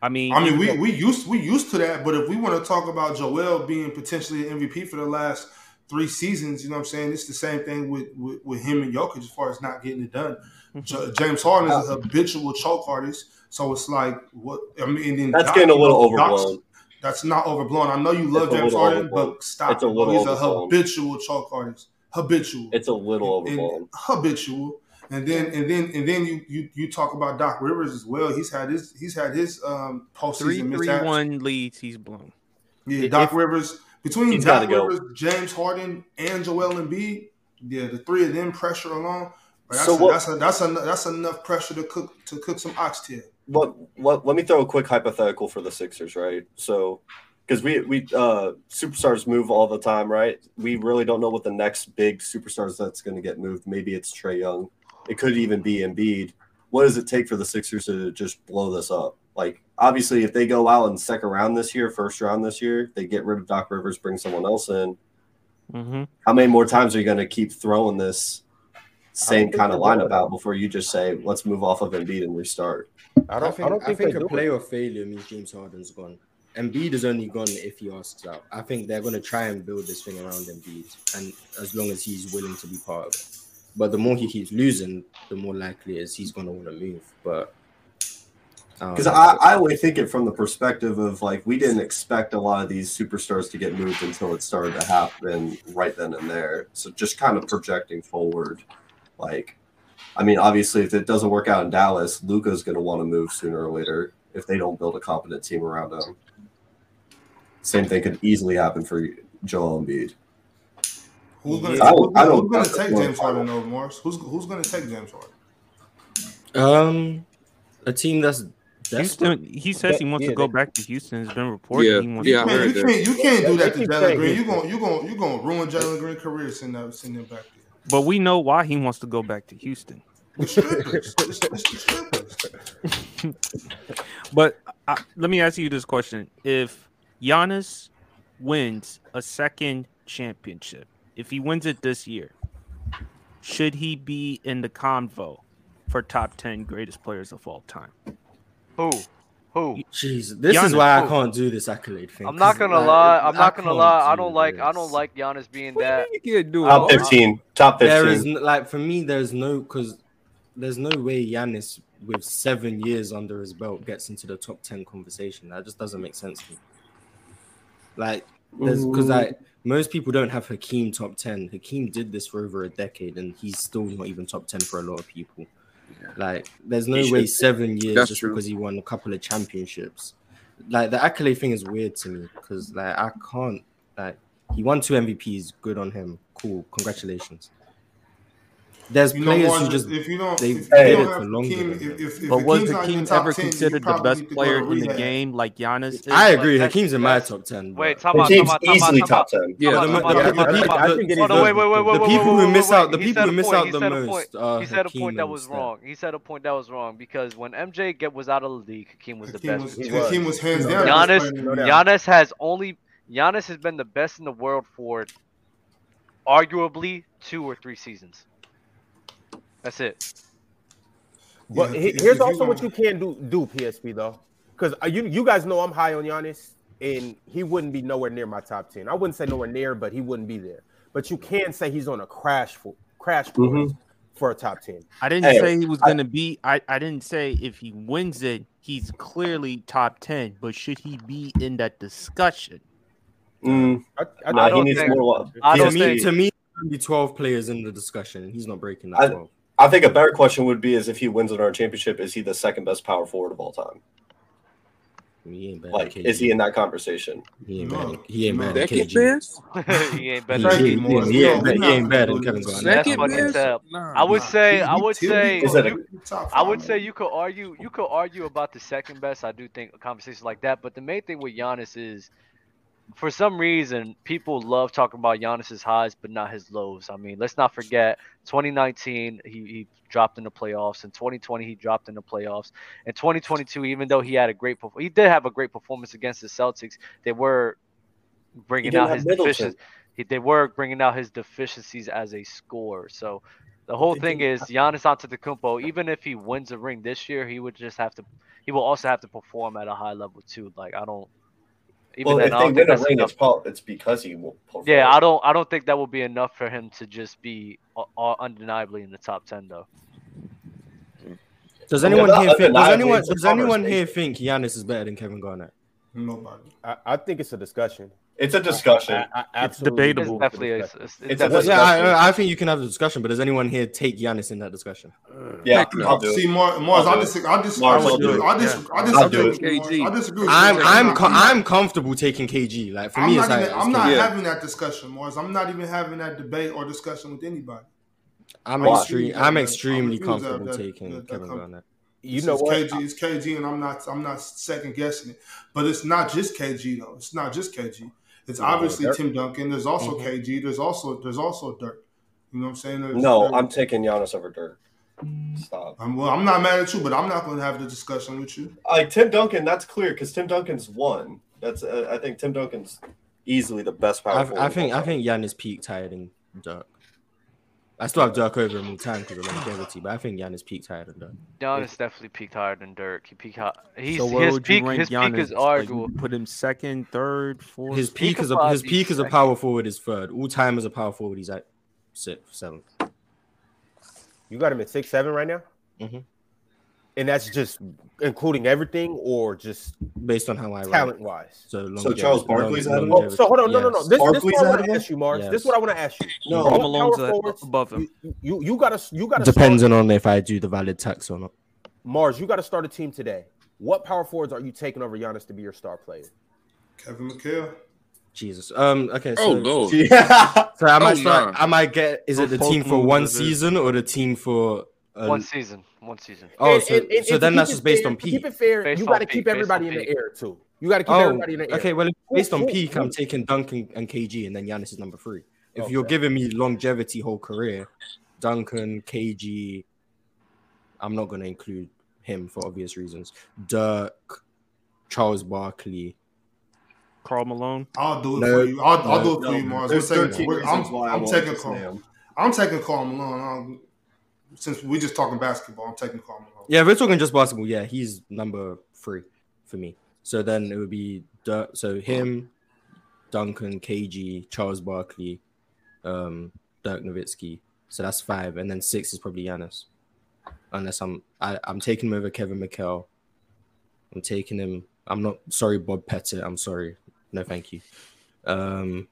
I mean, I mean, we we used we used to that, but if we want to talk about Joel being potentially an MVP for the last three seasons, you know what I'm saying? It's the same thing with with, with him and Jokic as far as not getting it done. J- James Harden is a habitual choke artist, so it's like what I mean. and then That's Doc, getting a you little know, Doc's- overblown. That's not overblown. I know you love It's James Harden, overblown. but stop. It's a little He's a habitual choke artist. Habitual. It's a little and, overblown. habitual. And then and then and then you you you talk about Doc Rivers as well. He's had his he's had his um three, postseason three, mishaps. one leads he's blown. Yeah, If- Doc Rivers between He's Doc gotta go. James Harden, and Joel Embiid. Yeah, the three of them pressure alone. But that's, So what- that's a, that's a, that's enough pressure to cook to cook some oxtail. what what let me throw a quick hypothetical for the Sixers, right? So because we we uh superstars move all the time, right? We really don't know what the next big superstars that's going to get moved. Maybe it's Trae Young. It could even be Embiid. What does it take for the Sixers to just blow this up? Like obviously, if they go out in second round this year, first round this year, they get rid of Doc Rivers, bring someone else in. Mm-hmm. How many more times are you going to keep throwing this same kind of they will. lineup out before you just say, let's move off of Embiid and restart? I I don't. think, I don't think, think a do it. playoff failure means James Harden's gone. Embiid is only gone if he asks out. I think they're going to try and build this thing around Embiid, and as long as he's willing to be part of it. But the more he keeps losing, the more likely it is he's going to want to move. But um, Because I, I only think it from the perspective of like we didn't expect a lot of these superstars to get moved until it started to happen right then and there. So just kind of projecting forward, like, I mean, obviously, if it doesn't work out in Dallas, Luka's going to want to move sooner or later if they don't build a competent team around him. Same thing could easily happen for Joel Embiid. Who's gonna, Yeah. I don't- who's I gonna, don't- who's gonna that's take James. Harden over Morris? Who's who's gonna take James Harden? um, a team that's desperate. Houston, he says he wants Yeah, to go they- back to Houston. It's been reported Yeah, he wants yeah, to Man, you can't you can't do that to keep Jalen Green. You Houston. going you going you going to ruin Jalen Green's career sending that sending him back there. But we know why he wants to go back to Houston. The strippers, it's, it's the strippers. But I, let me ask you this question: If Giannis wins a second championship, if he wins it this year, should he be in the convo for top ten greatest players of all time? Who? Who? Jeez, this is Giannis, why I can't do this accolade thing. I'm not gonna like, lie. I'm not gonna lie. I do don't like. I don't like Giannis being What that. you can't do it? Top Oh, 15. Top 15. There is like for me, there's no because there's no way Giannis with seven years under his belt gets into the top ten conversation. That just doesn't make sense to me. Like there's because like most people don't have Hakeem top ten. Hakeem did this for over a decade, and he's still not even top ten for a lot of people. Like there's no He way should- seven years That's just true. because he won a couple of championships. Like the accolade thing is weird to me because like I can't like he won two MVPs. Good on him. Cool. Congratulations. There's You players Morris, who just if you don't, they if you did don't it for longer Hakeem, if, if, if But was Hakeem's not Hakeem the top ever 10, considered the best need to go player in the game like Giannis is? I agree. That's- Hakeem's in my top ten. Wait, but- time Hakeem's out. Time out. easily top 10. Yeah, Time out, the- time the- out, the time out, people- the- the who miss out, the people who miss out the most He said a point that was wrong. He said a point that was wrong because when MJ get was out of the league, Hakeem was the Hakeem best. was, Hakeem was. was hands down. the best Giannis, player in No the doubt. league. Giannis has only Giannis has been the best in the world for arguably two or three seasons. That's it. But Yeah, he- if- if here's you also what you can do, do PSP though, because you you guys know I'm high on Giannis, and he wouldn't be nowhere near my top ten. I wouldn't say nowhere near, but he wouldn't be there. But you can say he's on a crash for crash course for a top ten. I didn't Hey, say he was going to be. I, I didn't say if he wins it, he's clearly top 10, but should he be in that discussion? Mm, I, I, no, I don't needs think- more love. I don't to needs- me, think- to me, only twelve players in the discussion, and he's not breaking that I- twelve. I think a better question would be is if he wins another championship, is he the second best power forward of all time? He ain't better Like, than is he in that conversation? He ain't No. better. than- He ain't No. better Second best? he ain't better. Thank he, he, he ain't, we he ain't better than Kevin Garnett. That's Second fucking best? Nah. I would Nah, say, I would say, Is it a- you- Top I five, would say you could argue you could argue about the second best. I do think a conversation like that. But the main thing with Giannis is for some reason people love talking about Giannis's highs but not his lows. I mean, let's not forget 2019 he, he dropped in the playoffs. In 2020 he dropped in the playoffs. In 2022 even though he had a great he did have a great performance against the Celtics, they were bringing out his deficiencies. He, they were bringing out his deficiencies as a scorer. So the whole thing is Giannis Antetokounmpo. Even if he wins a ring this year, he would just have to. He will also have to perform at a high level too. Like I don't. Even well, then, if I they don't think win a ring, enough. it's, probably, it's because he will. perform. Yeah, I don't. I don't think that will be enough for him to just be uh, uh, undeniably in the top ten though. Does anyone not here think? Does anyone? Does anyone here think Giannis is better than Kevin Garnett? Nobody. I, I think it's a discussion. It's a discussion. I, I, It's absolutely debatable. It's definitely. A, it's, it's It's a definitely Yeah. I, I think you can have a discussion, but does anyone here take Giannis in that discussion? yeah, Heck no. I'll do See, it. Marz, I'll I do it. disagree. I disagree. Marz, I I'll do disagree. it. I disagree. I I'll disagree do with it. you, Marz. I disagree. with you. I'm I'm com- I'm comfortable taking KG. Like for I'm me, it's not like I'm not Yeah. having that discussion, Marz. I'm not even having that debate or discussion with anybody. I'm Why? extreme. I'm extremely I refuse that- comfortable that- taking that- that Kevin com- Garnett. You It's know what? KG, it's KG, and I'm not I'm not second guessing it. But it's not just KG though. It's not just KG. It's Yeah, obviously Dirk. Tim Duncan. There's also Mhm. KG. There's also there's also Dirk. You know what I'm saying? There's- No, there's- I'm taking Giannis over Dirk. Stop. I'm, well, I'm not mad at you, but I'm not going to have the discussion with you. Like Tim Duncan, that's clear because Tim Duncan's won. That's uh, I think Tim Duncan's easily the best power. I, I think I think Giannis peaked higher than Dirk. I still have Dirk over him all the time because of longevity, but I think Giannis peaked higher than Dirk. Giannis definitely peaked higher than Dirk. He peaked high. He's so his would peak. you rank His Giannis? peak is Like, put him second, third, fourth. His peak could as a probably his peak as a power forward is third. All time as a power forward, he's at sixth, seventh. You got him at six seven right now, Mhm. And that's just including everything, or just Based on how I talent wise. So, So Charles Barkley's ahead of? Oh, so hold on, no, no, no. Yes. This, this Barkley's what I want to ask you, Marz. Yes. This is what I want to ask you. No. All Karl the Malone's power a- forwards, above him. You, you, you gotta, you gotta Depends start, on if I do the valid tax or not. Marz. You got to start a team today. What power forwards are you taking over Giannis to be your star player? Kevin McHale. Jesus. Um. Okay. So, Oh lord. Yeah. So I might Oh, start. nah. I might get. Is it the team for one season or the team for? A, One season. One season. Oh, And- so, and- and so to then that's just based fair- on to Keep it fair. Based you got to keep everybody in the peak. air too. You got to keep Oh, everybody in the air. okay. Well, based on Who- peak, who- I'm taking Duncan and KG, and then Giannis is number three. If oh, you're giving me longevity whole career, Duncan, KG, I'm not going to include him for obvious reasons. Dirk, Charles Barkley. Karl Malone. I'll do it No, for you. I'll, I'll do it for you, Marz. There's We're taking, 13 we're, reasons I'm, why I I'm won't taking just Karl. name. I'm taking Karl Malone. Since we're just talking basketball, I'm taking Karl Malone. Yeah, if we're talking just basketball. Yeah, he's number three for me. So then it would be Dirk. So him, Duncan, KG, Charles Barkley, um, Dirk Nowitzki. So that's five, and then six is probably Giannis. Unless I'm, I, I'm taking him over Kevin McHale. I'm taking him. I'm not sorry, Bob Pettit. I'm sorry. No, thank you. Um,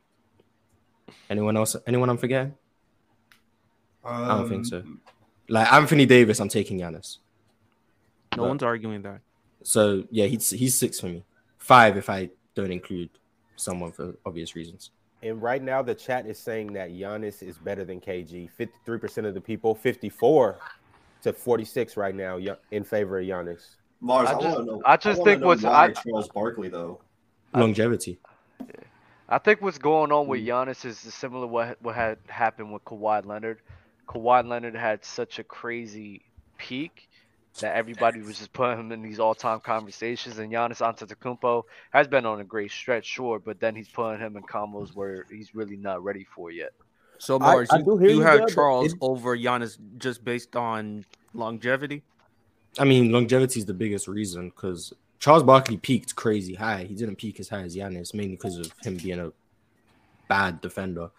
anyone else? Anyone I'm forgetting? Um, I don't think so. Like Anthony Davis, I'm taking Giannis. No But- one's arguing that. So yeah, he's he's six for me. Five if I don't include someone for obvious reasons. And right now, the chat is saying that Giannis is better than KG. Fifty-three percent of the people, fifty-four to forty-six right now, in favor of Giannis. Marz, I I, just- know. I just wanna think know what's- why I- Charles Barkley though. Longevity. I think what's going on Mm. with Giannis is similar what what had happened with Kawhi Leonard. Kawhi Leonard had such a crazy peak that everybody was just putting him in these all-time conversations, and Giannis Antetokounmpo has been on a great stretch, sure, but then he's putting him in combos where he's really not ready for yet. So I- Marz, I you, you you have there, Charles it- over Giannis just based on longevity. I mean, longevity is the biggest reason because Charles Barkley peaked crazy high. He didn't peak as high as Giannis, mainly because of him being a bad defender.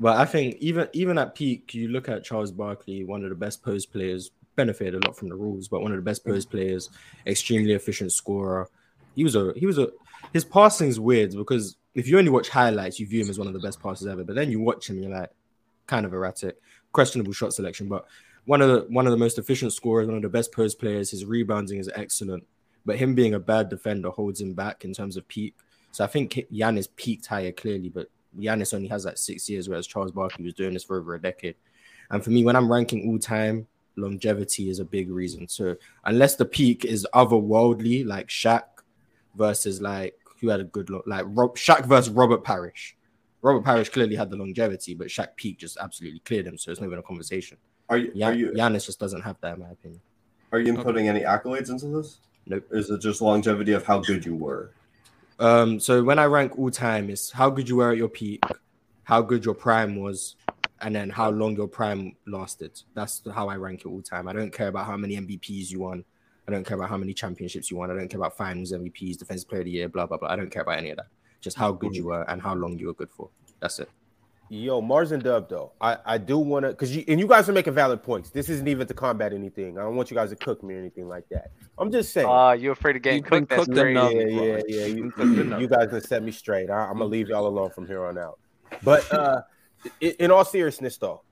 But I think even even at peak, you look at Charles Barkley, one of the best post players, benefited a lot from the rules, but one of the best post players, extremely efficient scorer. He was a he was a his passing's weird because if you only watch highlights, you view him as one of the best passers ever. But then you watch him, you're like kind of erratic, questionable shot selection. But one of the one of the most efficient scorers, one of the best post players. His rebounding is excellent, but him being a bad defender holds him back in terms of peak. So I think Giannis peaked higher clearly, but Giannis only has like six years, whereas Charles Barkley was doing this for over a decade. And for me, when I'm ranking all time, longevity is a big reason. So unless the peak is otherworldly, like Shaq versus like who had a good lo- like Rob Shaq versus Robert Parish. Robert Parish clearly had the longevity, but Shaq peak just absolutely cleared him. So it's not even a conversation. Are you? Yeah, Are you? Giannis just doesn't have that, in my opinion. Are you inputting any accolades into this? Nope. Is it just longevity of how good you were? Um, so when I rank all time, it's how good you were at your peak, how good your prime was, and then how long your prime lasted. That's how I rank it all time. I don't care about how many MVPs you won. I don't care about how many championships you won. I don't care about finals MVPs, defensive player of the year, blah blah blah. I don't care about any of that. Just how good you were and how long you were good for. That's it. Yo, Marz and Dub though, I, I do want to because you and you guys are making valid points. This isn't even to combat anything. I don't want you guys to cook me or anything like that. I'm just saying. Uh, you afraid of getting cooked? That's cooked yeah, yeah, yeah. You, You've been cooked enough. you guys can set me straight. I, I'm gonna leave y'all alone from here on out. But uh, in, in all seriousness, though,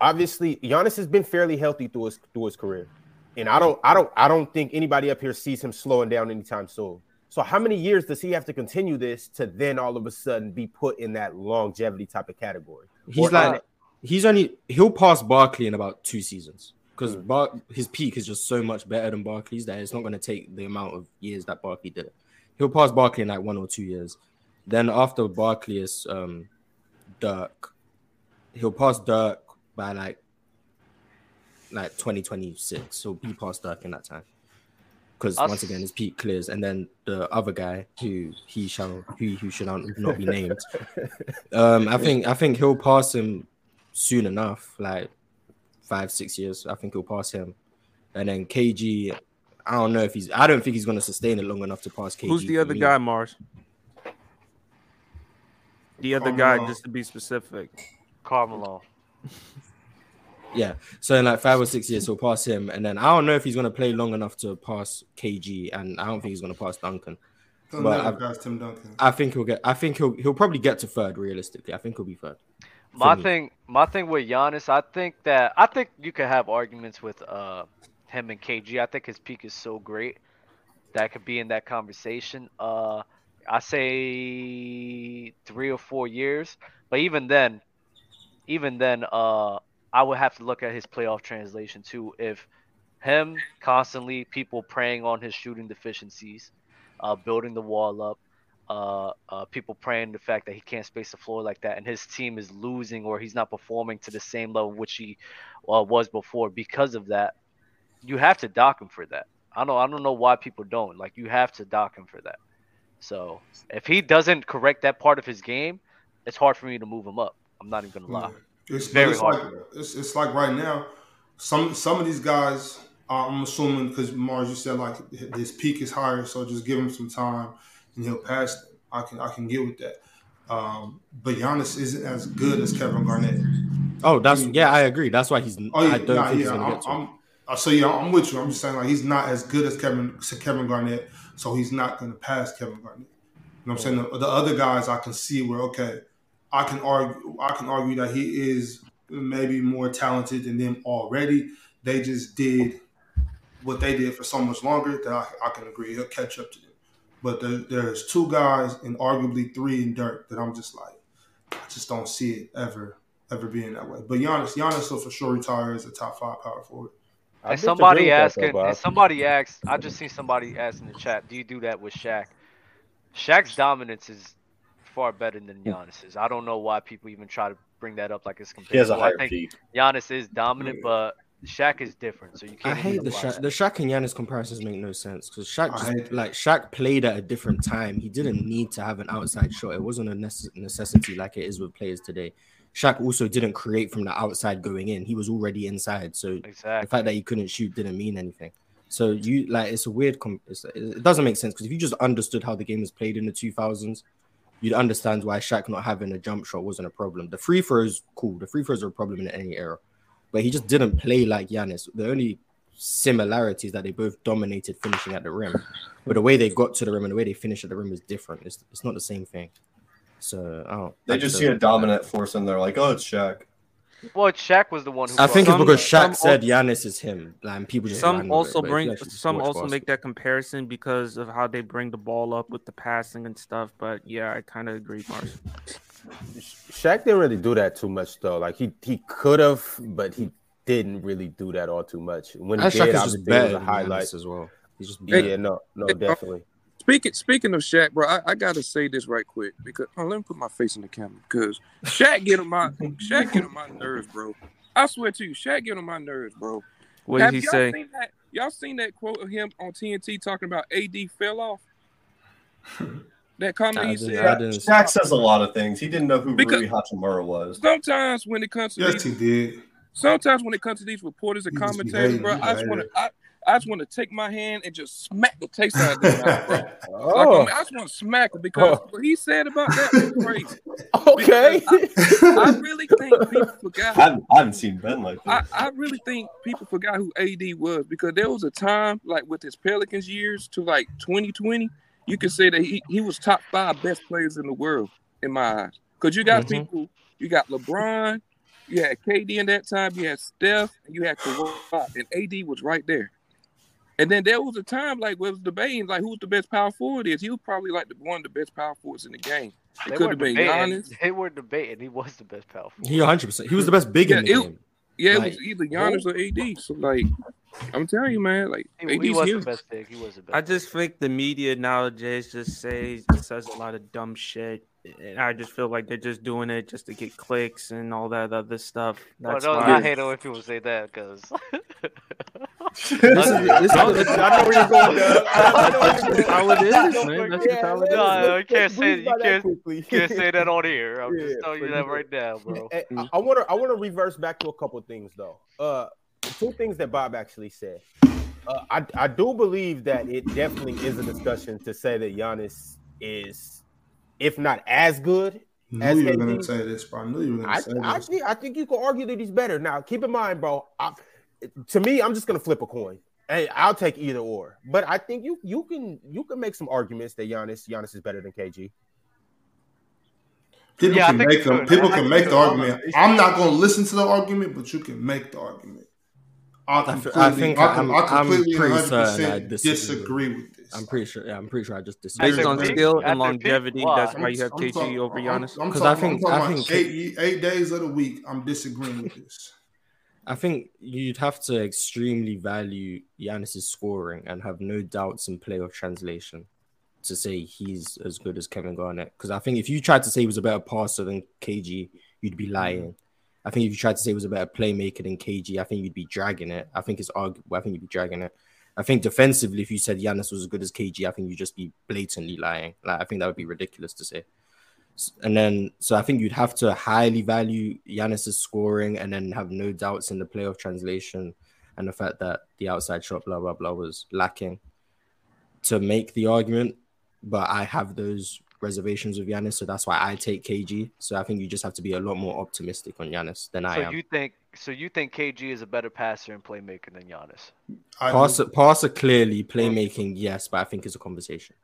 obviously Giannis has been fairly healthy through his through his career, and I don't, I don't, I don't think anybody up here sees him slowing down anytime soon. So how many years does he have to continue this to then all of a sudden be put in that longevity type of category? He's Or- like he's only he'll pass Barkley in about two seasons because Hmm. Bar- his peak is just so much better than Barkley's that it's not going to take the amount of years that Barkley did it. He'll pass Barkley in like one or two years. Then after Barkley is um, Dirk, he'll pass Dirk by like like 2026. So he past Dirk in that time. Because once again, his peak clears, and then the other guy who he shall who who should not not be named. Um, I think I think he'll pass him soon enough, like five six years. I think he'll pass him, and then KG. I don't know if he's. I don't think he's going to sustain it long enough to pass KG. Who's the other me. guy, Marz? The other guy, just to be specific. Carmelo. Yeah. So in like five or six years, he'll pass him, and then I don't know if he's going to play long enough to pass KG, and I don't think he's going to pass Duncan. He'll But never I've- Tim Duncan. I think he'll get. I think he'll he'll probably get to third realistically. I think he'll be third. My me. thing, my thing with Giannis, I think that I think you could have arguments with uh him and KG. I think his peak is so great that could be in that conversation. Uh, I say three or four years, but even then, even then, uh, I would have to look at his playoff translation too. If him constantly people preying on his shooting deficiencies, uh, building the wall up, uh, uh, people praying the fact that he can't space the floor like that, and his team is losing or he's not performing to the same level which he uh, was before because of that. You have to dock him for that. I don't. I don't know why people don't. Like you have to dock him for that. So if he doesn't correct that part of his game, it's hard for me to move him up. I'm not even gonna lie. It's Very very it's hard. Like, it's, it's like right now, some some of these guys, uh, I'm assuming because Marz, you said like his peak is higher, so just give him some time and he'll pass. Them. I can I can get with that. Um, but Giannis isn't as good as Kevin Garnett. Oh, that's yeah, I agree. That's why he's. Oh yeah, I don't nah, think he's yeah. gonna I'm, get to. I'm, uh, so yeah, I'm with you. I'm just saying like he's not as good as Kevin Kevin Garnett, so he's not going to pass Kevin Garnett. You know what I'm saying? The, the other guys I can see where okay, I can argue I can argue that he is maybe more talented than them already. They just did what they did for so much longer that I, I can agree he'll catch up to them. But there, there's two guys and arguably three in Dirk that I'm just like I just don't see it ever ever being that way. But Giannis, Giannis will for sure retire as a top five power forward. I And somebody with that, though, asking, Bob. and somebody asked, I just seen somebody ask in the chat, do you do that with Shaq? Shaq's dominance is far better than hmm. Giannis's. I don't know why people even try to bring that up like it's He has a higher I think peak. Giannis is dominant, but Shaq is different. So you can't. I hate the apply Shaq, that. the Shaq and Giannis comparisons make no sense because Shaq just, hate like Shaq played at a different time. He didn't need to have an outside shot. It wasn't a necess- necessity like it is with players today. Shaq also didn't create from the outside going in. He was already inside. So the fact that he couldn't shoot didn't mean anything. So you like it's a weird. Com- it's, it doesn't make sense because if you just understood how the game was played in the 2000s, you'd understand why Shaq not having a jump shot wasn't a problem. The free throws, cool. The free throws are a problem in any era, but he just didn't play like Giannis. The only similarities that they both dominated finishing at the rim, but the way they got to the rim and the way they finished at the rim is different. It's, it's not the same thing. So I don't. They just see a dominant force and they're like, oh, it's Shaq. Well, Shaq was the one who. I brought think it's because Some- Shaq some said Giannis is him, and people just Some with it, also bring some watch also make that comparison because of how they bring the ball up with the passing and stuff. But yeah, I kind of agree, Marz. Shaq didn't really do that too much though. Like he he could have, but he didn't really do that all too much. When he That Shaq did, is obviously, just it better was a highlight. As well. He's just Yeah, no, no, definitely. Speaking speaking of Shaq, bro, I, I gotta say this right quick because oh, let me put my face in the camera because Shaq get on my Shaq get on my nerves, bro. I swear to you, Shaq get on my nerves, bro. What Have did he y'all say? Seen that, y'all seen that quote of him on TNT talking about AD fell off? That comment I he didn't- said. I didn't- Shaq says a lot of things. He didn't know who Because- Rui Hachimura was. Sometimes when it comes to Yes, these, he did. sometimes when it comes to these reporters and He commentators, bro, I just want to, hating. I, I just want to take my hand and just smack the taste out of their mouth, bro. Like, I, Oh, mean, I just want to smack him because Oh. what he said about that was crazy. okay. I really think people forgot. I haven't, I haven't seen Ben like I, this. I really think people forgot who AD was because there was a time like with his Pelicans years to like 2020, you could say that he, he was top five best players in the world in my eyes. Because you got Mhm. people, you got LeBron, you had KD in that time, you had Steph, and you had Kawhi, and AD was right there. And then there was a time like we was debating like who's the best power forward is. He was probably like the, one of the best power forwards in the game. It They could were have been debating. Giannis. They were debating. He was the best power forward. He 100. percent He was the best big Yeah, in the it- game. Yeah, it Like, was either Giannis or AD. So like, I'm telling you, man, like He, he AD's was here. the best big. He was the best. I just think the media nowadays just says says a lot of dumb shit. And I just feel like they're just doing it just to get clicks and all that other stuff. Well, That's no, why. I hate it when people say that because This is, this is, I know where you're going, Dub. I know where you're That's just how it going. is, man. That's just how it is. No, let's- you can't say you that can't can't say that on here. I'm Yeah, just telling you that right now, bro. I- I want to I want to reverse back to a couple things though. Uh, two things that Bob actually said. Uh, I I do believe that it definitely is a discussion to say that Giannis is, if not as good Knew as you were gonna say this, bro. I knew you were gonna say I this. think I think you could argue that he's better. Now, keep in mind, bro. I, to me, I'm just gonna flip a coin. Hey, I'll take either or. But I think you you can you can make some arguments that Giannis Giannis is better than KG. People Yeah, can make you them. could. People I can make the argument. I'm not going to listen to the argument, but you can make the argument. I I f- completely, I think I, I'm- com- I I'm completely 100 certain I percent disagree. disagree with this. I'm pretty sure. Yeah, I'm pretty sure I just disagree. Based on skill and longevity, why? that's why you have I'm KG talking- over Giannis. I'm, 'Cause talking, I I'm think- talking I think- eight, eight days of the week. I'm disagreeing with this. I think you'd have to extremely value Giannis's scoring and have no doubts in playoff translation to say he's as good as Kevin Garnett. Because I think if you tried to say he was a better passer than KG, you'd be lying. I think if you tried to say he was a better playmaker than KG, I think you'd be dragging it. I think it's arguable. I think you'd be dragging it. I think defensively, if you said Giannis was as good as KG, I think you'd just be blatantly lying. Like I think that would be ridiculous to say. S- And then, so I think you'd have to highly value Giannis's scoring and then have no doubts in the playoff translation and the fact that the outside shot, blah, blah, blah, was lacking to make the argument. But I have those reservations with Giannis, so that's why I take KG. So I think you just have to be a lot more optimistic on Giannis than I am. So you think so you think KG is a better passer and playmaker than Giannis? I Passer, passer clearly, playmaking, yes, but I think it's a conversation.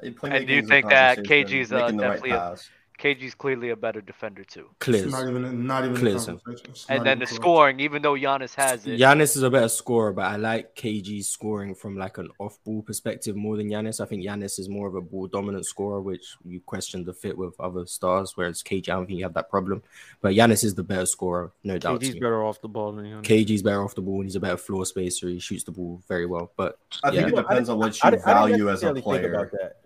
And do you think that KG's uh, definitely a, pass. KG's clearly a better defender too? It's Clears. not even not even Clears. conversation. It's And then the close. scoring, even though Giannis has it, Giannis is a better scorer, but I like KG's scoring from like an off-ball perspective more than Giannis. I think Giannis is more of a ball dominant scorer, which you question the fit with other stars, whereas KG, I don't think you have that problem. But Giannis is the better scorer, no doubt. to KG's better off the ball than Giannis. KG's better off the ball, and he's a better floor spacer. He shoots the ball very well. But I Yeah. think it depends on what you I didn't- I value as a necessarily think about player. that.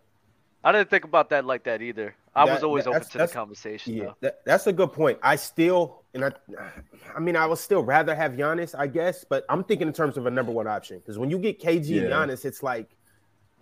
I didn't think about that like that either. I was always that- open to the conversation Yeah, though. that, that's a good point. I still, and I, I mean, I would still rather have Giannis, I guess, but I'm thinking in terms of a number one option because when you get KG and Yeah. Giannis, it's like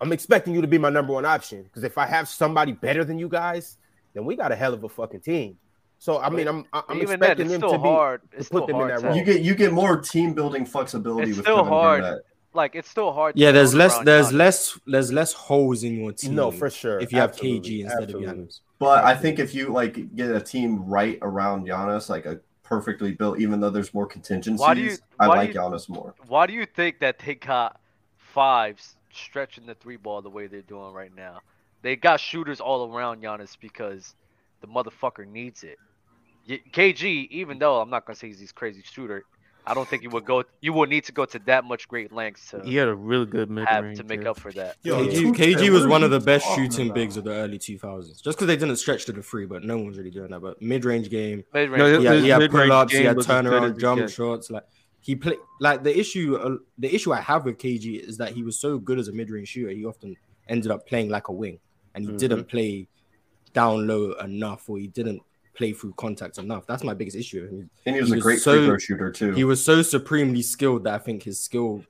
I'm expecting you to be my number one option because if I have somebody better than you guys, then we got a hell of a fucking team. So I mean, I'm I'm Even expecting it's them to be hard. to It's put still them in that role. You get you get more team building flexibility It's with still Kevin hard. Garnett. Like it's still hard. to yeah, there's less, there's Giannis. less, there's less holes in your team. No, for sure. If you have KG instead Absolutely. of Giannis. But I think if you like get a team right around Giannis, like a perfectly built, even though there's more contingencies, Why do you- I why do like you- Giannis more. Why do you think that they got fives stretching the three ball the way they're doing right now? They got shooters all around Giannis because the motherfucker needs it. KG, even though I'm not gonna say he's this crazy shooter, I don't think you would go. You would need to go to that much great lengths to He had a really good mid have range. to make up for that. Yo, KG, Tuchel, KG was one of the best shooting about? bigs of the early 2000s. Just because they didn't stretch to the free, but no one was really doing that. But mid-range game, Mid-range No, play. yeah, he had mid-range pull-ups, he had was as good as turnaround jump gets. shots. Like he played. Like the issue, uh, the issue I have with KG is that he was so good as a mid-range shooter. He often ended up playing like a wing, and he Mhm. didn't play down low enough, or he didn't play through contact enough. That's my biggest issue. with him. And he was He a was great so- free throw shooter too. He was so supremely skilled that I think his skill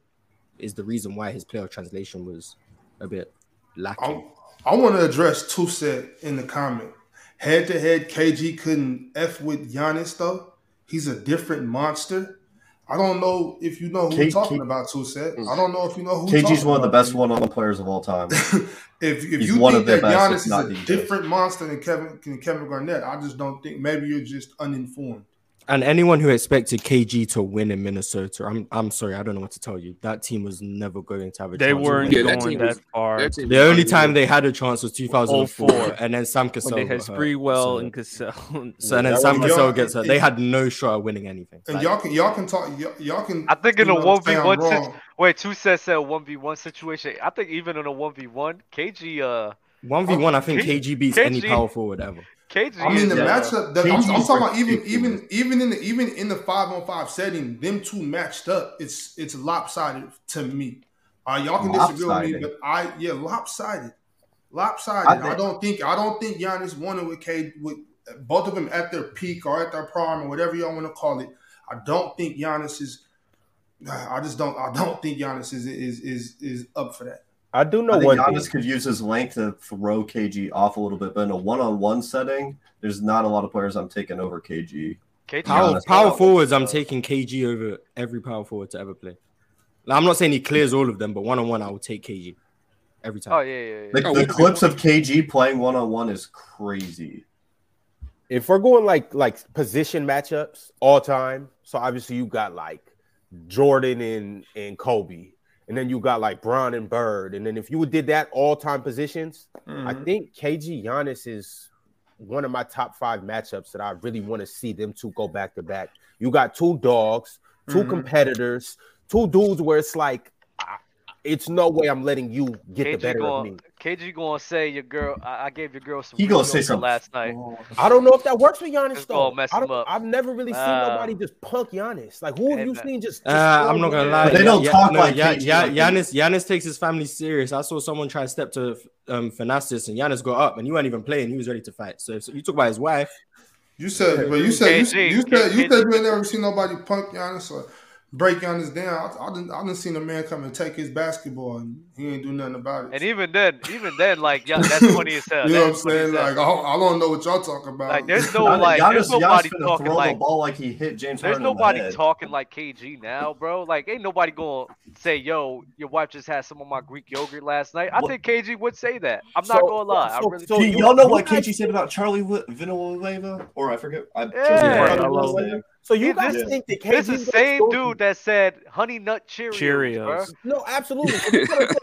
is the reason why his playoff translation was a bit lacking. I, I want to address Tuset in the comment. Head to head, KG couldn't f with Giannis though. He's a different monster. I don't know if you know who K- we're talking K- about, Tuset. I don't know if you know who. KG's one of the best one-on-one players of all time. if if He's you one think that best, Giannis is a the different monster than Kevin than Kevin Garnett, I just don't think. Maybe you're just uninformed. And anyone who expected KG to win in Minnesota, I'm I'm sorry, I don't know what to tell you. That team was never going to have a They chance. They weren't Yeah, winning. that going team that was- far. that The only time they had a chance was 2004, 04, and then Sam when Cassell. they had got hurt. Sprewell So- and Cassell. So and then That Sam Cassell gets hurt. They had no shot at winning anything. And Like, y'all can y'all can talk y'all, y'all can. I think in you a know, say I'm 1v1 Wait, two sets said one v one situation. I think even in a one v one, KG uh one v one, I think K- KG beats any KG power forward ever. KG. I mean, the is, uh, matchup. The, I'm, I'm talking about even ridiculous. even even in the even in the five on five setting, them two matched up. It's it's lopsided to me. Uh, y'all can disagree with me, but I yeah lopsided, lopsided. I, I don't think I don't think Giannis won it with K with both of them at their peak or at their prime or whatever y'all want to call it. I don't think Giannis is. I just don't. I don't think Giannis is is is is up for that. I do know I think one Giannis thing. could use his length to throw KG off a little bit, but in a one-on-one setting, there's not a lot of players I'm taking over KG. KG Power, power forwards, I'm uh, taking KG over every power forward to ever play. Like, I'm not saying he clears all of them, but one on one, I would take KG every time. Oh yeah, yeah, yeah. The, Oh, the we- clips of KG playing one-on-one is crazy. If we're going like like position matchups all time, so obviously you got like Jordan and and Kobe, and then you got like Bron and Bird, and then if you did that all time positions, I Mm-hmm. think KG Giannis is one of my top five matchups that I really want to see them two go back to back. You got two dogs, 2 Mhm. competitors, two dudes where it's like, I- it's no way I'm letting you get the KG better of going me. KG gonna say your girl. I, I gave your girl some. He gonna say something. last night. I don't know if that works for Giannis It's though. mess I him don't, up. I've never really seen Uh, nobody just punk Giannis. Like who have you seen just? just Uh, I'm not gonna lie. But they don't yeah, talk no, like yeah, KG yeah, like Giannis, Giannis takes his family serious. I saw someone try to step to um Thanasis and Giannis got up and he wasn't even playing. He was ready to fight. So if you talk about his wife, You said, but you said you, KG, you said you KG. said you ain't never seen nobody punk Giannis or break this down. I, I didn't I didn't seen a man come and take his basketball and he ain't do nothing about it. And even then, even then, like yeah, that's funny as hell. you know what I'm That's funny as saying? Like I don't, I don't know what y'all talking about. Like, there's no Giannis- like, there's Giannis- nobody Giannis finna talking like, the ball like he hit James there's Harden in the nobody talking like KG now, bro. Like, ain't nobody gonna say, "Yo, your wife just had some of my Greek yogurt last night." I What- think KG would say that. I'm not gonna lie. so- I really. so Do you- y'all know what KG said about Charlie Wi- Villanueva? Or I forget. I, Yeah. Charlie So you Yeah, guys this- think that KG this is is the same dude that said "Honey Nut Cheerios." Cheerios. No, absolutely.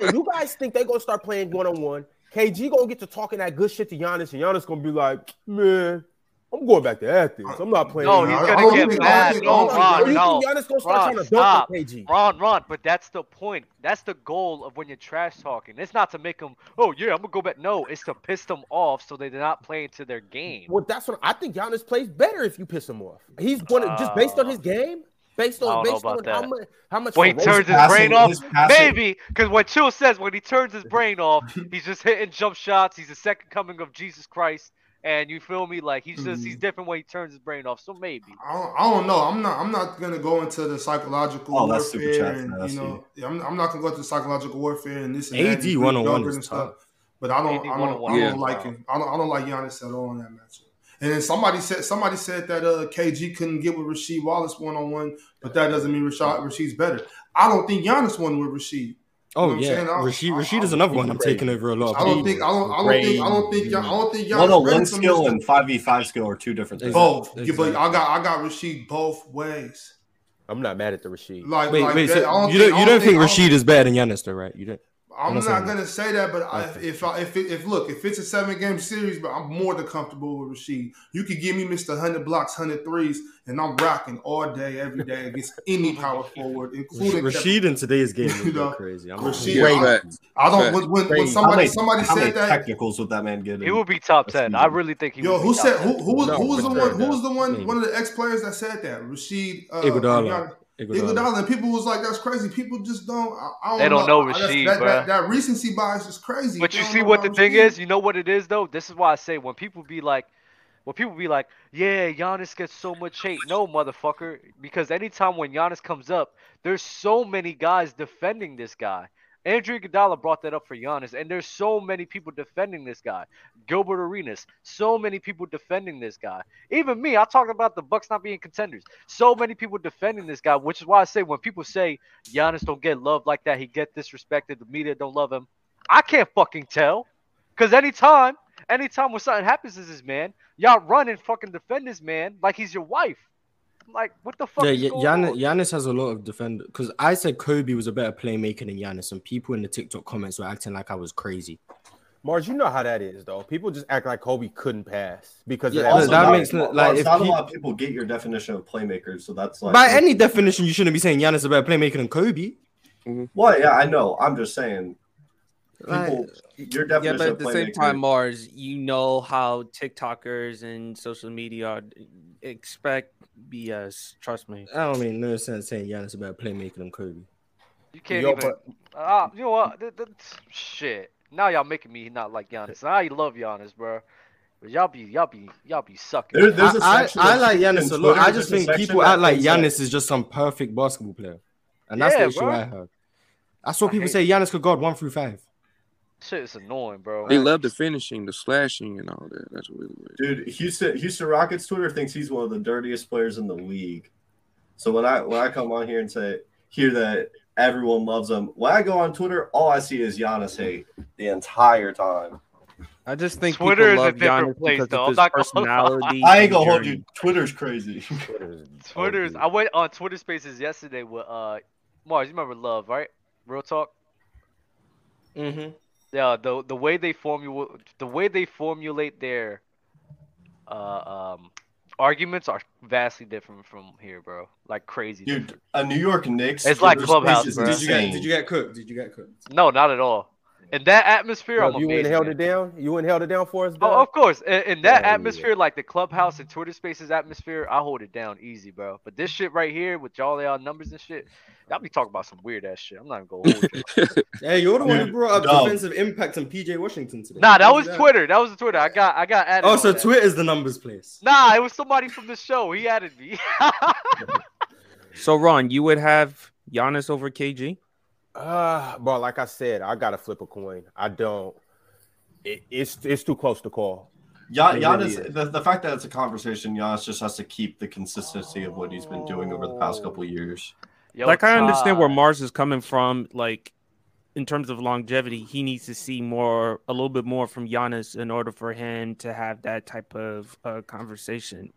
So this is what I'm saying. you guys think they're gonna start playing one on one? KG gonna get to talking that good shit to Giannis, and Giannis gonna be like, man, I'm going back to Athens. I'm not playing. No, he's gonna don't get mad. don't think- I No, Ron, you no. think Giannis gonna start Ron, trying to stop. dunk on KG? Ron, Ron, but that's the point. That's the goal of when you're trash talking. It's not to make them, oh yeah, I'm gonna go back. No, it's to piss them off so they're not playing to their game. Well, that's what I think. Giannis plays better if you piss him off. He's gonna just based on his ah. game, based on based on about how much how much. When he turns his passing- brain off, his maybe because what Chill says when he turns his brain off, he's just hitting jump shots. He's the second coming of Jesus Christ, and you feel me? Like he's just he's different when he turns his brain off. So maybe. I don't, I don't know. I'm not. I'm not gonna go into the psychological Oh, that's super warfare, chat's and nasty. you know, yeah, I'm, I'm not gonna go into psychological warfare and this and AD that. and Greek one-on-one oh yogurt is and stuff. But I don't. I don't. one-on-one I don't oh like tough. him. I don't. I don't like Giannis at all in that matchup. And then somebody said somebody said that uh, KG couldn't get with Rasheed Wallace one on one, but that doesn't mean Rashad Rasheed's better. I don't think Giannis won with Rasheed. oh know yeah, saying? I- Rasheed, I- is another one. I'm crazy. taking over a lot of I don't think. I don't. I don't think. I don't think. I don't think Giannis One on ready one skill and five v five skill are two different things. both. Yeah, but I got I got Rasheed both ways. I'm not mad at the Rasheed. Like Wait, like wait. that. So I don't you don't you don't think I Rasheed is bad in Giannis though, right? You don't. I'm I'm not not saying gonna say that, but I, if I, if it, if look if it's a seven game series, but I'm more than comfortable with Rasheed. You could give me Mr. Hundred blocks, hundred threes, and I'm rocking all day, every day against any power forward, including Rasheed in today's game You is know, crazy. I'm Rasheed- not- Great. Facts. I don't. Facts. When, when, when somebody many, somebody how many said that, technicals would that man get? He in? would be top ten. I really think he. yo, would who top said 10. who who was No, who was the one who was the one one of the ex players that said that Rasheed uh, Iguodala. Giannis- Iguodala. Iguodala, and people was like, "That's crazy." People just don't. I, I don't They don't know That's- Rasheed, that, bruh. that, that recency bias is crazy. But They you see what the about thing is? You know what it is though? This is why I say when people be like, when people be like, yeah, Giannis gets so much hate. No, motherfucker. Because anytime when Giannis comes up, there's so many guys defending this guy. Andrew Iguodala brought that up for Giannis, and there's so many people defending this guy. Gilbert Arenas, so many people defending this guy. Even me, I talked about the Bucks not being contenders. So many people defending this guy, which is why I say when people say Giannis don't get love like that, he get disrespected, the media don't love him. I can't fucking tell. Cause anytime, anytime when something happens to this man, y'all run and fucking defend this man like he's your wife. Like, what the fuck? Yeah, is yeah, Giannis. Giannis has a lot of defender because I said Kobe was a better playmaker than Giannis, and people in the TikTok comments were acting like I was crazy. Marz, you know how that is, though. People just act like Kobe couldn't pass because Yeah, that. Also, that not, makes no- like, like, if not he- a lot of people get your definition of playmakers, so that's like By any definition, you shouldn't be saying Giannis is a better playmaker than Kobe. Mm-hmm. Well, yeah, I know. I'm just saying. Like- People, your Yeah, but at the same time, Marz, you know how TikTokers and social media expect BS. Trust me. I don't mean no sense saying Giannis is a better playmaker than Kobe. You can't Yo, even. Ah, you know what? Th- th- shit. Now y'all making me not like Giannis. I love Giannis, bro. But y'all be y'all be y'all be sucking. There- there's a I, I, I like Giannis in a lot. Twitter, I just think people that act like thinks that- Giannis is just some perfect basketball player, and that's Yeah, the issue bro. I have. I saw people hate say Giannis could guard one through five. Shit is annoying, bro. They love the finishing, the slashing, and all that. That's really weird. Dude, Houston Houston Rockets Twitter thinks he's one of the dirtiest players in the league. So when I when I come on here and say hear that everyone loves him, when I go on Twitter, all I see is Giannis hate the entire time. I just think Twitter is people a different Giannis place, because though. of I'm his not gonna personality. I ain't gonna hold you. Twitter's crazy. Twitter's. I went on Twitter Spaces yesterday with uh Marz. You remember Love, right? Real talk. Mm-hmm. Yeah, the the way they formulate the way they formulate their uh um arguments are vastly different from here, bro. Like crazy. Dude, different. a New York Knicks. It's like Twitter Clubhouse, bro. Did you get. Did you get cooked? Did you get cooked? No, not at all. In that atmosphere, Bro, I'm you went and amazing. held it down. You went and held it down for us. Oh, of course. In, in that Yeah, yeah. atmosphere, like the clubhouse and Twitter Spaces atmosphere, I hold it down easy, bro. But this shit right here with y'all y'all numbers and shit, y'all be talking about some weird ass shit. I'm not gonna hold you. Hey, you're the one who brought up dog. defensive impact and PJ Washington today. nah, that How's was Twitter. That was the Twitter. I got I got added. Oh, so that. Twitter's the numbers place. Nah, it was somebody from the show. He added me. So Ron, you would have Giannis over KG? Uh, bro, like I said, I gotta flip a coin. I don't. It, it's it's too close to call. Ya- It really Giannis, the, the fact that it's a conversation, Giannis just has to keep the consistency of what he's been doing over the past couple of years. Yo, like I understand where Marz is coming from, like in terms of longevity, he needs to see more, a little bit more from Giannis in order for him to have that type of uh, conversation.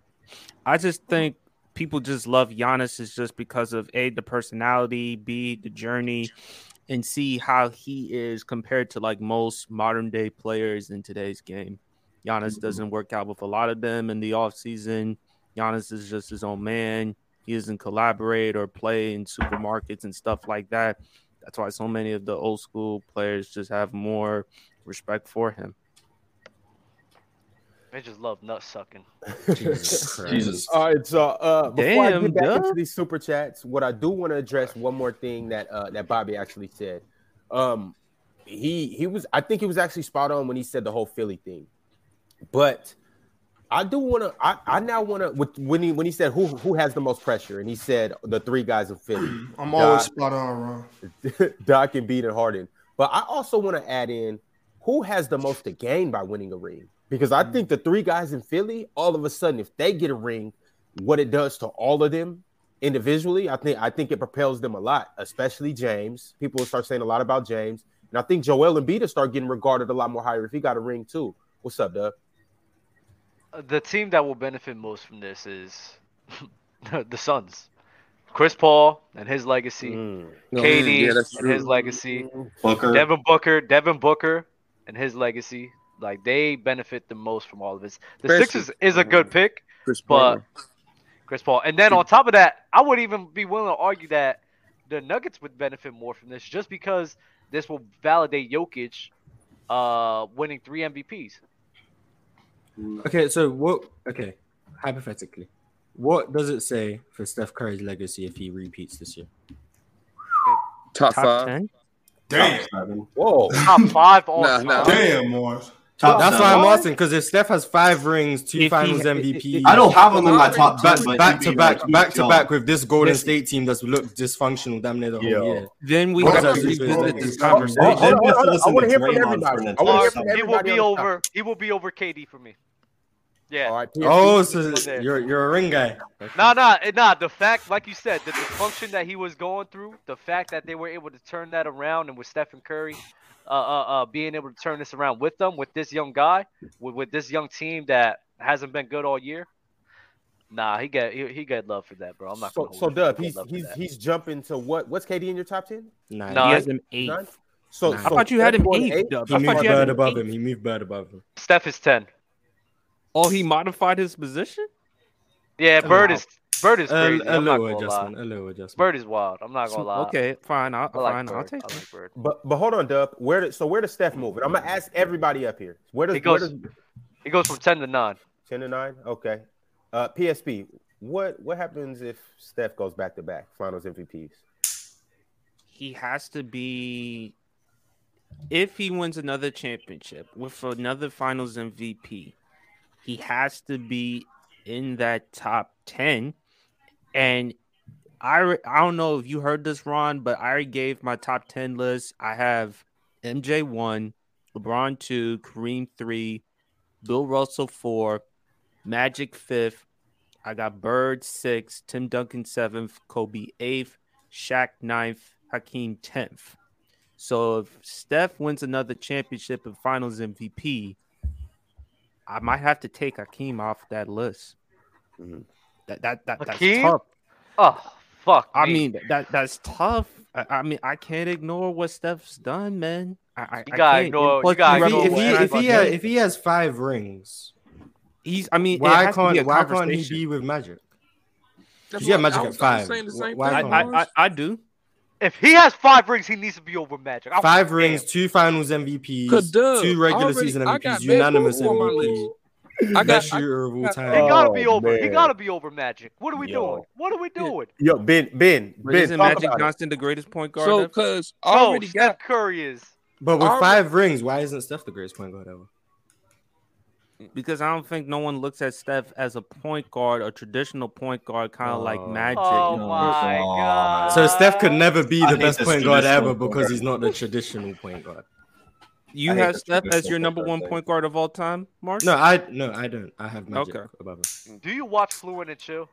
I just think people just love Giannis is just because of a the personality, b the journey, and see how he is compared to like most modern day players in today's game. Giannis doesn't work out with a lot of them in the off season. Giannis is just his own man. He doesn't collaborate or play in supermarkets and stuff like that. That's why so many of the old school players just have more respect for him. They just love nut sucking. Jesus Christ. Jesus. All right, so uh, before I get back duh. into these super chats, what I do want to address one more thing that uh, that Bobby actually said. Um, he he was I think he was actually spot on when he said the whole Philly thing, but I do want to I, I now want to when he when he said who who has the most pressure and he said the three guys in Philly, I'm always Doc, spot on, Ron. Doc and Beat and Harden. But I also want to add in who has the most to gain by winning a ring because I mm. think the three guys in Philly, all of a sudden, if they get a ring, what it does to all of them individually, I think I think it propels them a lot, especially James. People will start saying a lot about James, and I think Joel and will start getting regarded a lot more higher if he got a ring too. What's up, Doug? The team that will benefit most from this is the Suns. Chris Paul and his legacy, Mm. KD Yeah, and his legacy, Booker. Devin Booker, Devin Booker and his legacy. Like they benefit the most from all of this. The Especially- Sixers is a good pick, Chris but Paul. Chris Paul. And then on top of that, I would even be willing to argue that the Nuggets would benefit more from this just because this will validate Jokic uh, winning three MVPs. Okay, so what? Okay, hypothetically, what does it say for Steph Curry's legacy if he repeats this year? top, Top five. ten? Damn. Top seven. Whoa, Top five all Nah, nah. Damn, Morris. Top That's seven. why I'm asking because if Steph has five rings, two If Finals if- MVP, I don't have him in my top back, ten, back to back, like, back to yo, back with this Golden Listen. State team that's looked dysfunctional damn near the whole Yo. year. Then we What have to about this revisit this conversation. I want to to hear from everybody. for an I want to entire hear Mark, from summer. he will be over. He will be over KD for me. Yeah. All right, Oh, so you're you're a ring guy. No, no, nah. The fact, like you said, the dysfunction that he was going through, the fact that they were able to turn that around, and with Stephen Curry, uh, uh, uh being able to turn this around with them, with this young guy, with, with this young team that hasn't been good all year, Nah, he got he, he got love for that, bro. I'm not. So, gonna so hold you. He Dub, he's he's that. he's jumping to what? What's KD in your top ten? Nine. No, he has him eight. Nine. So, Nine. so I thought you had him Steph going eight. He moved thought you had Bird above eight. him. He moved Bird above him. Steph is ten. Oh, he modified his position. Yeah, A Bird little. is Bird is A, crazy. a I'm not little gonna adjustment. lie. A little adjustment. Bird is wild. I'm not gonna lie. Okay, fine. I'll, I like fine. Bird. I'll take I it. like Bird. But but hold on, Dub. Where did so where does Steph move? it? I'm gonna ask everybody up here. Where does He goes- does He goes from ten to nine. ten to nine? Okay. Uh, PSP. What what happens if Steph goes back to back Finals MVPs? he has to be if he wins another championship with another finals MVP, he has to be in that top 10 and I I don't know if you heard this Ron, but I gave my top 10 list. I have MJ 1, LeBron 2, Kareem 3, Bill Russell 4, Magic 5th. I got Bird 6, Tim Duncan 7th, Kobe 8th, Shaq 9th, Hakeem 10th. So if Steph wins another championship and finals MVP, I might have to take Hakeem off that list. Mhm. That that that that's tough. Oh fuck. I me. mean that that's tough. I, I mean I can't ignore what Steph's done, man. I, I, You I gotta can't. ignore- And you gotta he If he, if he, if he, everybody- ha- if he has five rings, he's I mean why has to be can't why can't he be with Magic? That's Yeah, Magic I at was- I five. saying the same Why thing, can't- I, I, I do. If he has five rings, he needs to be over Magic. I Five rings, care. two Finals MVPs, Cause, two regular already- season I MVPs, unanimous Magic MVP. I got best I, shooter of all got- time. He gotta be Oh, over. He man. gotta be over Magic. What are we Yo. doing? What are we doing? Yo, Ben, Ben, Ben, isn't Magic about. Johnson the greatest point guard? so cause I No, already Steph got Curry is. But with Already- five rings, why isn't Steph the greatest point guard ever? Because I don't think no one looks at Steph as a point guard, a traditional point guard, kind of like Oh. Magic. Oh you know? my Oh, god. So Steph could never be the hate best point guard ever point because he's not the traditional point guard. You I have Steph as your number one point guard of all time, Mark? No, I no, I don't. I have Magic Okay. above him. Do you watch Fluent and Chill?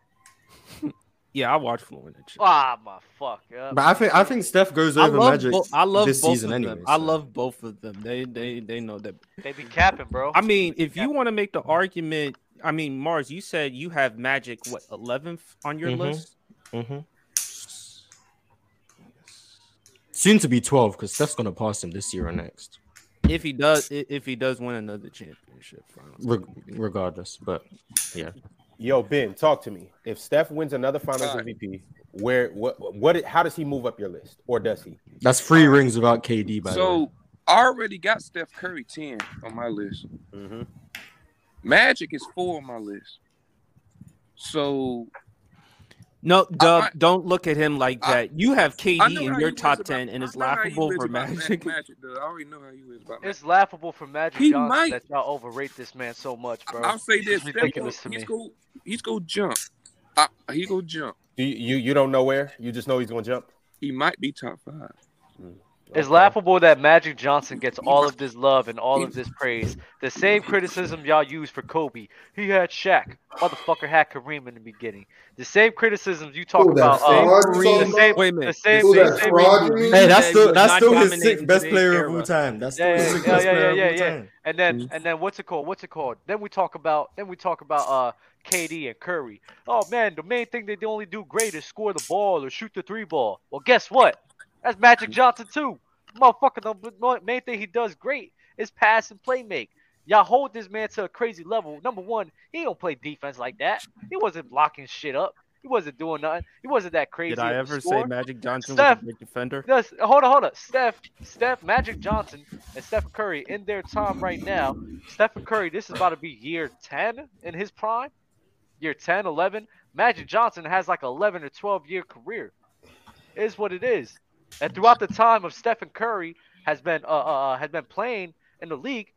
Yeah, I watch Fluent and shit. Ah, my fuck. Yeah. But I think I think Steph goes I over love, Magic bo- I love this both season of anyway. them. I so. love both of them. They they they know that. They be capping, bro. I mean, if you want to make the argument, I mean, Marz, you said you have Magic what eleventh on your Mhm. list. Mhm. Soon to be twelve because Steph's gonna pass him this year or next, If he does, if he does win another championship, finals. Reg- regardless. But yeah, Yo, Ben, talk to me. If Steph wins another Finals Alright. MVP, where what what how does he move up your list, or does he? that's free rings without KD. By the way. so I already got Steph Curry ten on my list. Mm-hmm. Magic is four on my list. So No, Dub, I- don't look at him like I- that. you have I KD know in how your you is top about- ten, and it's I know how you laughable is for about Ma- Magic. Magic. I already know how you is about Magic. It's laughable for Magic He Johnson might. that y'all overrate this man so much, bro. I'll say this: It's Steph ridiculous to go, he's me. go he's go jump. I, he go jump. Do you, you you don't know where? You just know he's gonna jump. He might be top five. Hmm. It's Okay. laughable that Magic Johnson gets all of this love and all of this praise. The same criticism y'all use for Kobe. He had Shaq. Motherfucker had Kareem in the beginning. The same criticisms you talk Who that about. uh, fraud the same. Wait a the minute. same, Who the that same fraud you hey, that's still that's still his sixth best player era. of all time. That's still Yeah, his yeah, sixth yeah, best yeah, player yeah, of all yeah. time. And then and then what's it called? What's it called? Then we talk about then we talk about uh KD and Curry. Oh man, the main thing they only do great is score the ball or shoot the three ball. Well, guess what? That's Magic mm-hmm. Johnson too. Motherfucker, the main thing he does great is pass and play make. Y'all hold this man to a crazy level. Number one, he don't play defense like that. He wasn't blocking shit up. He wasn't doing nothing. He wasn't that crazy. Did I ever say. Magic Johnson Steph. was a great defender? No, hold on, hold on. Steph, Steph, Magic Johnson, and Stephen Curry in their time right now. Stephen Curry, this is about to be year 10 in his prime. Year 10, 11. Magic Johnson has like 11 or 12 year career. It is what it is. And throughout the time of Stephen Curry has been uh, uh uh, has been playing in the league,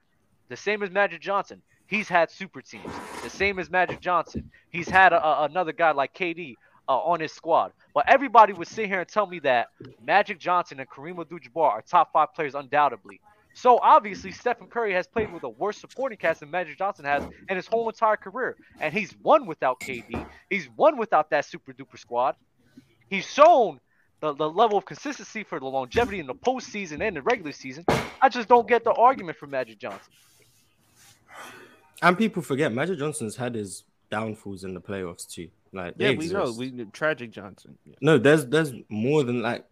the same as Magic Johnson. He's had super teams. The same as Magic Johnson. He's had a, a- another guy like KD uh, on his squad. But everybody would sit here and tell me that Magic Johnson and Kareem Abdul-Jabbar are top five players undoubtedly. So obviously, Stephen Curry has played with a worse supporting cast than Magic Johnson has in his whole entire career, and he's won without KD. He's won without that super duper squad. He's shown the, the level of consistency for the longevity in the postseason and the regular season. I just don't get the argument for Magic Johnson. And people forget Magic Johnson's had his downfalls in the playoffs too. Like Yeah, they we know. We tragic Johnson. Yeah. No, there's there's more than like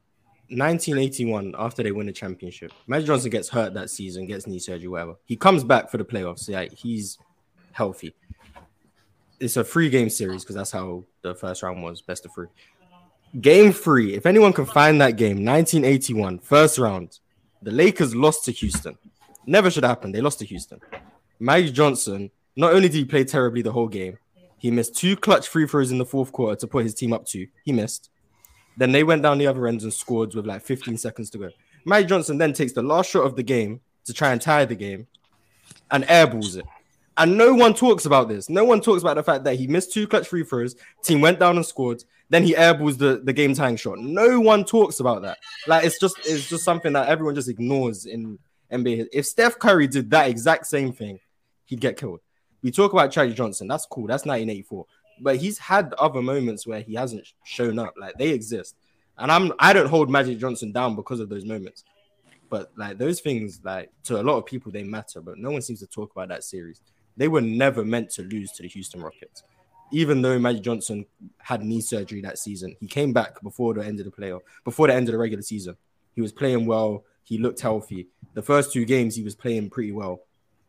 1981 after they win the championship. Magic Johnson gets hurt that season, gets knee surgery, whatever. He comes back for the playoffs. Yeah, he's healthy. It's a three game series because that's how the first round was, best of three. Game three, if anyone can find that game, 1981, first round, the Lakers lost to Houston. Never should happen. They lost to Houston. Magic Johnson, not only did he play terribly the whole game, he missed two clutch free throws in the fourth quarter to put his team up two. He missed. Then they went down the other end and scored with like 15 seconds to go. Magic Johnson then takes the last shot of the game to try and tie the game and airballs it. And no one talks about this. No one talks about the fact that he missed two clutch free throws. Team went down and scored. Then he airballs the, the game tying shot. No one talks about that. Like it's just it's just something that everyone just ignores in NBA. If Steph Curry did that exact same thing, he'd get killed. We talk about Charlie Johnson. That's cool. That's 1984. But he's had other moments where he hasn't shown up. Like they exist. And I'm I don't hold Magic Johnson down because of those moments. But like those things, like to a lot of people, they matter. But no one seems to talk about that series. They were never meant to lose to the Houston Rockets. Even though Magic Johnson had knee surgery that season, he came back before the end of the playoff, before the end of the regular season. He was playing well. He looked healthy. The first two games, he was playing pretty well.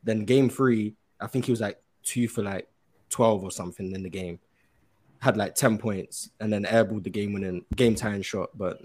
Then game three, I think he was like two for like 12 or something in the game. Had like 10 points and then airballed the game winning, game tying shot, but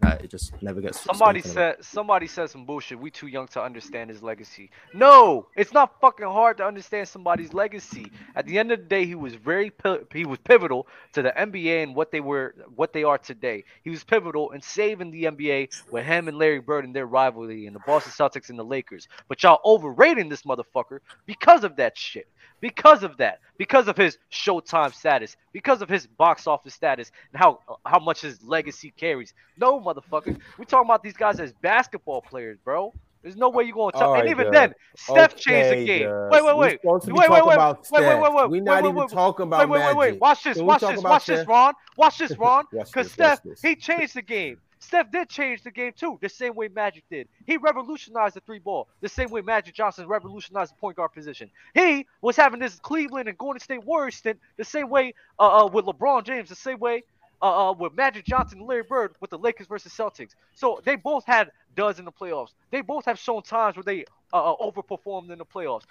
uh, it just never gets. Somebody said somebody said some bullshit. We too young to understand his legacy. No, it's not fucking hard to understand somebody's legacy. At the end of the day, he was very he was pivotal to the NBA and what they were what they are today. He was pivotal in saving the NBA with him and Larry Bird and their rivalry and the Boston Celtics and the Lakers. But y'all overrating this motherfucker because of that shit. Because of that, because of his Showtime status, because of his box office status, and how how much his legacy carries. No, motherfucker, we talking about these guys as basketball players, bro. There's no way you're gonna tell. All and even Doug. then, Steph changed the game. Doug. Wait, wait, wait, supposed to be wait, wait, wait, about wait, wait, wait, wait. We wait, not wait, even wait, talking about wait, wait, wait, wait. Magic. Watch this, watch this, watch this? Ron. Watch this, Ron. Because Steph, he changed the game. Steph did change the game too, the same way Magic did. He revolutionized the three ball, the same way Magic Johnson revolutionized the point guard position. He was having this Cleveland and Golden State Warriors stint the same way uh, uh, with LeBron James, the same way uh, uh, with Magic Johnson and Larry Bird with the Lakers versus Celtics. So they both had duds in the playoffs. They both have shown times where they uh, uh, overperformed in the playoffs.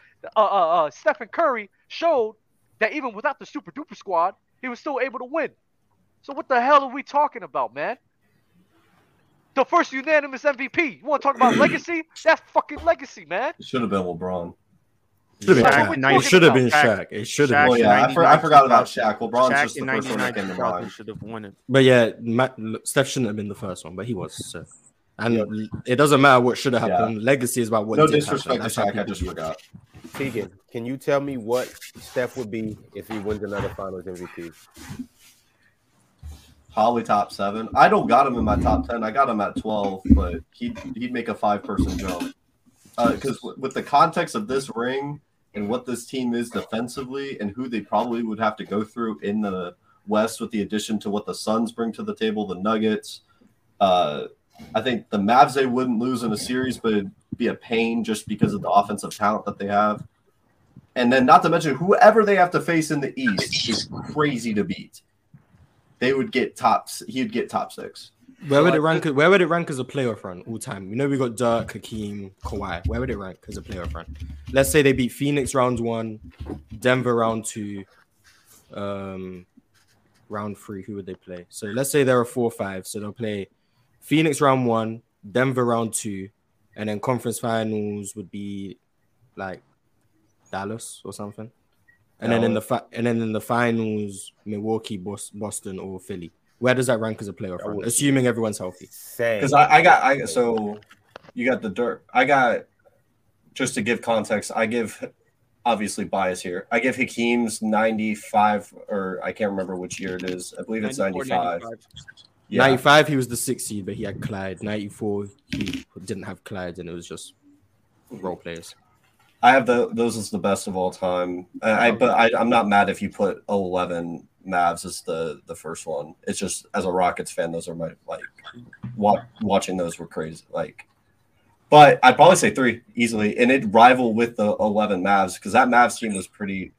Stephen Curry showed that even without the super duper squad, he was still able to win. So what the hell are we talking about, man? The first unanimous MVP. You want to talk about legacy? That's fucking legacy, man. It should have been LeBron. Should have been Shaq. It should have been Shaq. Shaq. It should have Oh yeah, I, for, I forgot about Shaq. LeBron's Shaq just the first one that 99 came to mind. should have won it. But yeah, Matt, Steph shouldn't have been the first one, but he was. So. And it doesn't matter what should have Yeah. happened. Legacy is about what No did disrespect to Shaq, I just view forgot. Tegan, can you tell me what Steph would be if he wins another Finals MVP? Probably top seven. I don't got him in my top ten. I got him at twelve, but he'd he'd make a five person jump. Because with the context of this ring and what this team is defensively and who they probably would have to go through in the West, with the addition to what the Suns bring to the table, the Nuggets. Uh, I think the Mavs they wouldn't lose in a series, but it'd be a pain just because of the offensive talent that they have. And then, not to mention, whoever they have to face in the East is crazy to beat. They would get tops. He'd get top six. Where would I it rank? Where would it rank as a playoff run all time? We know we got Dirk, Hakeem, Kawhi. Where would it rank as a playoff run? Let's say they beat Phoenix round one, Denver round two, um, round three. Who would they play? So let's say they're a four-five. So they'll play Phoenix round one, Denver round two, and then conference finals would be like Dallas or something. And then in the fi- and then in the finals, Milwaukee, Boston, or Philly. Where does that rank as a playoff run? Assuming everyone's healthy. Same. Because I, I got I so you got the dirt. I got just to give context. I give obviously bias here. I give Hakeem's ninety five or I can't remember which year it is. I believe it's ninety five. 95. Yeah, 95, he was the sixth seed, but he had Clyde. 94, he didn't have Clyde, and it was just role players. I have the those as the best of all time. I, I but I, I'm not mad if you put 11 Mavs as the the first one. It's just as a Rockets fan, those are my like wa- watching those were crazy. Like, but I'd probably say three easily, and it rival with the 11 Mavs because that Mavs team was pretty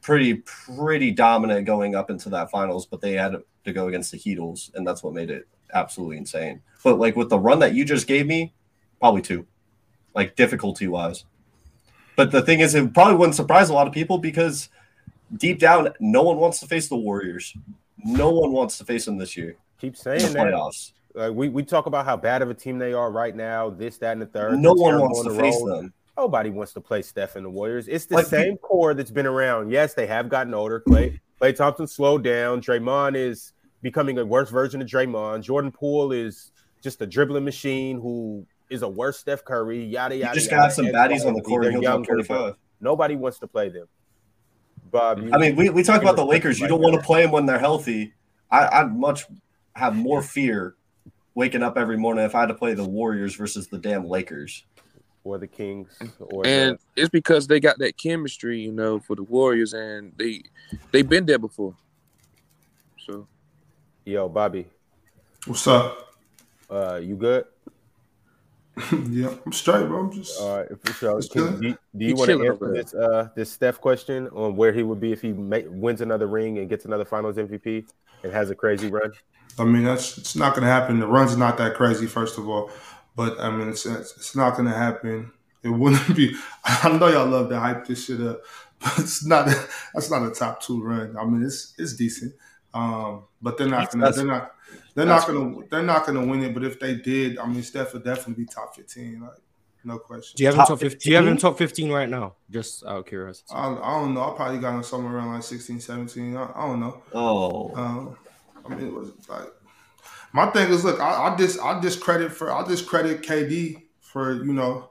pretty pretty dominant going up into that finals, but they had to go against the Heatles, and that's what made it absolutely insane. But like with the run that you just gave me, probably two, like difficulty wise. But the thing is, it probably wouldn't surprise a lot of people because deep down, no one wants to face the Warriors. No one wants to face them this year. Keep saying that. playoffs. Like we, we talk about how bad of a team they are right now, this, that, and the third. No one wants on to face road. them. Nobody wants to play Steph and the Warriors. It's the Like, same core that's been around. Yes, they have gotten older. Klay Klay Thompson slowed down. Draymond is becoming a worse version of Draymond. Jordan Poole is just a dribbling machine who is a worse Steph Curry. Yada You yada. just yada. got some baddies on the They're court. and He'll drop 25. Nobody wants to play them. Bob, you, I mean, we, we talk about the respect Lakers. You don't want to play them when they're healthy. I, I'd much have more fear waking up every morning if I had to play the Warriors versus the damn Lakers. or the Kings or and it's because they got that chemistry, you know, for the Warriors, and they they've been there before. So yo, Bobby, What's up? uh, you good? yeah, I'm straight, bro. I'm just All right, for sure. Just Can- do, do you want to answer this uh this Steph question on where he would be if he ma- wins another ring and gets another Finals MVP and has a crazy run? I mean, that's it's not going to happen. The run's not that crazy, first of all, but I mean, it's it's, it's not going to happen. It wouldn't be. I know y'all love to hype this shit up, but it's not. That's not a top two run. I mean, it's it's decent, um, but they're not going to. They're not. They're that's- not going to. They're not going to win it. But if they did, I mean, Steph would definitely be top fifteen. Like, no question. Do you have him Top top 15? Do you have him top 15 right now? Just out of curiosity. I, I don't know. I probably got him somewhere around like 16, 17. I, I don't know. Oh, Um, I mean, it was like my thing is, look, I, I just I discredit for I discredit KD for you know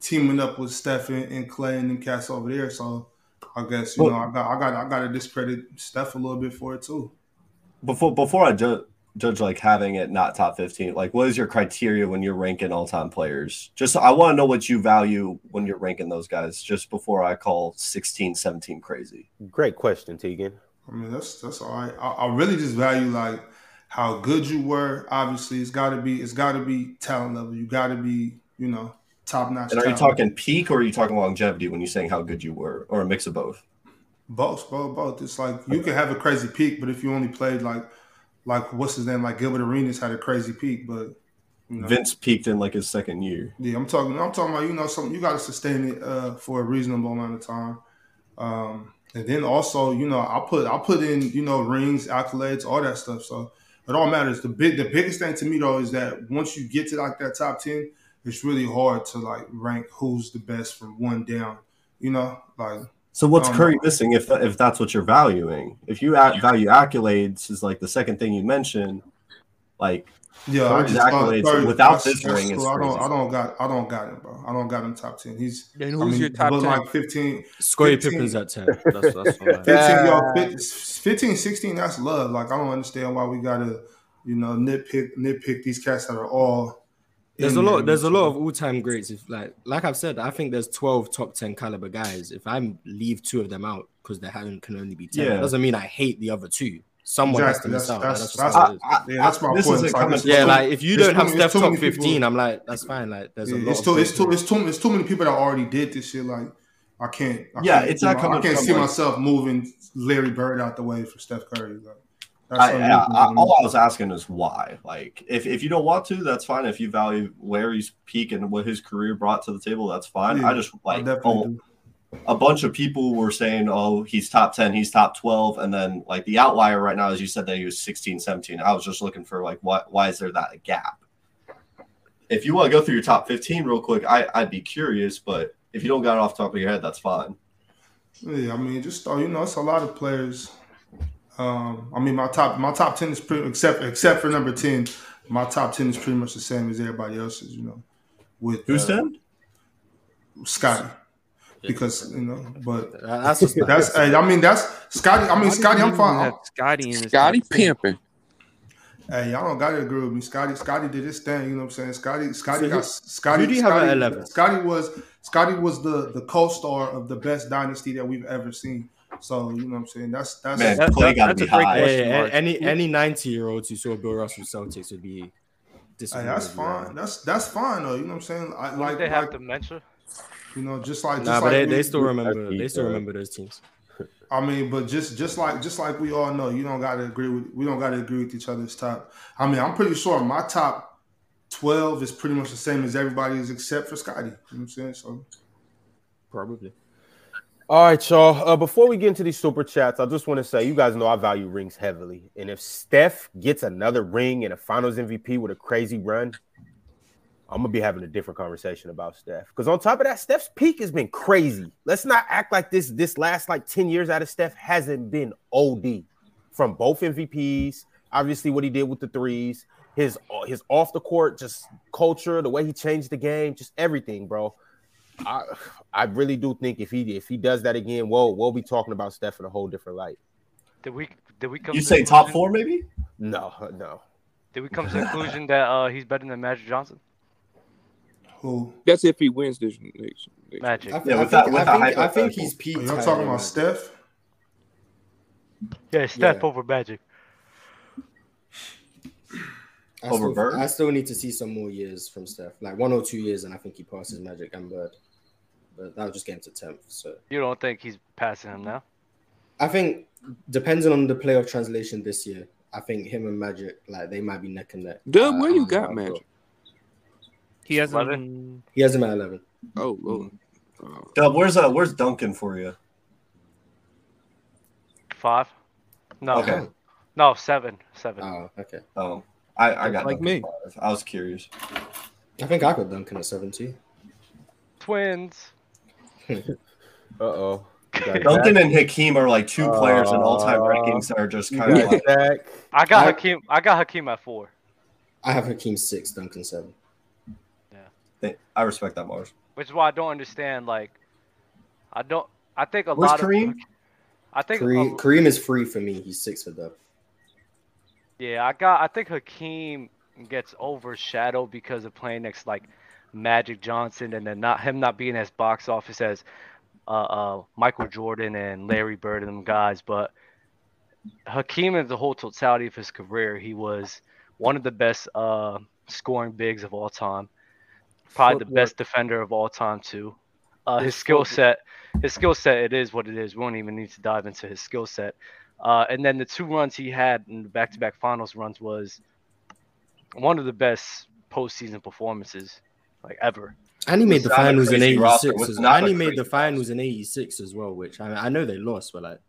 teaming up with Steph and, and Klay and them cats over there. So I guess you Well- know I got I got I got to discredit Steph a little bit for it too. before before I ju- judge like having it not top 15, like what is your criteria when you're ranking all time players? Just I want to know what you value when you're ranking those guys just before I call 16, 17 crazy. Great question, Tegan. I mean that's that's all right. I, I really just value like how good you were. Obviously, it's got to be it's got to be talent level. You got to be you know top notch. And are you talking peak or are you talking longevity when you're saying how good you were or a mix of both? Both, both, both. It's like you can have a crazy peak, but if you only played like, like what's his name, like Gilbert Arenas had a crazy peak, but you know, Vince peaked in like his second year. yeah, I'm talking, I'm talking about you know something you got to sustain it uh, for a reasonable amount of time, um, and then also you know I put I put in you know rings, accolades, all that stuff. So it all matters. The big, the biggest thing to me though is that once you get to like that top ten, it's really hard to like rank who's the best from one down. You know, like So what's Um, Curry missing if if that's what you're valuing? If you a- value accolades is like the second thing you mentioned, like Yeah, I Curry's just accolades Curry- without this ring is. I don't. I don't got, I don't got him, bro. I don't got him top ten. He's, Then I who's mean, your top but 10? like 15, Scottie 15 Pippen's at 10. That's, that's all I 15, yo, Ah. 15, 15, 16, that's love. Like I don't understand why we gotta, you know, nitpick, nitpick these cats that are all. There's a lot. There's a lot of all-time greats. If like, like I've said, I think there's 12 top 10 caliber guys. If I leave two of them out because they haven't can only be 10, Yeah. it doesn't mean I hate the other two. Someone Exactly. has to miss That's- out. Like, that's- That's, just that's- how. I, Yeah, that's my this point. isn't like coming. it's- yeah, too- like if you don't have Steph too top many people- 15, I'm like, that's fine. Like there's a lot. it's of too, it's too, it's too, it's too many people that already did this shit. Like I can't. I Yeah, can't it's not my- coming I can't see myself moving Larry Bird out the way for Steph Curry. Like, I, unreasonable I, all I was asking is why. Like, if, if you don't want to, that's fine. If you value Larry's peak and what his career brought to the table, that's fine. Yeah, I just like oh, a bunch of people were saying, oh, he's top 10, he's top 12. And then, like, the outlier right now, as you said, that he was 16, 17. I was just looking for, like, why, why is there that gap? If you want to go through your top 15 real quick, I, I'd be curious. But if you don't got it off the top of your head, that's fine. Yeah, I mean, just uh, you know, it's a lot of players. Um, I mean, my top my top ten is pretty except except for number ten. My top ten is pretty much the same as everybody else's. You know, with Who's uh, 10? Scottie, because you know, but That's that's hey, I mean that's Scottie. I mean Scottie, I'm fine. Scottie Scottie top 10. pimping. Hey, y'all don't gotta agree with me. Scottie, Scottie did his thing. You know what I'm saying? Scottie, Scottie So got who- Scottie. who do you have at 11? Scottie was Scottie was the the co-star of the best dynasty that we've ever seen. So you know what I'm saying? That's that's Man, That- Clay that- got to that's be a great high. question. Hey, mark. any any 90 year olds who saw Bill Russell Celtics would be. Hey, disagreeing that's with fine. That's that's fine though. You know what I'm saying? I, Like, like they have like, dementia. you know, just like just Nah, but like they, we- they still remember. That's They still uh, remember those teams. I mean, but just just like just like we all know, you don't got to agree with we don't got to agree with each other's top. I mean, I'm pretty sure my top twelve is pretty much the same as everybody's except for Scottie. You know what I'm saying? So Probably. All right, y'all. Uh, before we get into these super chats, I just want to say you guys know I value rings heavily. And if Steph gets another ring and a finals MVP with a crazy run, I'm gonna be having a different conversation about Steph. Because on top of that, Steph's peak has been crazy. Let's not act like this this last like 10 years out of Steph hasn't been OD from both MVPs. Obviously, what he did with the threes, his his off the court just culture, the way he changed the game, just everything, bro. I I really do think if he if he does that again, we'll we'll be talking about Steph in a whole different light. Did we did we come? You to say top four, maybe? No, no. Did we come to the conclusion that uh he's better than Magic Johnson? who? That's if he wins this next. next Magic. I, Yeah, I with that- think, with I that think, I think he's peaked. Y'all higher talking about that. Steph? Yeah, Steph Yeah. over Magic. I Over still, Bird? I still need to see some more years from Steph, like one or two years, and I think he passes Magic and Bird. But that was just getting to tenth. So You don't think he's passing him now? I think depending on the playoff translation this year, I think him and Magic like they might be neck and neck. Dub, Uh, where you um, got uh, Magic? He hasn't. Eleven? He has him at eleven. Oh, oh. oh. Dub, where's uh where's Duncan for you? Five? No, Okay. no, seven, seven. Oh, okay. Oh, I I got Like Duncan me. five. I was curious. I think I got Duncan at seven too. Twins. Uh oh. Duncan and Hakeem are like two players in all time Uh, rankings that are just kind of like Zach. I got I- Hakeem. I got Hakeem at four. I have Hakeem six, Duncan seven. Yeah, I respect that, Marz. which is why I don't understand. Like, I don't. I think a Where's lot Kareem? of. I think. Kareem, a- Kareem is free for me. He's six for Dub. yeah, I got. I think Hakeem gets overshadowed because of playing next like Magic Johnson, and then not him not being as box office as uh, uh, Michael Jordan and Larry Bird and them guys. But Hakeem, in the whole totality of his career, he was one of the best uh, scoring bigs of all time. Probably the best defender of all time too. Uh, his skill set, his skill set, it is what it is. We don't even need to dive into his skill set. Uh, and then the two runs he had in the back-to-back finals runs was one of the best postseason performances like ever. And he made the finals in '86 as well. And he made the finals in '86 as well, which I, I know they lost, but like,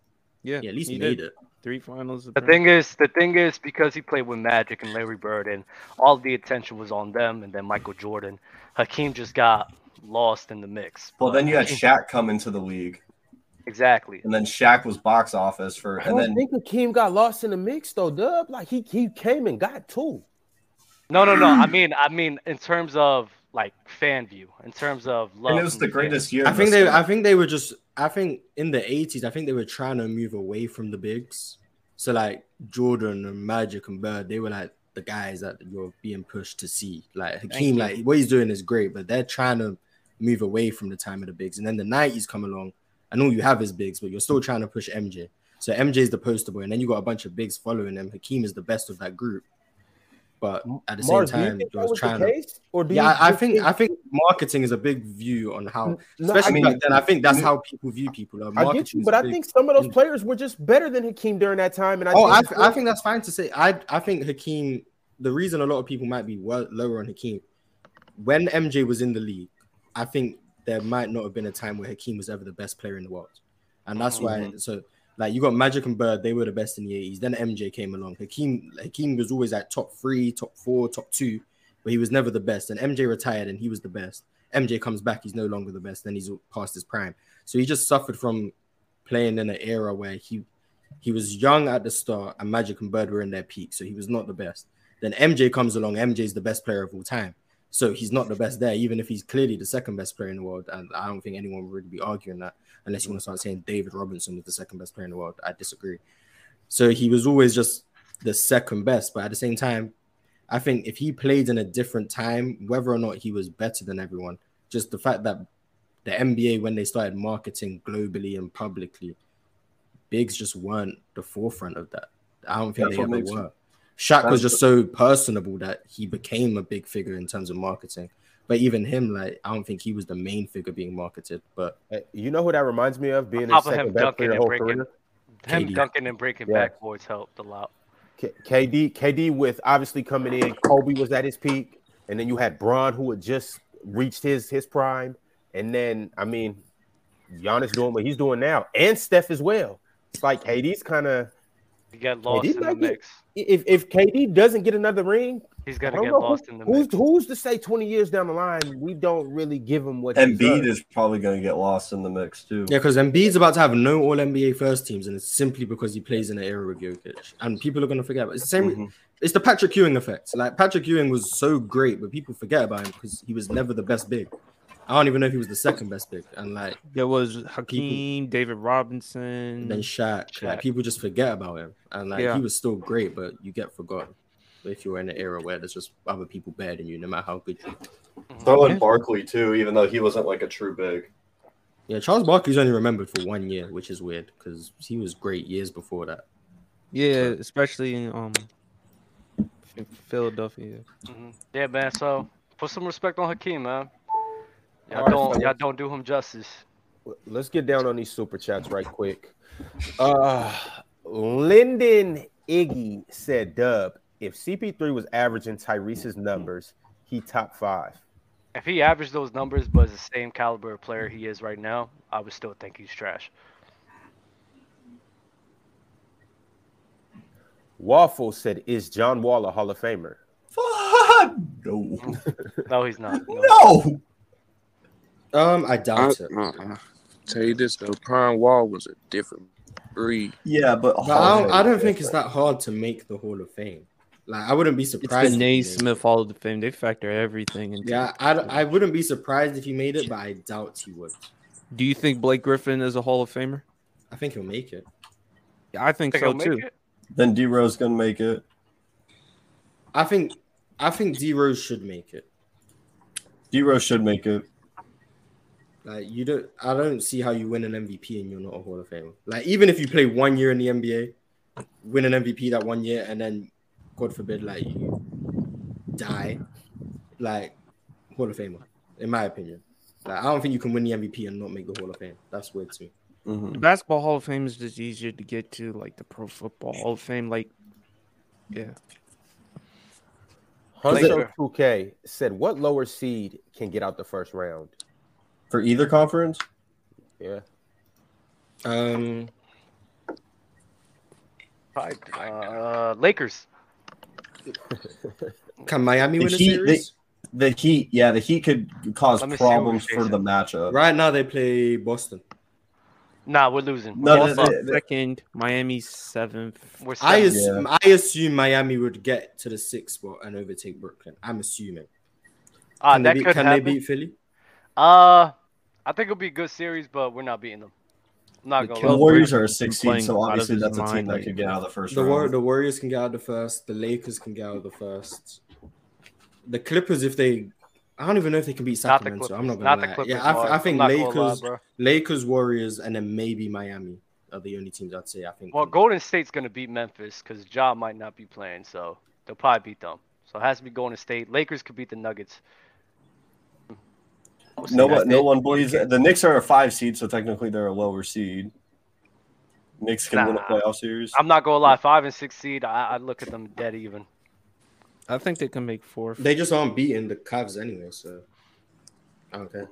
Yeah, yeah, at least he, he made did. it. Three finals. The thing is, the thing is, because he played with Magic and Larry Bird, and all the attention was on them, and then Michael Jordan, Hakeem just got lost in the mix. Well, then you had Hakeem- Shaq come into the league, exactly. and then Shaq was box office for, I and don't then think Hakeem got lost in the mix though, Dub. Like he he came and got two. No, no, no. I mean, I mean, in terms of like fan view, in terms of love. and it was from the fans. greatest year. I think they, sport. I think they were just, I think in the '80s, I think they were trying to move away from the bigs. So like Jordan and Magic and Bird, they were like the guys that you're being pushed to see. Like Hakeem, like what he's doing is great, but they're trying to move away from the time of the bigs. And then the '90s come along. I know you have his bigs, but you're still trying to push MJ. So MJ is the poster boy, and then you got a bunch of bigs following him. Hakeem is the best of that group. But at the same Marz, you time, I was trying to or do yeah, I, I think I think marketing is a big view on how, No, especially I mean- then. I think that's how people view people. Uh, I get you, but I think some of those players were just better than Hakeem during that time. And I oh, I, think, I think that's fine to say. I I think Hakeem. The reason a lot of people might be well, lower on Hakeem, when MJ was in the league, I think there might not have been a time where Hakeem was ever the best player in the world, and that's why. So like you got Magic and Bird, they were the best in the 80s. Then MJ came along. Hakeem Hakeem was always at top three, top four, top two, but he was never the best. And MJ retired and he was the best. MJ comes back, he's no longer the best, then he's past his prime. So he just suffered from playing in an era where he he was young at the start and Magic and Bird were in their peak, so he was not the best. Then MJ comes along, MJ is the best player of all time. So he's not the best there, even if he's clearly the second best player in the world. And I don't think anyone would really be arguing that unless you want to start saying David Robinson was the second best player in the world. I disagree. So he was always just the second best. But at the same time, I think if he played in a different time, whether or not he was better than everyone, just the fact that the NBA, when they started marketing globally and publicly, bigs just weren't the forefront of that. I don't think That's they ever were. Shaq was just so personable that he became a big figure in terms of marketing. But even him, like, I don't think he was the main figure being marketed. But Uh, You know who that reminds me of? Being On top of him second best dunking player and whole breaking, career. him KD. dunking and breaking Yeah. backboards helped a lot. K- KD, KD with obviously coming in. Kobe was at his peak, and then you had Bron who had just reached his his prime, and then I mean, Giannis doing what he's doing now, and Steph as well. It's like KD's kind of He got lost KD in the might get- mix. if if KD doesn't get another ring, He's I gonna get know lost who- in the who's mix. who's to say twenty years down the line we don't really give him what he Embiid deserves? is probably going to get lost in the mix too. yeah, because Embiid's about to have no All NBA first teams, and it's simply because he plays in an era of Jokic, and people are going to forget. But it's the same. Mhm. It's the Patrick Ewing effect. Like Patrick Ewing was so great, but people forget about him because he was never the best big. I don't even know if he was the second best big, and like There was Hakeem, David Robinson. and then Shaq, Shaq. like people just forget about him, and like Yeah. he was still great, but you get forgotten. If you're in an era where there's just other people better than you, no matter how good you. are. Throw in Yeah. Barkley too, even though he wasn't like a true big. Yeah, Charles Barkley's only remembered for one year, which is weird because he was great years before that. yeah, especially in um in Philadelphia. Mhm. Yeah, man. So put some respect on Hakeem, man. Y'all All right, don't so- y'all don't do him justice. Let's get down on these super chats right quick. Uh Lyndon Iggy said, Dub, if CP3 was averaging Tyrese's numbers, he top five. If he averaged those numbers but is the same caliber of player he is right now, I would still think he's trash. Waffle said, Is John Wall a Hall of Famer? Fuck no, No, he's not. No. no. Um, I I, doubt it. uh-uh. Tell you this though, Prime Wall was a different breed. Yeah, but, But I don't, I don't think it's that hard to make the Hall of Fame. Like I wouldn't be surprised. It's surprised. the if he made. Naismith Hall of Fame. They factor everything into. Yeah, I, I wouldn't be surprised if he made it, but I doubt he would. Do you think Blake Griffin is a Hall of Famer? I think he'll make it. Yeah, I think, Think so too. Then D Rose gonna make it. I think I think D Rose should make it. D Rose should make it. Like you don't, I don't see how you win an MVP and you're not a Hall of Famer. Like even if you play one year in the NBA, win an MVP that one year, and then God forbid, like you die, like Hall of Famer, in my opinion. Like I don't think you can win the MVP and not make the Hall of Fame. That's weird to me. Mhm. The Basketball Hall of Fame is just easier to get to, like the Pro Football Hall of Fame. Like, yeah, Hunter 2K said, What lower seed can get out the first round? For either conference, Yeah. Um, Probably, uh, Lakers. Can Miami The win a Heat- series? the Heat, yeah, the Heat could cause Let me see what problems for the matchup. Right now they play Boston. Nah, we're losing. No, We're the- fucked. the- the- second, Miami seventh. We're I seven. assume I assume Miami would get to the sixth spot and overtake Brooklyn. I'm assuming. Ah, Can, they that beat, could can they beat Philly? Uh, I think it'll be a good series, but we're not beating them. I'm not The gonna The Warriors are a Bridges six seed, so playing out of obviously that's a team that right could get out of the first The, round. War- the Warriors can get out of the first. The Lakers can get out of the first. The Clippers, if they, I don't even know if they can beat Not the Sacramento. I'm not gonna Not lie. the Clippers. yeah, I, Mark. I think I'm not gonna lie, Lakers. Lakers, Warriors, and then maybe Miami are the only teams I'd say. I think. Well, Golden State's gonna beat Memphis because Ja might not be playing, so they'll probably beat them. So it has to be Golden State. Lakers could beat the Nuggets. We'll see. No one, no it. one believes the Knicks are a five seed, so technically they're a lower seed. Knicks can win a playoff series. I'm not gonna lie. Five and six seed, I, I look at them dead even. I think they can make fourth. They just aren't beating the Cavs anyway, so. Okay.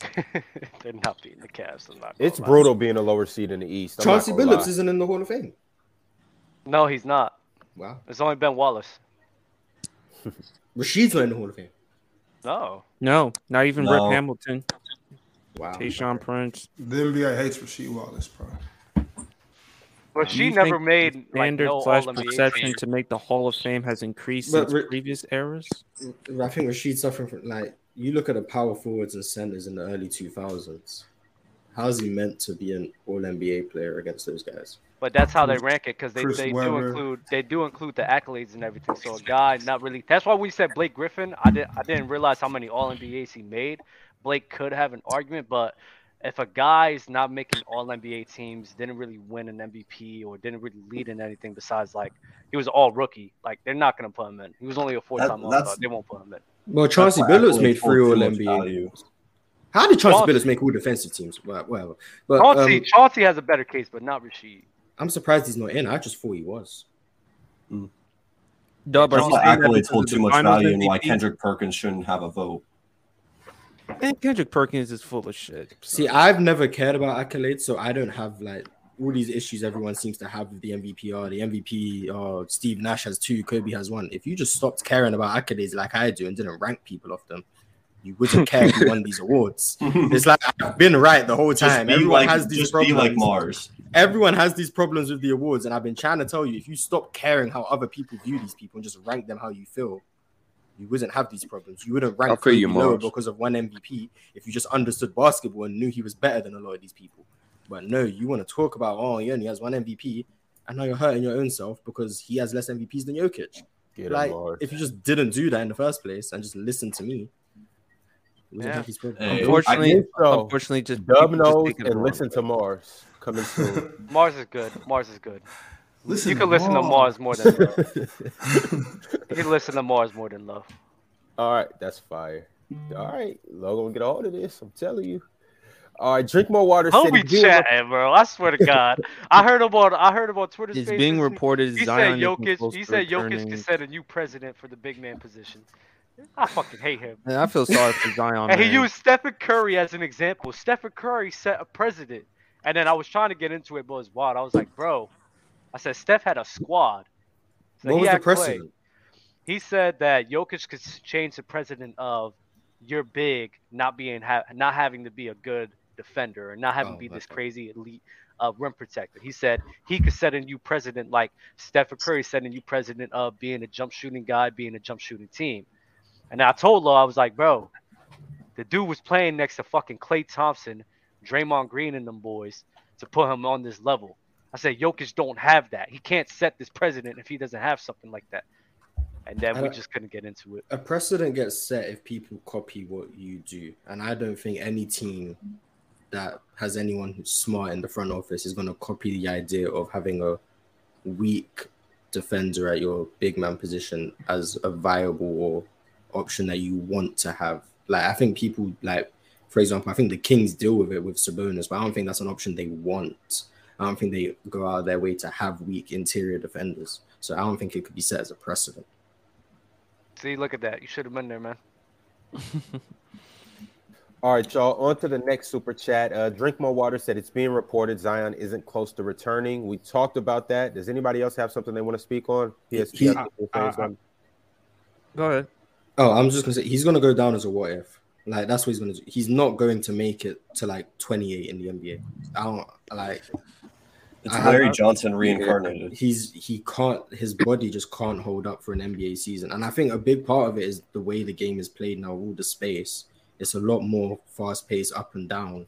They're not beating the Cavs. I'm not It's lie. brutal being a lower seed in the East. I'm Chauncey Billups lie. isn't in the Hall of Fame. No, he's not. Wow. It's only Ben Wallace. Rasheed's not in the Hall of Fame. No. No, not even No. Rip Hamilton, Wow. Tayshaun Prince. The NBA hates Rasheed Wallace, bro. But she you never made the like standard no slash perception to make the Hall of Fame has increased But since Ri- previous eras. I think Rasheed's suffering from like you look at the power forwards and centers in the early 2000s. How's he meant to be an All NBA player against those guys? But that's how they rank it because they, Chris they do include they do include the accolades and everything. So a guy not really. That's why we said Blake Griffin. I did I didn't realize how many All NBAs he made. Blake could have an argument, but if a guy is not making All NBA teams, didn't really win an MVP or didn't really lead in anything besides like he was all rookie, like they're not gonna put him in. He was only a four time That- All Star. that's- They won't put him in. Well, Chauncey Billups made three All much NBA. How did Chauncey Chauncey- Billups make all defensive teams? Well, whatever. But Chauncey, um, Chauncey has a better case, but not Rasheed. I'm surprised he's not in. I just thought he was. Hmm. Dub, are That's you why accolades hold too much value and why Kendrick Perkins shouldn't have a vote. And Kendrick Perkins is full of shit. See, I've never cared about accolades, so I don't have like all these issues everyone seems to have with the MVP. Or the MVP, or Steve Nash has two, Kobe has one. If you just stopped caring about accolades like I do and didn't rank people off them, you wouldn't care who won these awards. It's like I've been right the whole Just time. be Everyone like, has these just problems. be like Marz. Everyone has these problems with the awards, and I've been trying to tell you if you stop caring how other people view these people and just rank them how you feel, you wouldn't have these problems. You wouldn't rank I feel you, Kobe lower because of one MVP if you just understood basketball and knew he was better than a lot of these people. But no, you want to talk about oh, he only has one MVP, and now you're hurting your own self because he has less MVPs than Jokic. Get like if you just didn't do that in the first place and just listened to me, you wouldn't Yeah. have these problems. Hey, Unfortunately, so. unfortunately, just Dub people just knows take it and wrong. listen to Marz coming soon. Marz is good. Marz is good. Listen You can listen to Marz more than love. You can listen to Marz more than love. All right, that's fire. All right, Logan will get a hold of this. I'm telling you. All right, drink more water. Don't be he's being- chatting, bro. I swear to God. I heard about I heard about Twitter It's being reported He Zion said Jokic. He said Jokic returning. could set a new president for the big man position. I fucking hate him. And I feel sorry for Zion. And he used Stephen Curry as an example. Stephen Curry set a precedent. And then I was trying to get into it, but it was wild. I was like, bro, I said Steph had a squad. So what he was the had Klay. He said that Jokic could change the precedent of you're big, not being ha- not having to be a good defender, or not having Oh, to be this okay. crazy elite uh, rim protector. He said he could set a new precedent like Stephen Curry set a new precedent of being a jump shooting guy, being a jump shooting team. And I told Lo, I was like, bro, the dude was playing next to fucking Klay Thompson, Draymond Green, and them boys to put him on this level. I said, Jokic don't have that. He can't set this precedent if he doesn't have something like that. And then I we just couldn't get into it. a precedent gets set if people copy what you do, and I don't think any team that has anyone who's smart in the front office is going to copy the idea of having a weak defender at your big man position as a viable or option that you want to have. Like I think people like, for example, I think the Kings deal with it with Sabonis, but I don't think that's an option they want. I don't think they go out of their way to have weak interior defenders. So I don't think it could be set as a precedent. See, look at that. You should have been there, man. All right, y'all. On to the next super chat. Uh, Drink more water said it's being reported Zion isn't close to returning. We talked about that. Does anybody else have something they want to speak on? Yes, He- yes, I- I- Go ahead. Oh, I'm just gonna say he's gonna go down as a what if. Like that's what he's gonna do. He's not going to make it to like 28 in the NBA. I don't like. It's I- Larry Johnson reincarnated. He's he can't. His body just can't hold up for an NBA season. And I think a big part of it is the way the game is played now. All the space. It's a lot more fast paced up and down.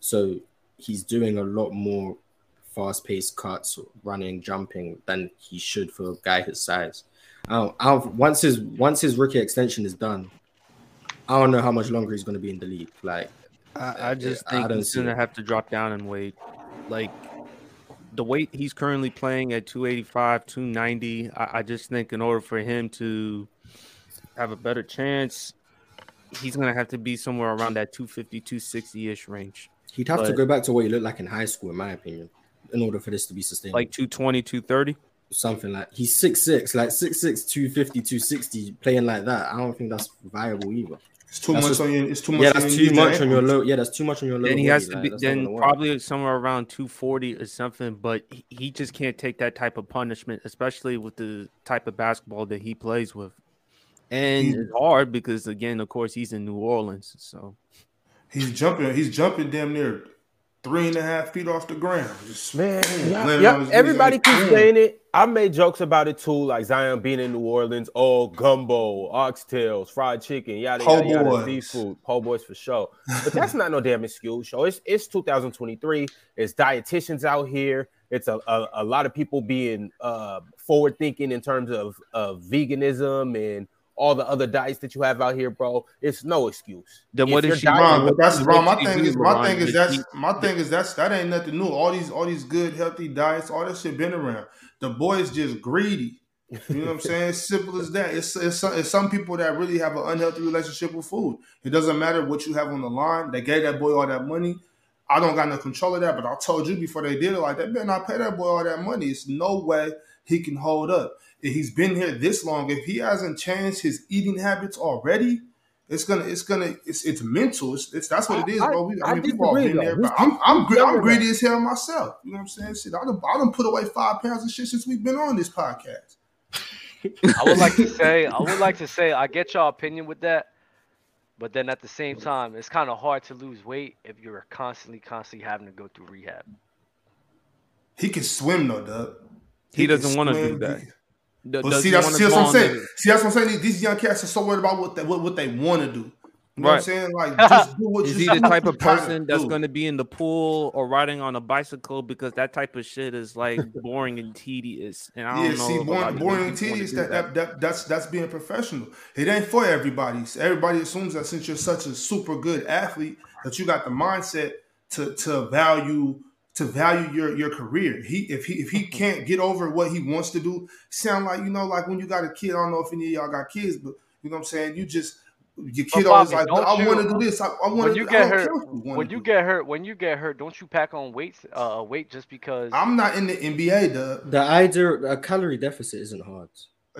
So he's doing a lot more fast paced cuts, running, jumping than he should for a guy his size. Um, I'll, once his once his rookie extension is done, I don't know how much longer he's going to be in the league. Like, I, I just I think don't he's see gonna have to drop down and wait. Like the weight he's currently playing at 285, 290. I, I just think in order for him to have a better chance, he's gonna have to be somewhere around that 250, 260 ish range. he'd have to go back to what he looked like in high school, in my opinion, in order for this to be sustainable. Like 220, 230. Something like he's six six, like 6'6", 250, 260, playing like that. I don't think that's viable either. It's too That's much just- on your. It's too much. Yeah, on that's your too much on your ankles. low. Yeah, that's too much on your low. Then he has to be that's not then probably somewhere around 240 or something. But he, he just can't take that type of punishment, especially with the type of basketball that he plays with. And He- it's hard because again, of course, he's in New Orleans, so He's jumping. He's jumping damn near three and a half feet off the ground. Just Man, yeah, yeah, on his knees everybody like, keeps saying it. I made jokes about it too, like Zion being in New Orleans. Oh, gumbo, oxtails, fried chicken, yada yada yada, boys. seafood, po' boys for sure. But that's not no damn excuse. So it's it's 2023. It's dietitians out here. It's a, a, a lot of people being uh, forward thinking in terms of, of veganism and all the other diets that you have out here, bro. It's no excuse. Then If what your is she diet- Ron, but that's wrong. My thing is, my thing is but that's my thing is that's that ain't nothing new. All these all these good healthy diets, all that shit been around. The boys just greedy. You know what I'm saying? Simple as that. It's, it's, some, it's some people that really have an unhealthy relationship with food. It doesn't matter what you have on the line. They gave that boy all that money. I don't got no control of that, but I told you before they did it like that, better not pay that boy all that money. It's no way he can hold up. If he's been here this long, if he hasn't changed his eating habits already, it's gonna, it's gonna, it's it's mental. It's, it's that's what it is, I- bro. We, I, I mean, people all disagree, been there, though. but I'm I'm, gre- I'm greedy as hell myself. You know what I'm saying? Shit, I done, I done put away five pounds of shit since we've been on this podcast. I would like to say, I would like to say, I get your opinion with that, but then at the same time, it's kind of hard to lose weight if you're constantly, constantly having to go through rehab. He can swim though, Doug. He can doesn't wanna do swim. that. He- D- But does see, that's, see, that's what I'm saying. the- See, that's what I'm saying. These- These young cats are so worried about what they what, what they want to do. You know what I'm saying? Like, just do what Is you he the type of person that's going to be in the pool or riding on a bicycle because that type of shit is like boring and tedious? And I don't Yeah, know. see, if a lot boring, boring and tedious. do That, that that that's that's being professional. It ain't for everybody. So everybody assumes that since you're such a super good athlete, that you got the mindset to to value to value your your career. He if he if he can't get over what he wants to do, sound like you know, like when you got a kid. I don't know if any of y'all got kids, but you know what I'm saying. You just your kid But always Bobby, like, I want to do this. I, I want When to. you get hurt, you when you do. get hurt, when you get hurt, don't you pack on weight, uh, weight just because? I'm not in the NBA, Dub. The idea, a calorie deficit isn't hard.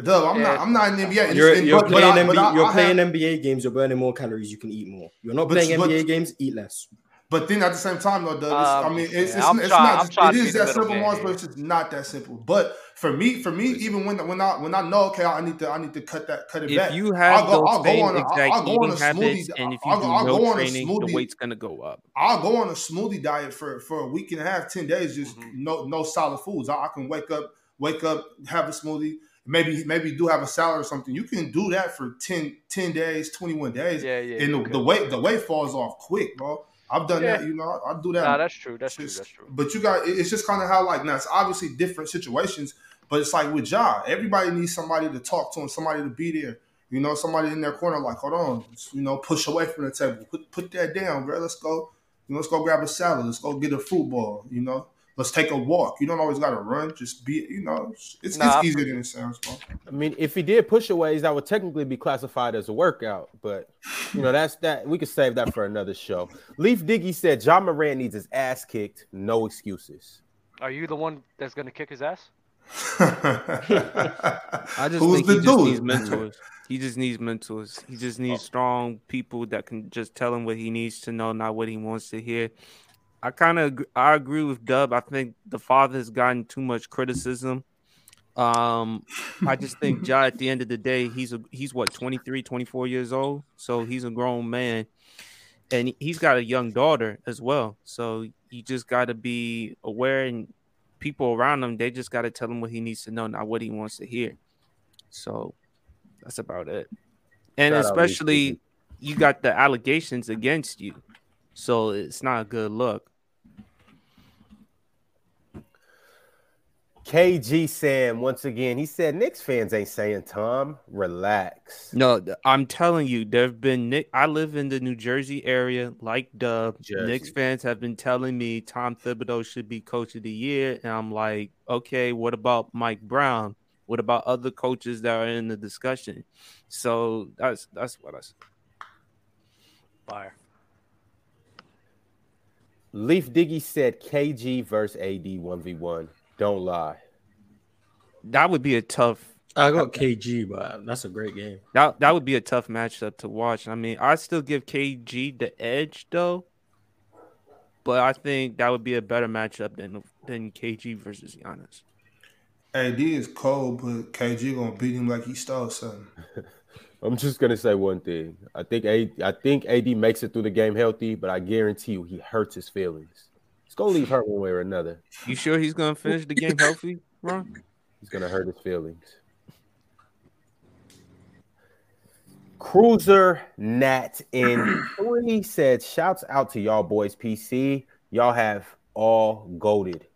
Dub, I'm Yeah, not. I'm not in the NBA. You're, it's- you're but- but playing, I- but NBA, I- you're I playing have- NBA games. You're burning more calories. You can eat more. You're not But- playing but- NBA games. Eat less. But then at the same time, though, Doug, it's, I Um, mean, it's, yeah, it's, it's trying- not. I'm just- trying it is that simple, Marz, but it's just not that simple. But for me, for me, even when when I when I know, okay, I need to I need to cut that cut it If back. you have I'll go, those I'll go on exact I'll, I'll go on a habits, smoothie. and if you I'll, do I'll no go on a training, the weight's gonna go up. I'll go on a smoothie diet for for a week and a half, ten days, just Mm-hmm. no no solid foods. I, I can wake up, wake up, have a smoothie. Maybe maybe do have a salad or something. You can do that for 10, 10 days, twenty one days, Yeah, yeah. and the, the weight the weight falls off quick, bro. I've done Yeah. that. You know, I, I do that. Nah, that's true. That's true. That's true. But you got it's just kind of how like now it's obviously different situations, but it's like with Ja, everybody needs somebody to talk to and somebody to be there. You know, somebody in their corner, like, hold on, you know, push away from the table, put put that down, bro. Let's go, you know, let's go grab a salad, let's go get a football, you know, let's take a walk. You don't always got to run, just be, you know, it's, Nah, it's easier than it sounds, bro. I mean, if he did pushaways, that would technically be classified as a workout, but you know, that's that we could save that for another show. Leaf Diggy said Ja Morant needs his ass kicked, no excuses. Are you the one that's gonna kick his ass? I just Who's think the he just dude? needs mentors. He just needs mentors. He just needs oh. strong people that can just tell him what he needs to know, not what he wants to hear. I kind of I agree with Dub. I think the father has gotten too much criticism. Um, I just think Ja at the end of the day, he's a he's what 23, 24 years old, so he's a grown man, and he- he's got a young daughter as well. So you just got to be aware, and people around him, they just got to tell him what he needs to know, not what he wants to hear. So that's about it. And Shout especially you got the allegations against you, so it's not a good look. KG Sam once again, he said Knicks fans ain't saying Tom, relax. No, I'm telling you, there have been Nick. I live in the New Jersey area, like Dub. Jersey. Knicks fans have been telling me Tom Thibodeau should be coach of the year, and I'm like, okay, what about Mike Brown? What about other coaches that are in the discussion? So that's that's what I said. Fire. Leaf Diggy said KG versus AD 1v1. Don't lie. That would be a tough. I got KG, but that's a great game. That that would be a tough matchup to watch. I mean, I still give KG the edge though, but I think that would be a better matchup than than KG versus Giannis. AD is cold, but KG gonna beat him like he stole something. I'm just gonna say one thing. I think A I think AD makes it through the game healthy, but I guarantee you he hurts his feelings. It's gonna leave hurt one way or another. You sure he's gonna finish the game healthy, Ron? He's gonna hurt his feelings. Cruiser Nat in three said, "Shouts out to y'all boys, PC. Y'all have all goaded.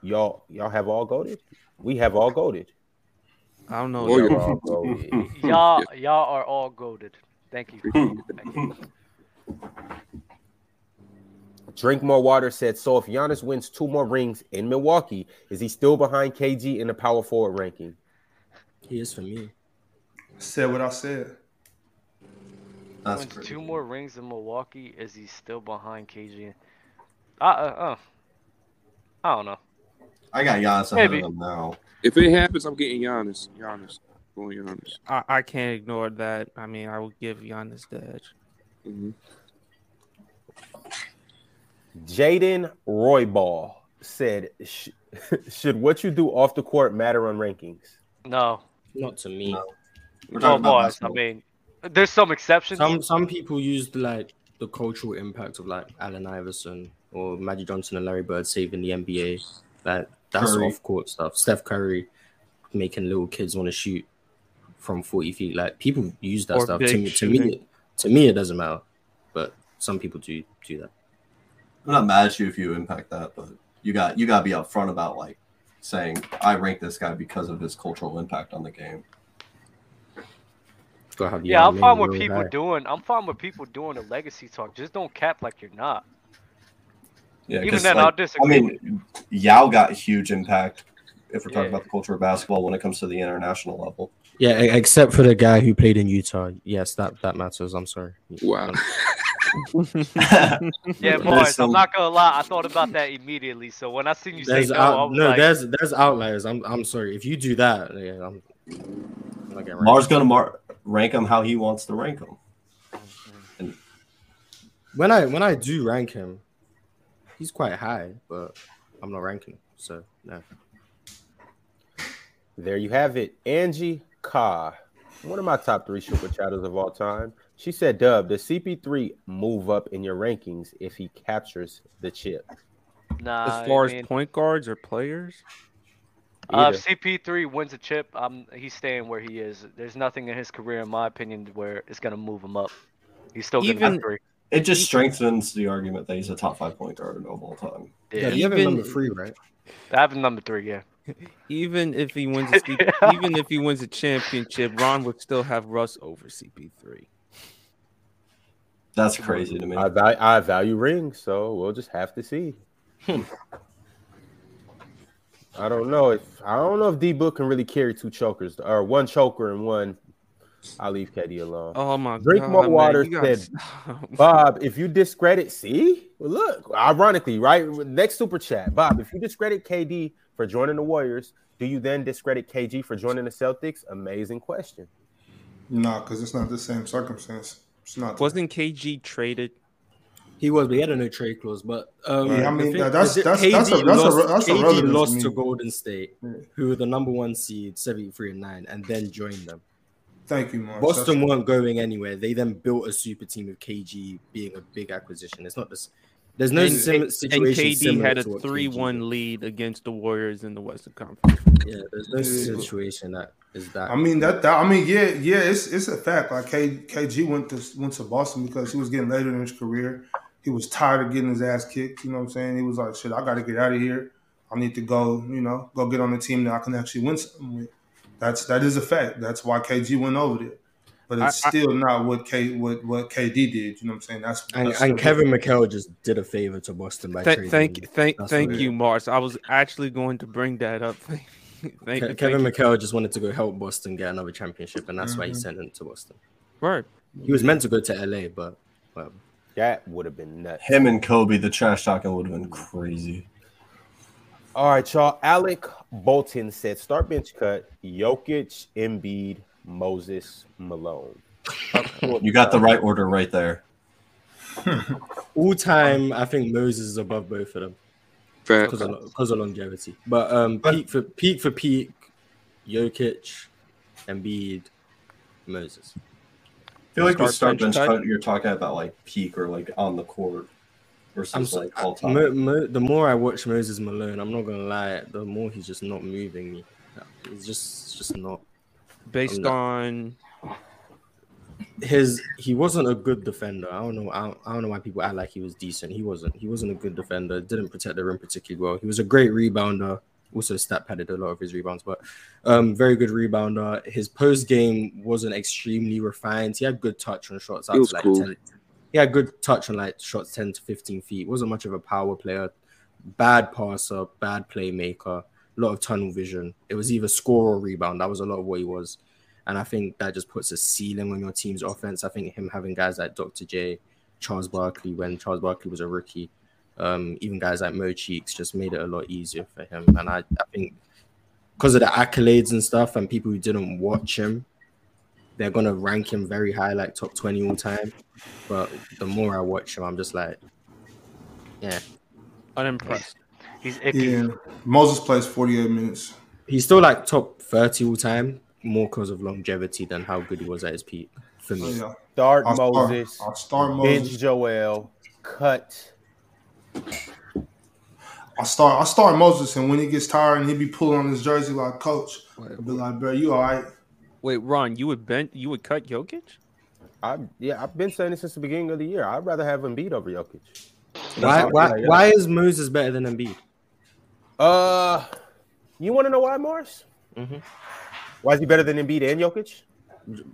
Y'all, y'all have all goaded. We have all goaded. I don't know. Y'all are all goated. Y'all, y'all are all goaded. Thank you. Thank you. Drink more water said, so if Giannis wins two more rings in Milwaukee, is he still behind KG in the power forward ranking? He is for me. Said what I said. That's Wins two more rings in Milwaukee. Is he still behind KG? Uh, uh, uh. I don't know. I got Giannis ahead Maybe. of him now. If it happens, I'm getting Giannis. Giannis. Going Giannis. I, I can't ignore that. I mean, I will give Giannis the edge. hmm Jaden Royball said, "Should what you do off the court matter on rankings?" No. Not to me. No. We're Oh, talking. I mean, there's some exceptions. Some some people used like the cultural impact of like Allen Iverson or Magic Johnson and Larry Bird saving the NBA. Like that's Curry. off court stuff. Steph Curry making little kids want to shoot from forty feet. Like people use that Or stuff. To me, to me, to me, it doesn't matter. But some people do do that. I'm not mad at you if you impact that, but you got you got to be upfront about like saying I rank this guy because of his cultural impact on the game. Gotta have yeah, I'm fine with real people high. doing. I'm fine with people doing the legacy talk. Just don't cap like you're not. Yeah, Even 'cause, then, like, I'll disagree. I disagree. mean, Yao got huge impact if we're talking Yeah. about the culture of basketball when it comes to the international level. Yeah, except for the guy who played in Utah. Yes, that that matters. I'm sorry. Wow. Yeah, There's boys. some- I'm not gonna lie. I thought about that immediately. So when I seen you say There's no, out- I was no, like, there's there's outliers. I'm I'm sorry. If you do that, yeah, I'm, I'm not getting right. Mars gonna mar- rank him how he wants to rank him. when I when I do rank him, he's quite high, but I'm not ranking him. So no. There you have it. Angie Ka, one of my top three super chatters of all time. She said, Dub, does CP3 move up in your rankings if he captures the chip? nah. as far I as point guards or players, uh, if CP3 wins a chip, um, he's staying where he is. There's nothing in his career, in my opinion, where it's gonna move him up. He's still gonna Even- three. It just strengthens the argument that he's a top five point guard of all time. Yeah, Yeah, you have him number three, right? I have him number three. Yeah. even if he wins, a Yeah. even if he wins a championship, Ron would still have Russ over CP3. That's crazy to me. I, val- I value rings, so we'll just have to see. Hmm. I don't know if I don't know if D Book can really carry two chokers or one choker and one. I'll leave KD alone. Oh my Drink god! more water, you gotta said stop. Bob, if you discredit, see, well, look, ironically, right? Next super chat, Bob, if you discredit KD for joining the Warriors, do you then discredit KG for joining the Celtics? Amazing question. No, because it's not the same circumstance. It's not. Wasn't KG traded? He was, but he had a no trade clause. But um, Yeah, I mean, thing that's- is that that's- that's a- KD that's a- lost, that's KD irrelevant to lost me. to Golden State, Yeah. who were the number one seed, seventy three and nine, and then joined them. Thank you, Marz. Boston That's- weren't going anywhere. They then built a super team with KG being a big acquisition. It's not this. There's no and, sim- and situation KD had a to what KG three-one lead against the Warriors in the Western Conference. Yeah, there's no situation that is that. I mean that, that. I mean, yeah, yeah. It's it's a fact. Like K, KG went to went to Boston because he was getting later in his career. He was tired of getting his ass kicked. You know what I'm saying? He was like, "Shit, I got to get out of here. I need to go. You know, go get on the team that I can actually win something with." That's that is a fact. That's why KG went over there. But it's I- I- still not what K what what KD did. You know what I'm saying? That's, and, that's and still- Kevin McHale just did a favor to Boston by Th- trading. thank, him. thank, That's thank you, is. Marz. I was actually going to bring that up. thank, Ke- thank Kevin you. McHale just wanted to go help Boston get another championship, and that's why he Mhm. sent him to Boston. Right. He was meant to go to LA, but well, That would have been nuts. Him and Kobe, the trash talking would have been crazy. All right, y'all. Alec Bolton said start bench cut Jokic, Embiid, Moses, Malone. You got the right order right there. all time, I think Moses is above both of them Fact. Because of, because of longevity. But um, peak for peak for peak, Jokic, Embiid, Moses. I feel like with Start start bench bench cut? cut, you're talking about like peak or like on the court versus I'm so, like all time. Mo, Mo, the more I watch Moses Malone, I'm not gonna lie, the more he's just not moving me. He's just just not Based not- on his. He wasn't a good defender. I don't know. I don't, I don't know why people act like he was decent. He wasn't. He wasn't a good defender. Didn't protect the rim particularly well. He was a great rebounder. Also, stat padded a lot of his rebounds, but um, very good rebounder. His post game wasn't extremely refined. He had good touch on shots out It was to like cool. 10. He had good touch on like shots 10 to 15 feet. Wasn't much of a power player. Bad passer, bad playmaker. a lot of tunnel vision. It was either score or rebound. That was a lot of what he was. And I think that just puts a ceiling on your team's offense. I think him having guys like Dr. J, Charles Barkley, when Charles Barkley was a rookie, um, even guys like Mo Cheeks just made it a lot easier for him. And I, I think because of the accolades and stuff and people who didn't watch him, they're gonna rank him very high, like top 20 all time. But the more I watch him, I'm just like, yeah. Unimpressed. He's icky. Yeah, Moses plays 48 minutes. He's still like top 30 all time, more because of longevity than how good he was at his peak for Oh, me. yeah. Start I'll start- Moses. I'll start Bench Moses. Joel. Cut. I start I start Moses, and when he gets tired and he be pulling on his jersey like coach, I'll be like, bro, you all right? Wait, Ron, you would bend, you would cut Jokic? I yeah, I've been saying this since the beginning of the year. I'd rather have Embiid over Jokic. Why, why, how why is Moses better than Embiid? Uh, you want to know why, Morris? Mhm. Why is he better than Embiid and Jokic?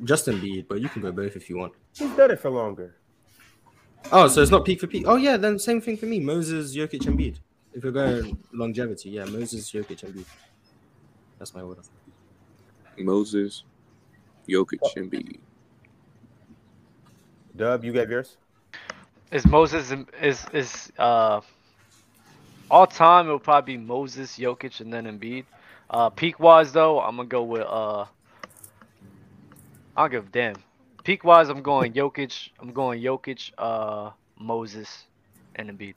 Just Embiid, but you can go both if you want. He's done it for longer. Oh, so it's not peak for peak. Oh yeah, then same thing for me. Moses, Jokic, Embiid. If you're going longevity, yeah, Moses, Jokic, Embiid. That's my order. Moses, Jokic, Embiid. Dub, you gave yours. Is Moses is is uh all time? It will probably be Moses, Jokic, and then Embiid. Uh, peak wise though, I'm gonna go with uh. I don't give a damn. Peak wise, I'm going Jokic. I'm going Jokic, uh, Moses, and Embiid.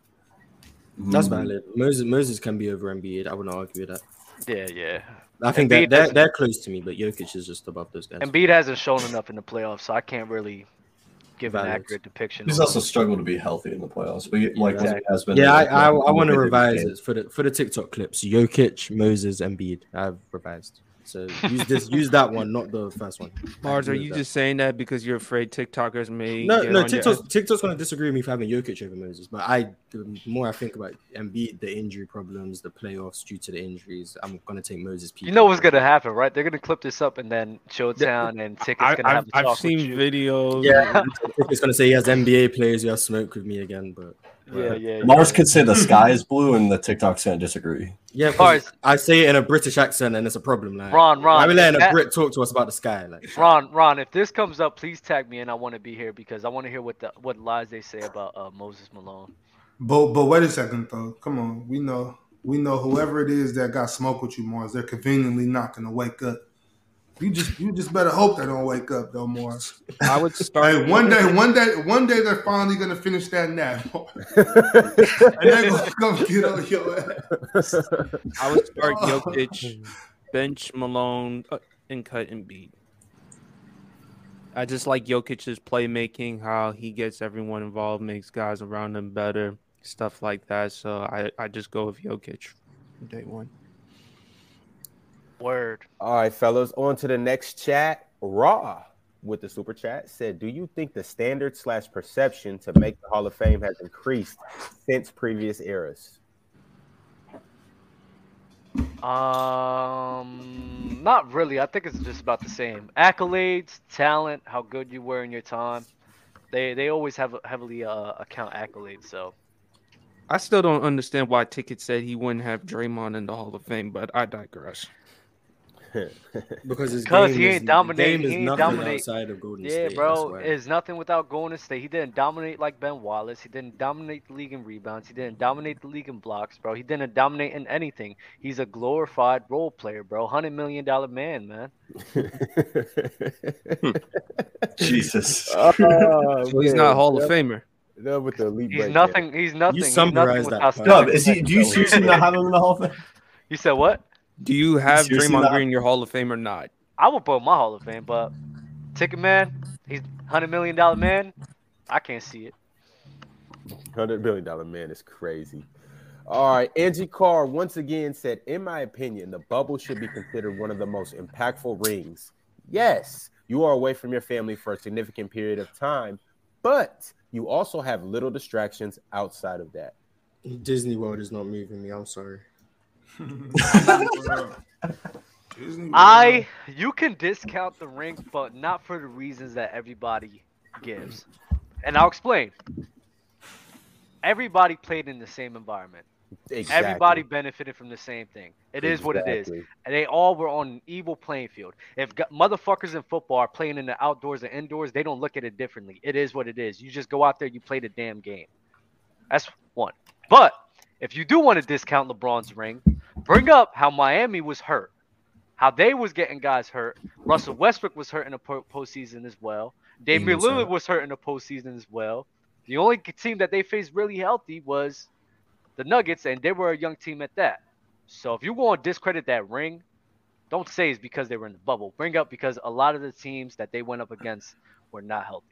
That's Mm. valid. Moses, Moses can be over Embiid. I wouldn't argue with that. Yeah, yeah. I think Embiid that they're, they're close to me, but Jokic is just above those guys. Embiid hasn't shown enough in the playoffs, so I can't really give an accurate depiction. He's also struggled to be healthy in the playoffs, but like Yeah. has been. Yeah, I, like, I, I want to revise it for the for the TikTok clips. Jokic, Moses, Embiid. I've revised. So use this, use that one, not the first one. Marz, are you that. just saying that because you're afraid TikTokers may No, get no. on your TikTok's, TikTok's gonna disagree with me for having Jokic over Moses, but I, the more I think about Embiid, the injury problems, the playoffs due to the injuries, I'm gonna take Moses. People. You know what's gonna happen, right? They're gonna clip this up, and then Showtown and Ticket's I, gonna I've, have a I've talk with seen you. videos. Yeah, it's gonna say he has NBA players who have smoke with me again, but Yeah, yeah. Marz could say the sky is blue, and the TikTok's gonna disagree. yeah, 'cause Marz. I say it in a British accent and it's a problem. Like, Ron, Ron, why are we letting a Brit talk to us about the sky? Like, Ron, Ron, if this comes up, please tag me, and I want to be here because I want to hear what the what lies they say about uh, Moses Malone. But but wait a second though. Come on, we know we know whoever it is that got smoke with you, Marz. They're conveniently not gonna wake up. You just you just better hope they don't wake up though, Marz. I would start. Hey, one day, one day, one day they're finally gonna finish that nap, and they're gonna come get on your ass. I would start Oh. Jokic, bench Malone, uh, and cut Embiid. I just like Jokic's playmaking, how he gets everyone involved, makes guys around him better, stuff like that. So I, I just go with Jokic day one. Word. All right, fellas, on to the next chat. Raw with the super chat said, "Do you think the standard slash perception to make the Hall of Fame has increased since previous eras?" Um, not really. I think it's just about the same. Accolades, talent, how good you were in your time. They they always have heavily uh, account accolades. So I still don't understand why Ticket said he wouldn't have Draymond in the Hall of Fame, but I digress. because his Because game he is- ain't dominate- game is he ain't nothing dominate. outside of Golden yeah, State. that's bro, why. it's nothing without Golden State. He didn't dominate like Ben Wallace. He didn't dominate the league in rebounds. He didn't dominate the league in blocks, bro. He didn't dominate in anything. He's a glorified role player, bro. Hundred million dollar man, man. Jesus. Oh, So he's man. not a Hall of Famer. Dub with the elite He's breakdown. nothing. He's nothing. he's summarized nothing that without part. Dub, is he? Do you seriously not have him in the Hall of Fame? You said what? Do you have seriously Draymond not- Green in your Hall of Fame or not? I would put him my Hall of Fame, but Ticket Man, he's hundred million dollar man. I can't see it. Hundred billion dollar man is crazy. All right, Angie Carr once again said, "In my opinion, the bubble should be considered one of the most impactful rings. Yes, you are away from your family for a significant period of time, but you also have little distractions outside of that. Disney World is not moving me. I'm sorry. Disney World. I you can discount the ring, but not for the reasons that everybody gives. And I'll explain. Everybody played in the same environment. Exactly. Everybody benefited from the same thing. It is what it is. And they all were on an evil playing field. If go- motherfuckers in football are playing in the outdoors and indoors, they don't look at it differently. It is what it is. You just go out there, you play the damn game. That's one. But if you do want to discount LeBron's ring, bring up how Miami was hurt, how they was getting guys hurt. Russell Westbrook was hurt in the po- postseason as well. Damian was. Lillard was hurt in the postseason as well. The only team that they faced really healthy was the Nuggets, and they were a young team at that. So if you want to discredit that ring, don't say it's because they were in the bubble. Bring up because a lot of the teams that they went up against were not healthy.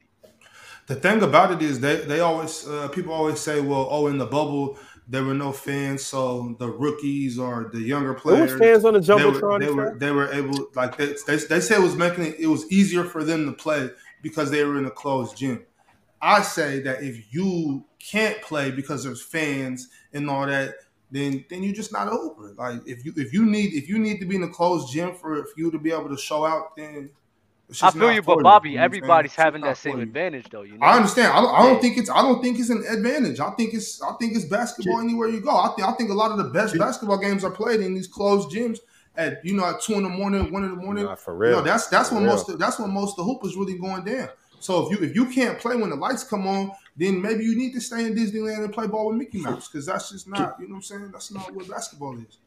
The thing about it is they they always uh, people always say, well, oh, in the bubble there were no fans, so the rookies or the younger players. There was fans on the they were, jumbotron. they were they were able like they, they they said it was making it, was easier for them to play because they were in a closed gym. I say that if you can't play because there's fans and all that, then then you're just not hooper. Like if you if you need if you need to be in a closed gym for, for you to be able to show out, then I feel you, but Bobby, you know what I'm saying? everybody's having that same advantage, though. You know, I understand. I don't, I don't think it's. I don't think it's an advantage. I think it's. I think it's basketball anywhere you go. I think. I think a lot of the best basketball games are played in these closed gyms at you know at two in the morning, one in the morning. Nah, for You real. know, that's that's For when real. most. Of, that's when most of the hoopers really going down. So if you if you can't play when the lights come on, then maybe you need to stay in Disneyland and play ball with Mickey Mouse because that's just not. You know what I'm saying? That's not what basketball is.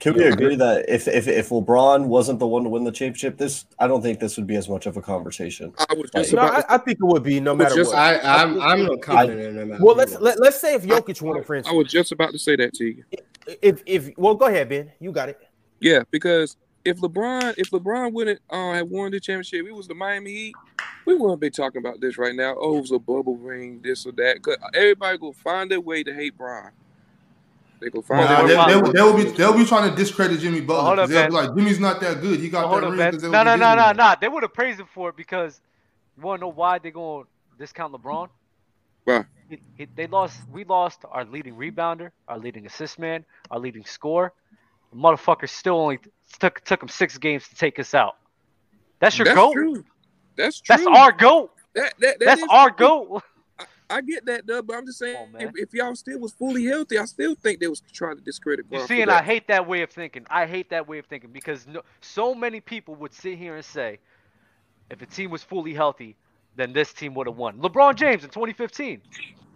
Can we agree that if, if if LeBron wasn't the one to win the championship, this I don't think this would be as much of a conversation. I was just No, I, I think it would be no was matter just- what. I, I'm I'm not confident in him. well, let's let, let's say if Jokic won it, for I was just about to say that to you. If if well, go ahead, Ben. You got it. Yeah, because if LeBron if LeBron wouldn't uh, have won the championship, it was the Miami Heat. We wouldn't be talking about this right now. Oh, it was a bubble ring, this or that. 'Cause everybody will find their way to hate Bron. They go find Nah, their they, way. they, will- they will be they'll be trying to discredit Jimmy hold Butler. up, 'cause They'll be like Jimmy's not that good. He got hold that up, ring No, no, no, no, no. They would have praised him for it because you want to know why they going to discount LeBron? Why? He- he- they lost. We lost our leading rebounder, our leading assist man, our leading scorer. The motherfucker still only took took him six games to take us out. That's your That's goat. true. That's true. That's our goat. That, that, that That's our true. goat. I get that, though, but I'm just saying, on, if, if y'all still was fully healthy, I still think they was trying to discredit You see, and I hate that way of thinking. I hate that way of thinking because no, so many people would sit here and say, if a team was fully healthy, then this team would have won. LeBron James in 2015.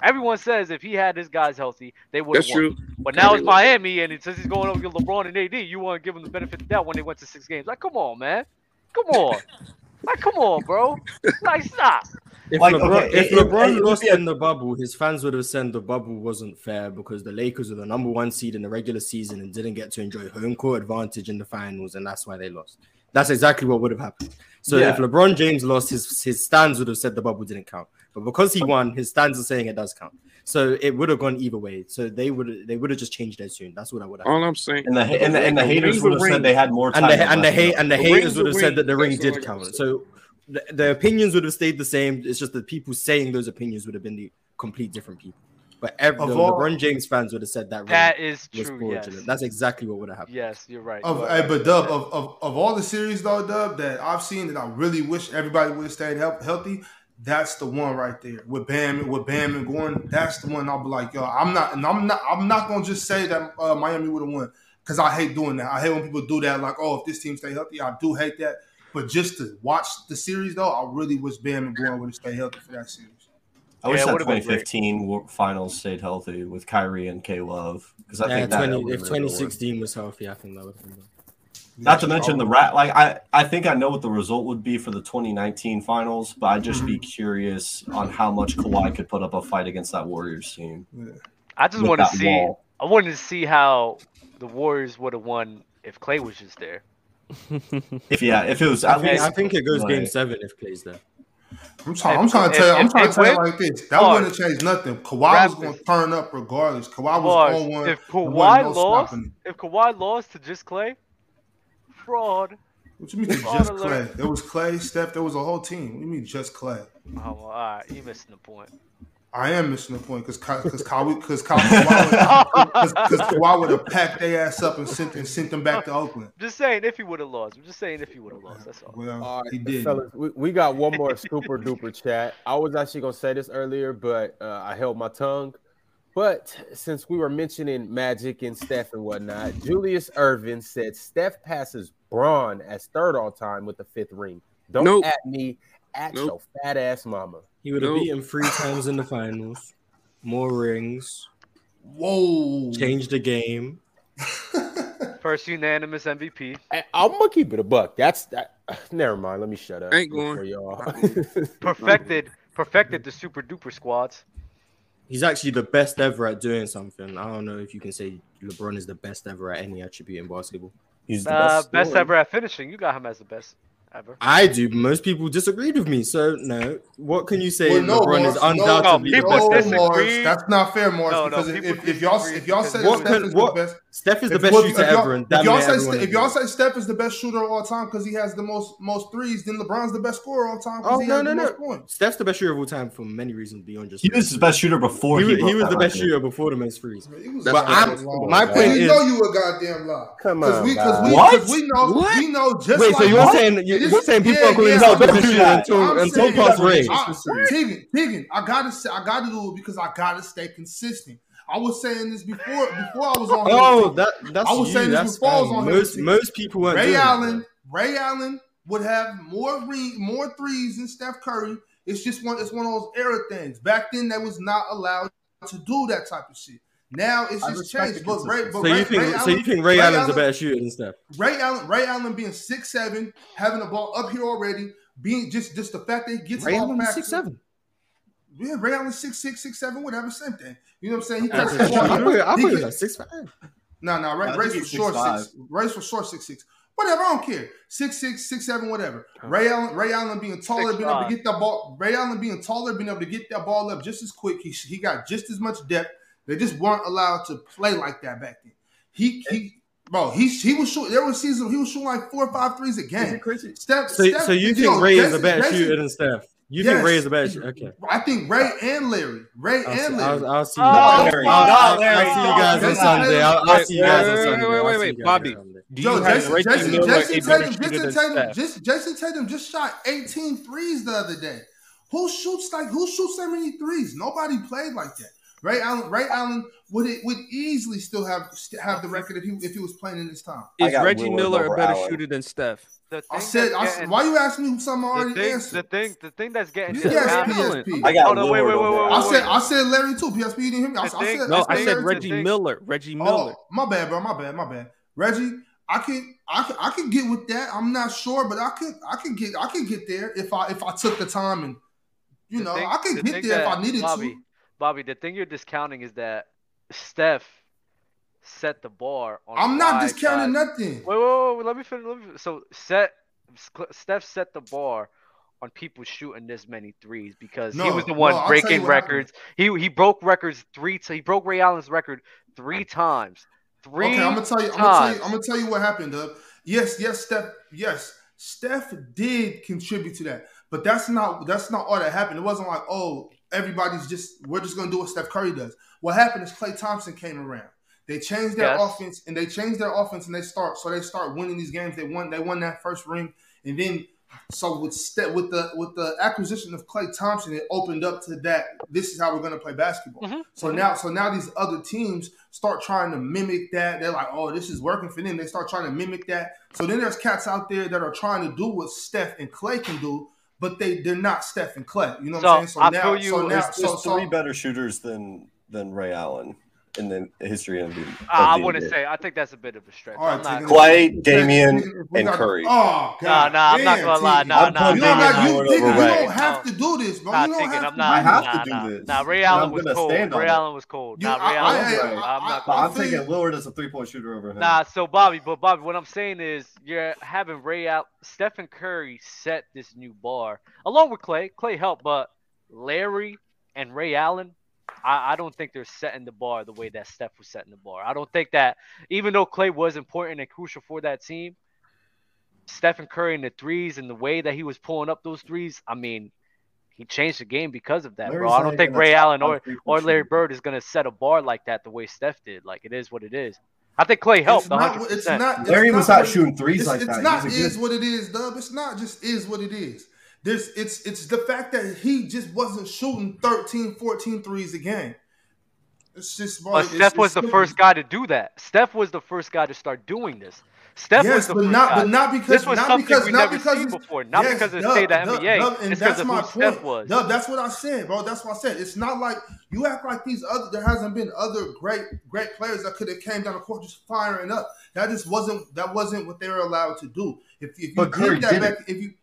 Everyone says if he had his guys healthy, they would have won. true. But now it's Miami, and it says he's going over against LeBron and AD. You want to give him the benefit of the doubt when they went to six games? Like, come on, man. Come on. Like, come on, bro. Like, stop. If Like, LeBron, okay, if it- it- LeBron it would lost be a- in the bubble, his fans would have said the bubble wasn't fair because the Lakers were the number one seed in the regular season and didn't get to enjoy home court advantage in the finals, and that's why they lost. That's exactly what would have happened. So Yeah. if LeBron James lost, his his stands would have said the bubble didn't count. But because he won, his stands are saying it does count. So it would have gone either way. So they would they would have just changed that soon. That's what I would have. All I'm saying, And the and the, and the A haters would have said they had more time. and the and the left. hate and the A haters would have said that the ring did I count. So the, the opinions would have stayed the same. It's just the people saying those opinions would have been the complete different people. But every, the all- LeBron James fans would have said that That is was true, yes. That's exactly what would have happened. Yes, you're right. Of, You are right. but Dub, of, of, of all the series though, Dub, that I've seen that I really wish everybody would have stayed health, healthy, that's the one right there with Bam, with Bam and Goran. That's the one I'll be like, yo, I'm not, and I'm not, I'm not gonna just say that uh, Miami would have won because I hate doing that. I hate when people do that. Like, oh, if this team stay healthy, I do hate that. But just to watch the series though, I really wish Bam and Goran would have stayed healthy for that series. I wish Yeah, it that would've been great. 2015 finals stayed healthy with Kyrie and K Love because I Yeah, think that 20, would've if been a good one. 2016 was healthy, I think that would have been. Not to mention the rat. Like I, I think I know what the result would be for the 2019 finals, but I'd just be Mm-hmm. curious on how much Kawhi could put up a fight against that Warriors team. I just with want to see. wall. I wanted to see how the Warriors would have won if Klay was just there. If yeah, if it was I at think, least, I think it goes game seven if Klay's there. I'm trying. If- I'm trying to tell you. I'm trying if to tell you like this. That Bars. wouldn't have changed nothing. Kawhi was going to turn up regardless. Kawhi was Bars. on one. If There wasn't Kawhi no lost, stopping if Kawhi lost to just Clay, fraud. What you mean Fraud just Klay? alert. There was Klay, Steph. There was a whole team. What do you mean just Klay? Oh, well, all right, you missing the point. I am missing the point because because Kawhi because Kawhi would have packed their ass up and sent and sent them back to Oakland. Just saying if he would have lost. I'm just saying if he would have lost. That's all. Well, All he did. fellas, we, we got one more super duper chat. I was actually gonna say this earlier, but uh, I held my tongue. But since we were mentioning Magic and Steph and whatnot, Julius Irvin said Steph passes Bron as third all time with the fifth ring. Don't Nope. at me, at Nope. your fat ass mama. He would have Nope. beaten three times in the finals, more rings, Whoa. Change the game. First unanimous MVP. I, I'm gonna keep it a buck. That's that. Never mind. Let me shut up. Ain't before going. y'all. Perfected, perfected the super duper squads. He's actually the best ever at doing something. I don't know if you can say LeBron is the best ever at any attribute in basketball. He's the Uh, best. best ever at finishing. You got him as the best ever. I do. but Most people disagreed with me. So no, what can you say? Well, no, LeBron Morris, is undoubtedly no, the best no, Morris, that's not fair, Morris. No, no, because if, if, if y'all if y'all because say What Steph can- is what- the best, Steph is the if, best well, shooter if ever, and if y'all dominate say everyone. if y'all say Steph is the best shooter of all time because he has the most most threes, then LeBron's the best scorer of all time because Oh he no has no the no! most points. Steph's the best shooter of all time for many reasons beyond just. He was the best shooter before He, he, was- he was the best shooter before the most threes. But I'm- best shooter. my And point we know you a goddamn lie. Come on, because we, What? because we know, What? we know just Wait, so you're What? saying This- you're saying people yeah, are calling yeah, himself no, don't best do shooter that. until until past. I, Tegan, Tegan, I gotta say, I gotta do it because I gotta stay consistent. I was saying this before, before I was on. Oh, that that's I was you. saying this that's before I was fine. on most most people weren't Ray doing that, Allen, Ray Allen would have more re, more threes than Steph Curry. It's just one. It's one of those era things. Back then, they was not allowed to do that type of shit. Now it's just changed. But Ray, but So Ray, you think Ray so Allen, you think Ray, Allen's a Allen- better shooter than Steph? Ray Allen, Ray Allen being six seven, having the ball up here already, being just just the fact that he gets Ray the ball Allen is six seven. Yeah, Ray Allen six six six seven, whatever, same thing. You know what I'm saying? He I cuts put the ball. I He put it get- at six five. no, no, Ray, I Ray's for he's short 6'5". six. Ray's for short six six. Whatever, I don't care. Six six, six seven, whatever. Ray Allen, Ray Allen being taller, being able to get that ball. Ray Allen being taller, being able to get that ball up just as quick. He he got just as much depth. They just weren't allowed to play like that back then. He he, bro, he he was shooting. There was seasons he was shooting like four or five threes a game. Steph, So Steph, so you yo, think Ray is a Jayson- better shooter than Steph? You Yes. think Ray is a better shooter? Okay. I think Ray and Larry, Ray I'll and see, Larry. I'll, I'll see. Oh, you guys. Larry. I'll, I'll, God, I'll Larry. see you guys on Sunday. I'll, I'll see you guys on Wait, wait, Sunday. wait, wait, wait, you guys on Bobby. Do Yo, you Jayson, Jayson, Jayson Tatum, Jayson Tatum, just, Jayson Tatum just shot 18 threes the other day. Who shoots like who shoots so many threes? Nobody played like that. Ray Allen, Ray Allen would it would easily still have have the record if he if he was playing in this time. Is Reggie Willard Miller a better Allen. shooter than Steph? I said, that's I, getting- why you asking me something I the already thing, answered? the thing, the thing that's getting You Yeah, asked PSP. I got Hold on, wait, Willard wait, wait, wait, I said I said Larry too. PSP you didn't hear me. I, The I thing- said No, I said said Larry. Reggie thing- Miller. Reggie oh, Miller. Oh, my bad, bro. My bad. My bad. Reggie, I can, I can, I can get with that. I'm not sure, but I could, I could get, I could get there if I, if I took the time and, you The know, thing- I could get thing there if I needed Bobby, to. Bobby, the thing you're discounting is that Steph set the bar on. I'm not discounting guys- nothing. Wait, wait, wait, wait, let me finish. Let me. So set Steph set the bar on people shooting this many threes because he was the one no, I'll tell you breaking happened. records. He he broke records three. T- he broke Ray Allen's record three times. Three. Okay, I'm gonna tell you. I'm gonna tell you. I'm gonna tell you what happened, Doug. Yes, yes, Steph. Yes, Steph did contribute to that, but that's not that's not all that happened. It wasn't like oh everybody's just we're just gonna do what Steph Curry does. What happened is Klay Thompson came around. They changed their Yes. offense and they changed their offense and they start so they start winning these games. They won. They won that first ring, and then so with step with the with the acquisition of Klay Thompson, it opened up to that. This is how we're gonna play basketball. Mhm, So now, so now these other teams start trying to mimic that. They're like, oh, this is working for them. They start trying to mimic that. So then there's cats out there that are trying to do what Steph and Klay can do, but they they're not Steph and Klay. You know what I'm saying? So, So I now, feel you- so now, There's, so, there's so three better shooters than than Ray Allen in the history of the. Uh, of I the wouldn't NBA. say. I think that's a bit of a stretch. All right, I'm not- Klay, If Damian, and got- Curry. Oh, Nah, God. nah, I'm not gonna lie. Tegan. Nah, I'm nah, You nah, don't, you, Lillard Tegan, over you don't have to do this, bro. Nah, you don't have I'm to not. I have nah, to do nah, this. Nah, Ray Allen was gonna cold. Ray. Allen was cold. You- Nah, Ray Allen. I- was I- cold. I'm not. But I I'm feel taking you. Lillard as a three point shooter over him. Nah, so Bobby, but Bobby, what I'm saying is you're having Ray out. Stephen Curry set this new bar along with Klay. Klay helped, but Larry and Ray Allen, I, I don't think they're setting the bar the way that Steph was setting the bar. I don't think that even though Klay was important and crucial for that team, Stephen Curry and the threes and the way that he was pulling up those threes, I mean, he changed the game because of that, bro. I don't think Ray Allen or or Larry. Bird is gonna set a bar like that the way Steph did. Like it is what it is. I think Klay helped It's 100. not, it's percent not, it's Larry was not what- shooting threes it's, like it's that. It's not He is good- what it is, Dub. It's not just is what it is. There's it's it's the fact that he just wasn't shooting 13, 14 threes a game. It's just, bro, But it's- Steph was it's the simple. first guy to do that. Steph was the first guy to start doing this. Steph was the but first not, guy. but not because this was not something because we not never because seen before. Not yes, because it Dub, stayed the Dub, NBA. Dub, and it's that's because of my who Steph was. Dub, that's what I said, bro. That's what I said. It's not like you act like these other. There hasn't been other great great players that could have came down the court just firing up. That just wasn't that wasn't what they were allowed to do. If, if you But Curry that did back, if you,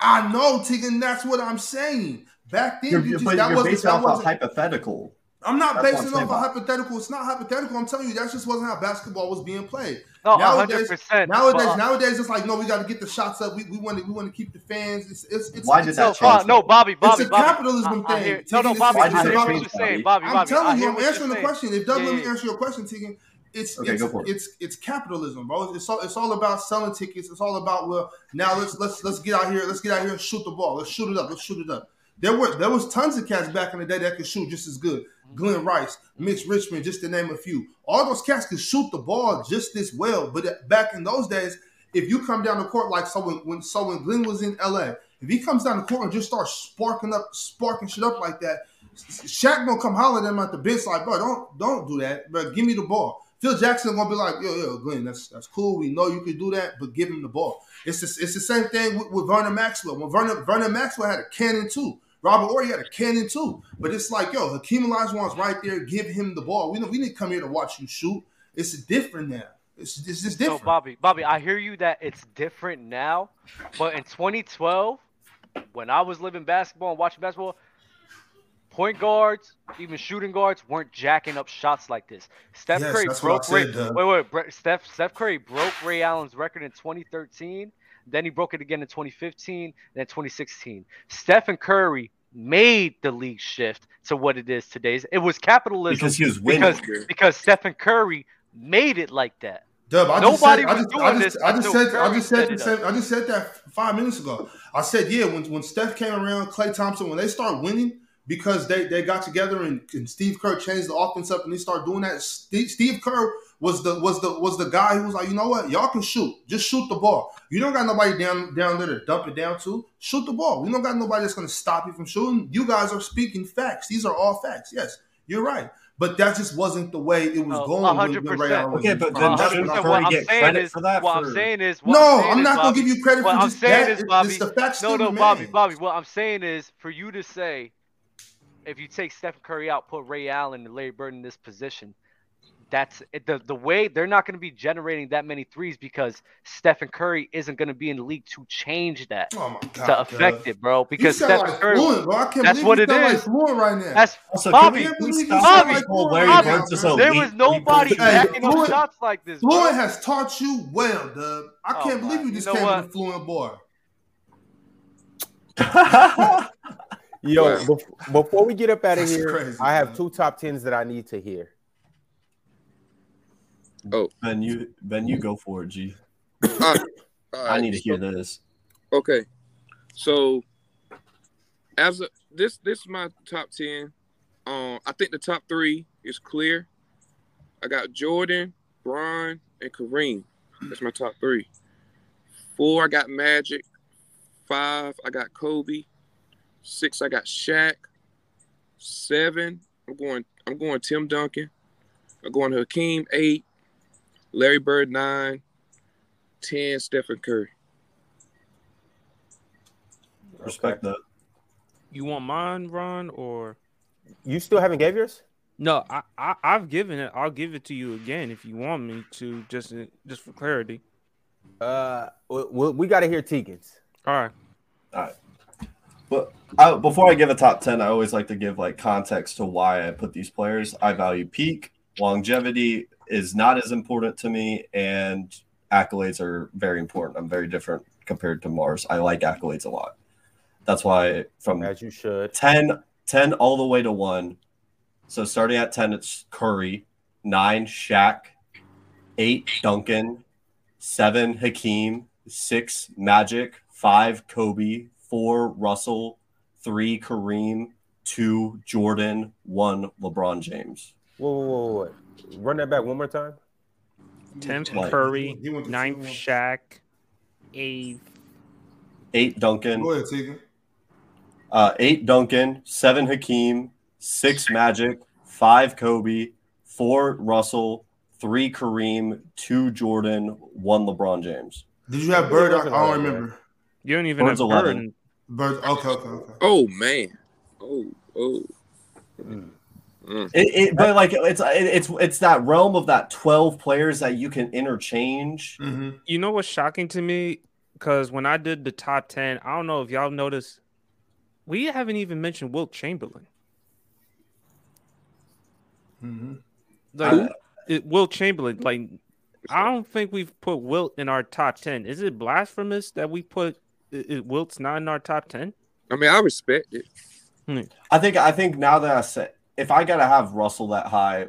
I know, Tegan. That's what I'm saying. Back then, You're, you just but that you're wasn't basing that off a wasn't. hypothetical. I'm not That's basing off a hypothetical. It's not hypothetical. I'm telling you that just wasn't how basketball was being played. No, nowadays, 100%, nowadays, but, uh, nowadays, it's like no, we got to get the shots up. We, we want to we want to keep the fans. It's, it's, it's, Why did it's, that no, change, Bob, no. Bobby, Bobby, it's a Bobby. capitalism I- I thing. hear- no, no, Tegan, Bobby, Why it's, did I that hear about, what change, you're saying, Bobby? Bobby. I'm Bobby, telling you, I'm answering the saying. question. If Doug, Yeah, let me answer your question, Tegan. It's Okay, it's, go for it. it's it's capitalism, bro. It's all it's all about selling tickets. It's all about well, now let's let's let's get out here. Let's get out here and shoot the ball. Let's shoot it up. Let's shoot it up. There were there was tons of cats back in the day that could shoot just as good. Mm-hmm. Glen Rice, Mitch Richmond, just to name a few. All those cats could shoot the ball just as well. But uh, back in those days, if you come down the court like so when, when so when Glenn was in LA, if he comes down the court and just starts sparking up, sparking shit up like that, Shaq gonna come holler at him at the bench like, bro, don't don't do that, but give me the ball. Phil Jackson gonna be like, yo, yo, Glen, that's that's cool. We know you can do that, but give him the ball. It's the, it's the same thing with, with Vernon Maxwell. When Vernon Vernon Maxwell had a cannon too. Robert Horry had a cannon too. But it's like, yo, Hakeem Olajuwon's right there. Give him the ball. We we didn't come here to watch you shoot. It's different now. It's, it's just No. Bobby, Bobby, I hear you that it's different now, but in 2012, when I was living basketball and watching basketball, point guards, even shooting guards, weren't jacking up shots like this. Steph Yes, Curry I broke Ray. said, Doug. Wait, wait, Steph Steph Curry broke Ray Allen's record in 2013. Then he broke it again in 2015, then 2016. Stephen Curry made the league shift to what it is today. It was capitalism Because he was winning. because, because Stephen Curry made it like that. Dub, I Nobody just said, I was just, doing I just, this I just said, I just said, set the it same, up. I just said that five minutes ago. I said, yeah, when when Steph came around, Klay Thompson, when they start winning because they they got together and, and Steve Kerr changed the offense up and they started doing that. Steve, Steve Kerr was the was the was the guy who was like, you know what, y'all can shoot, just shoot the ball. You don't got nobody down down there to dump it down to. Shoot the ball. We don't got nobody that's going to stop you from shooting. You guys are speaking facts. These are all facts. Yes, you're right. But that just wasn't the way it was Oh, going. a when- hundred when Ray percent. Allen was Okay, but then That's shouldn't what I'm Curry what I'm get saying credit is, for that what I'm saying is, what No, I'm, saying I'm is, not gonna Bobby, give you credit what for I'm just saying that. is, Bobby, it's the facts no, no, remain. Bobby, Bobby. What I'm saying is, for you to say, if you take Stephen Curry out, put Ray Allen and Larry Bird in this position, that's it, the the way they're not going to be generating that many threes because Stephen Curry isn't going to be in the league to change that Oh my god, to affect Doug. it, bro. Because Stephen like Curry, fluent, bro. I can't that's what it is. it sound like fluent right now. That's Also, Bobby. can we, Bobby, stop Bobby, Larry Bobby, Bird's just there there was nobody people? Hey, backing up shots like this, bro. Fluent has taught you well, Doug. I Oh can't my- believe you you just know came what? with a fluent boy. Yo, Wow. bef- before we get up out of here, crazy, I have man. two top tens that I need to hear. Oh, Ben, you Ben, you go for it, G. All right, I need to hear so- this. Okay, so as a this this is my top ten. Um, I think the top three is clear. I got Jordan, Bron, and Kareem. That's my top three. Four, I got Magic. Five, I got Kobe. Six, I got Shaq. Seven, I'm going. I'm going Tim Duncan. I'm going Hakeem. Eight, Larry Bird. Nine, ten, Stephen Curry. Respect that. You want mine, Ron, or You still haven't gave yours? no? I, I I've given it. I'll give it to you again if you want me to, just just for clarity. Uh, we, we got to hear Tegan's. All right. All right. But I, before I give a top 10, I always like to give like context to why I put these players. I value peak, longevity is not as important to me, and accolades are very important. I'm very different compared to Marz. I like accolades a lot. That's why from As you should. 10, 10 all the way to 1. So starting at 10, it's Curry, 9, Shaq, 8, Duncan, 7, Hakeem, 6, Magic, 5, Kobe, 4, Russell, 3, Kareem, 2, Jordan, 1, LeBron James. Whoa, whoa, whoa, whoa. Run that back one more time. Tenth Like- Curry, He went to ninth two. Shaq, eighth 8, Duncan, Go ahead, Tegan. uh, 8, Duncan, 7, Hakeem, 6, Magic, five Kobe, four Russell, three Kareem, two Jordan, one LeBron James. Did you have Bird? I, I don't remember. You don't even Bird's have 11. Bird. Bird. Okay, okay, okay. Oh man. Oh oh. It, it, but like it's it, it's it's that realm of that twelve players that you can interchange. hmm You know what's shocking to me? Because when I did the top ten, I don't know if y'all noticed, we haven't even mentioned Wilt Chamberlain. hmm Like it, Wilt Chamberlain, like I don't think we've put Wilt in our top ten. Is it blasphemous that we put i- i- Wilt's not in our top ten? I mean, I respect it. Hmm. I think I think now that I said if I gotta have Russell that high,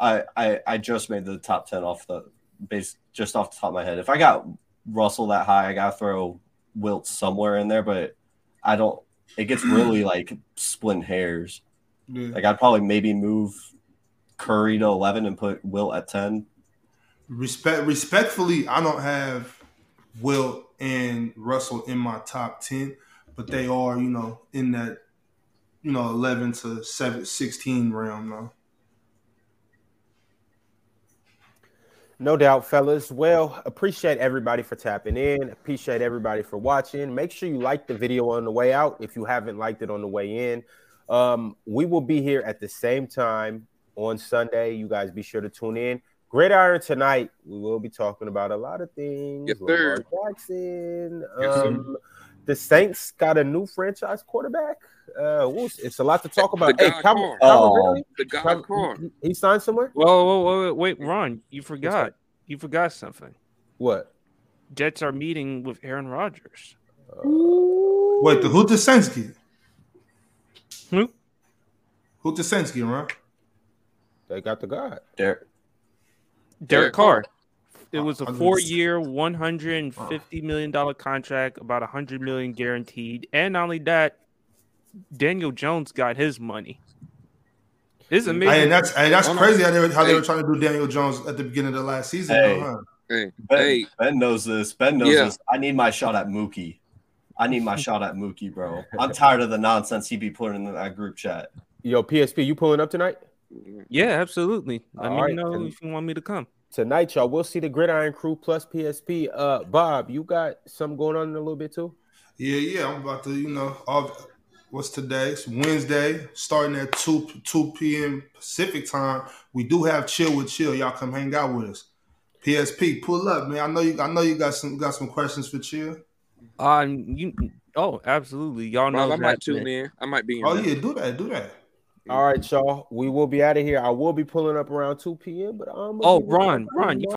I I, I just made the top ten off the base just off the top of my head. If I got Russell that high, I gotta throw Wilt somewhere in there, but I don't. It gets really like splitting hairs. Yeah. Like I'd probably maybe move Curry to eleven and put Wilt at ten. Respect, respectfully, I don't have Will and Russell in my top ten, but they are, you know, in that, you know, eleven to 7, 16 realm now. No doubt, fellas. Well, appreciate everybody for tapping in. Appreciate everybody for watching. Make sure you like the video on the way out if you haven't liked it on the way in. Um, we will be here at the same time on Sunday. You guys be sure to tune in. Gridiron tonight. We will be talking about a lot of things. Yes, Lamar sir. Jackson. Yes, sir. Um, the Saints got a new franchise quarterback. Uh, it's a lot to talk about. The Hey, God Calvin, Calvin Oh. Ridley? The God Calvin- car. he- he signed somewhere. Whoa, whoa, whoa, wait, Ron, you forgot. You forgot something. What? Jets are meeting with Aaron Rodgers. Wait, the, who the Saints get? Who? Who the Saints get, right? They got the God. Derek. Derek Derek Carr. It was a four-year, one hundred and fifty million dollar contract, about a hundred million guaranteed, and not only that, Daniel Jones got his money. It's Hey, amazing. and that's hey, that's crazy how they were how they were trying to do Daniel Jones at the beginning of the last season. Hey. though, huh? Hey, Ben, hey, ben knows this. Ben knows Yeah. this. I need my shot at Mookie. I need my shot at Mookie, bro. I'm tired of the nonsense he be putting in that group chat. Yo, PSP, you pulling up tonight? Yeah, absolutely. Let All me right, know then. if you want me to come. Tonight, y'all, we'll see the Gridiron Crew plus PSP. Uh, Bob, you got something going on in a little bit too? Yeah, yeah. I'm about to, you know, all, what's today? It's Wednesday, starting at two two p.m. Pacific time. We do have chill with chill. Y'all come hang out with us. PSP, pull up, man. I know you. I know you got some got some questions for chill. Um, you. Oh, absolutely. Y'all know Rob, I might tune in. I might be in. Oh there. yeah, do that, do that. All right, y'all. We will be out of here. I will be pulling up around 2 p.m., but um Oh, Ron, Ron, you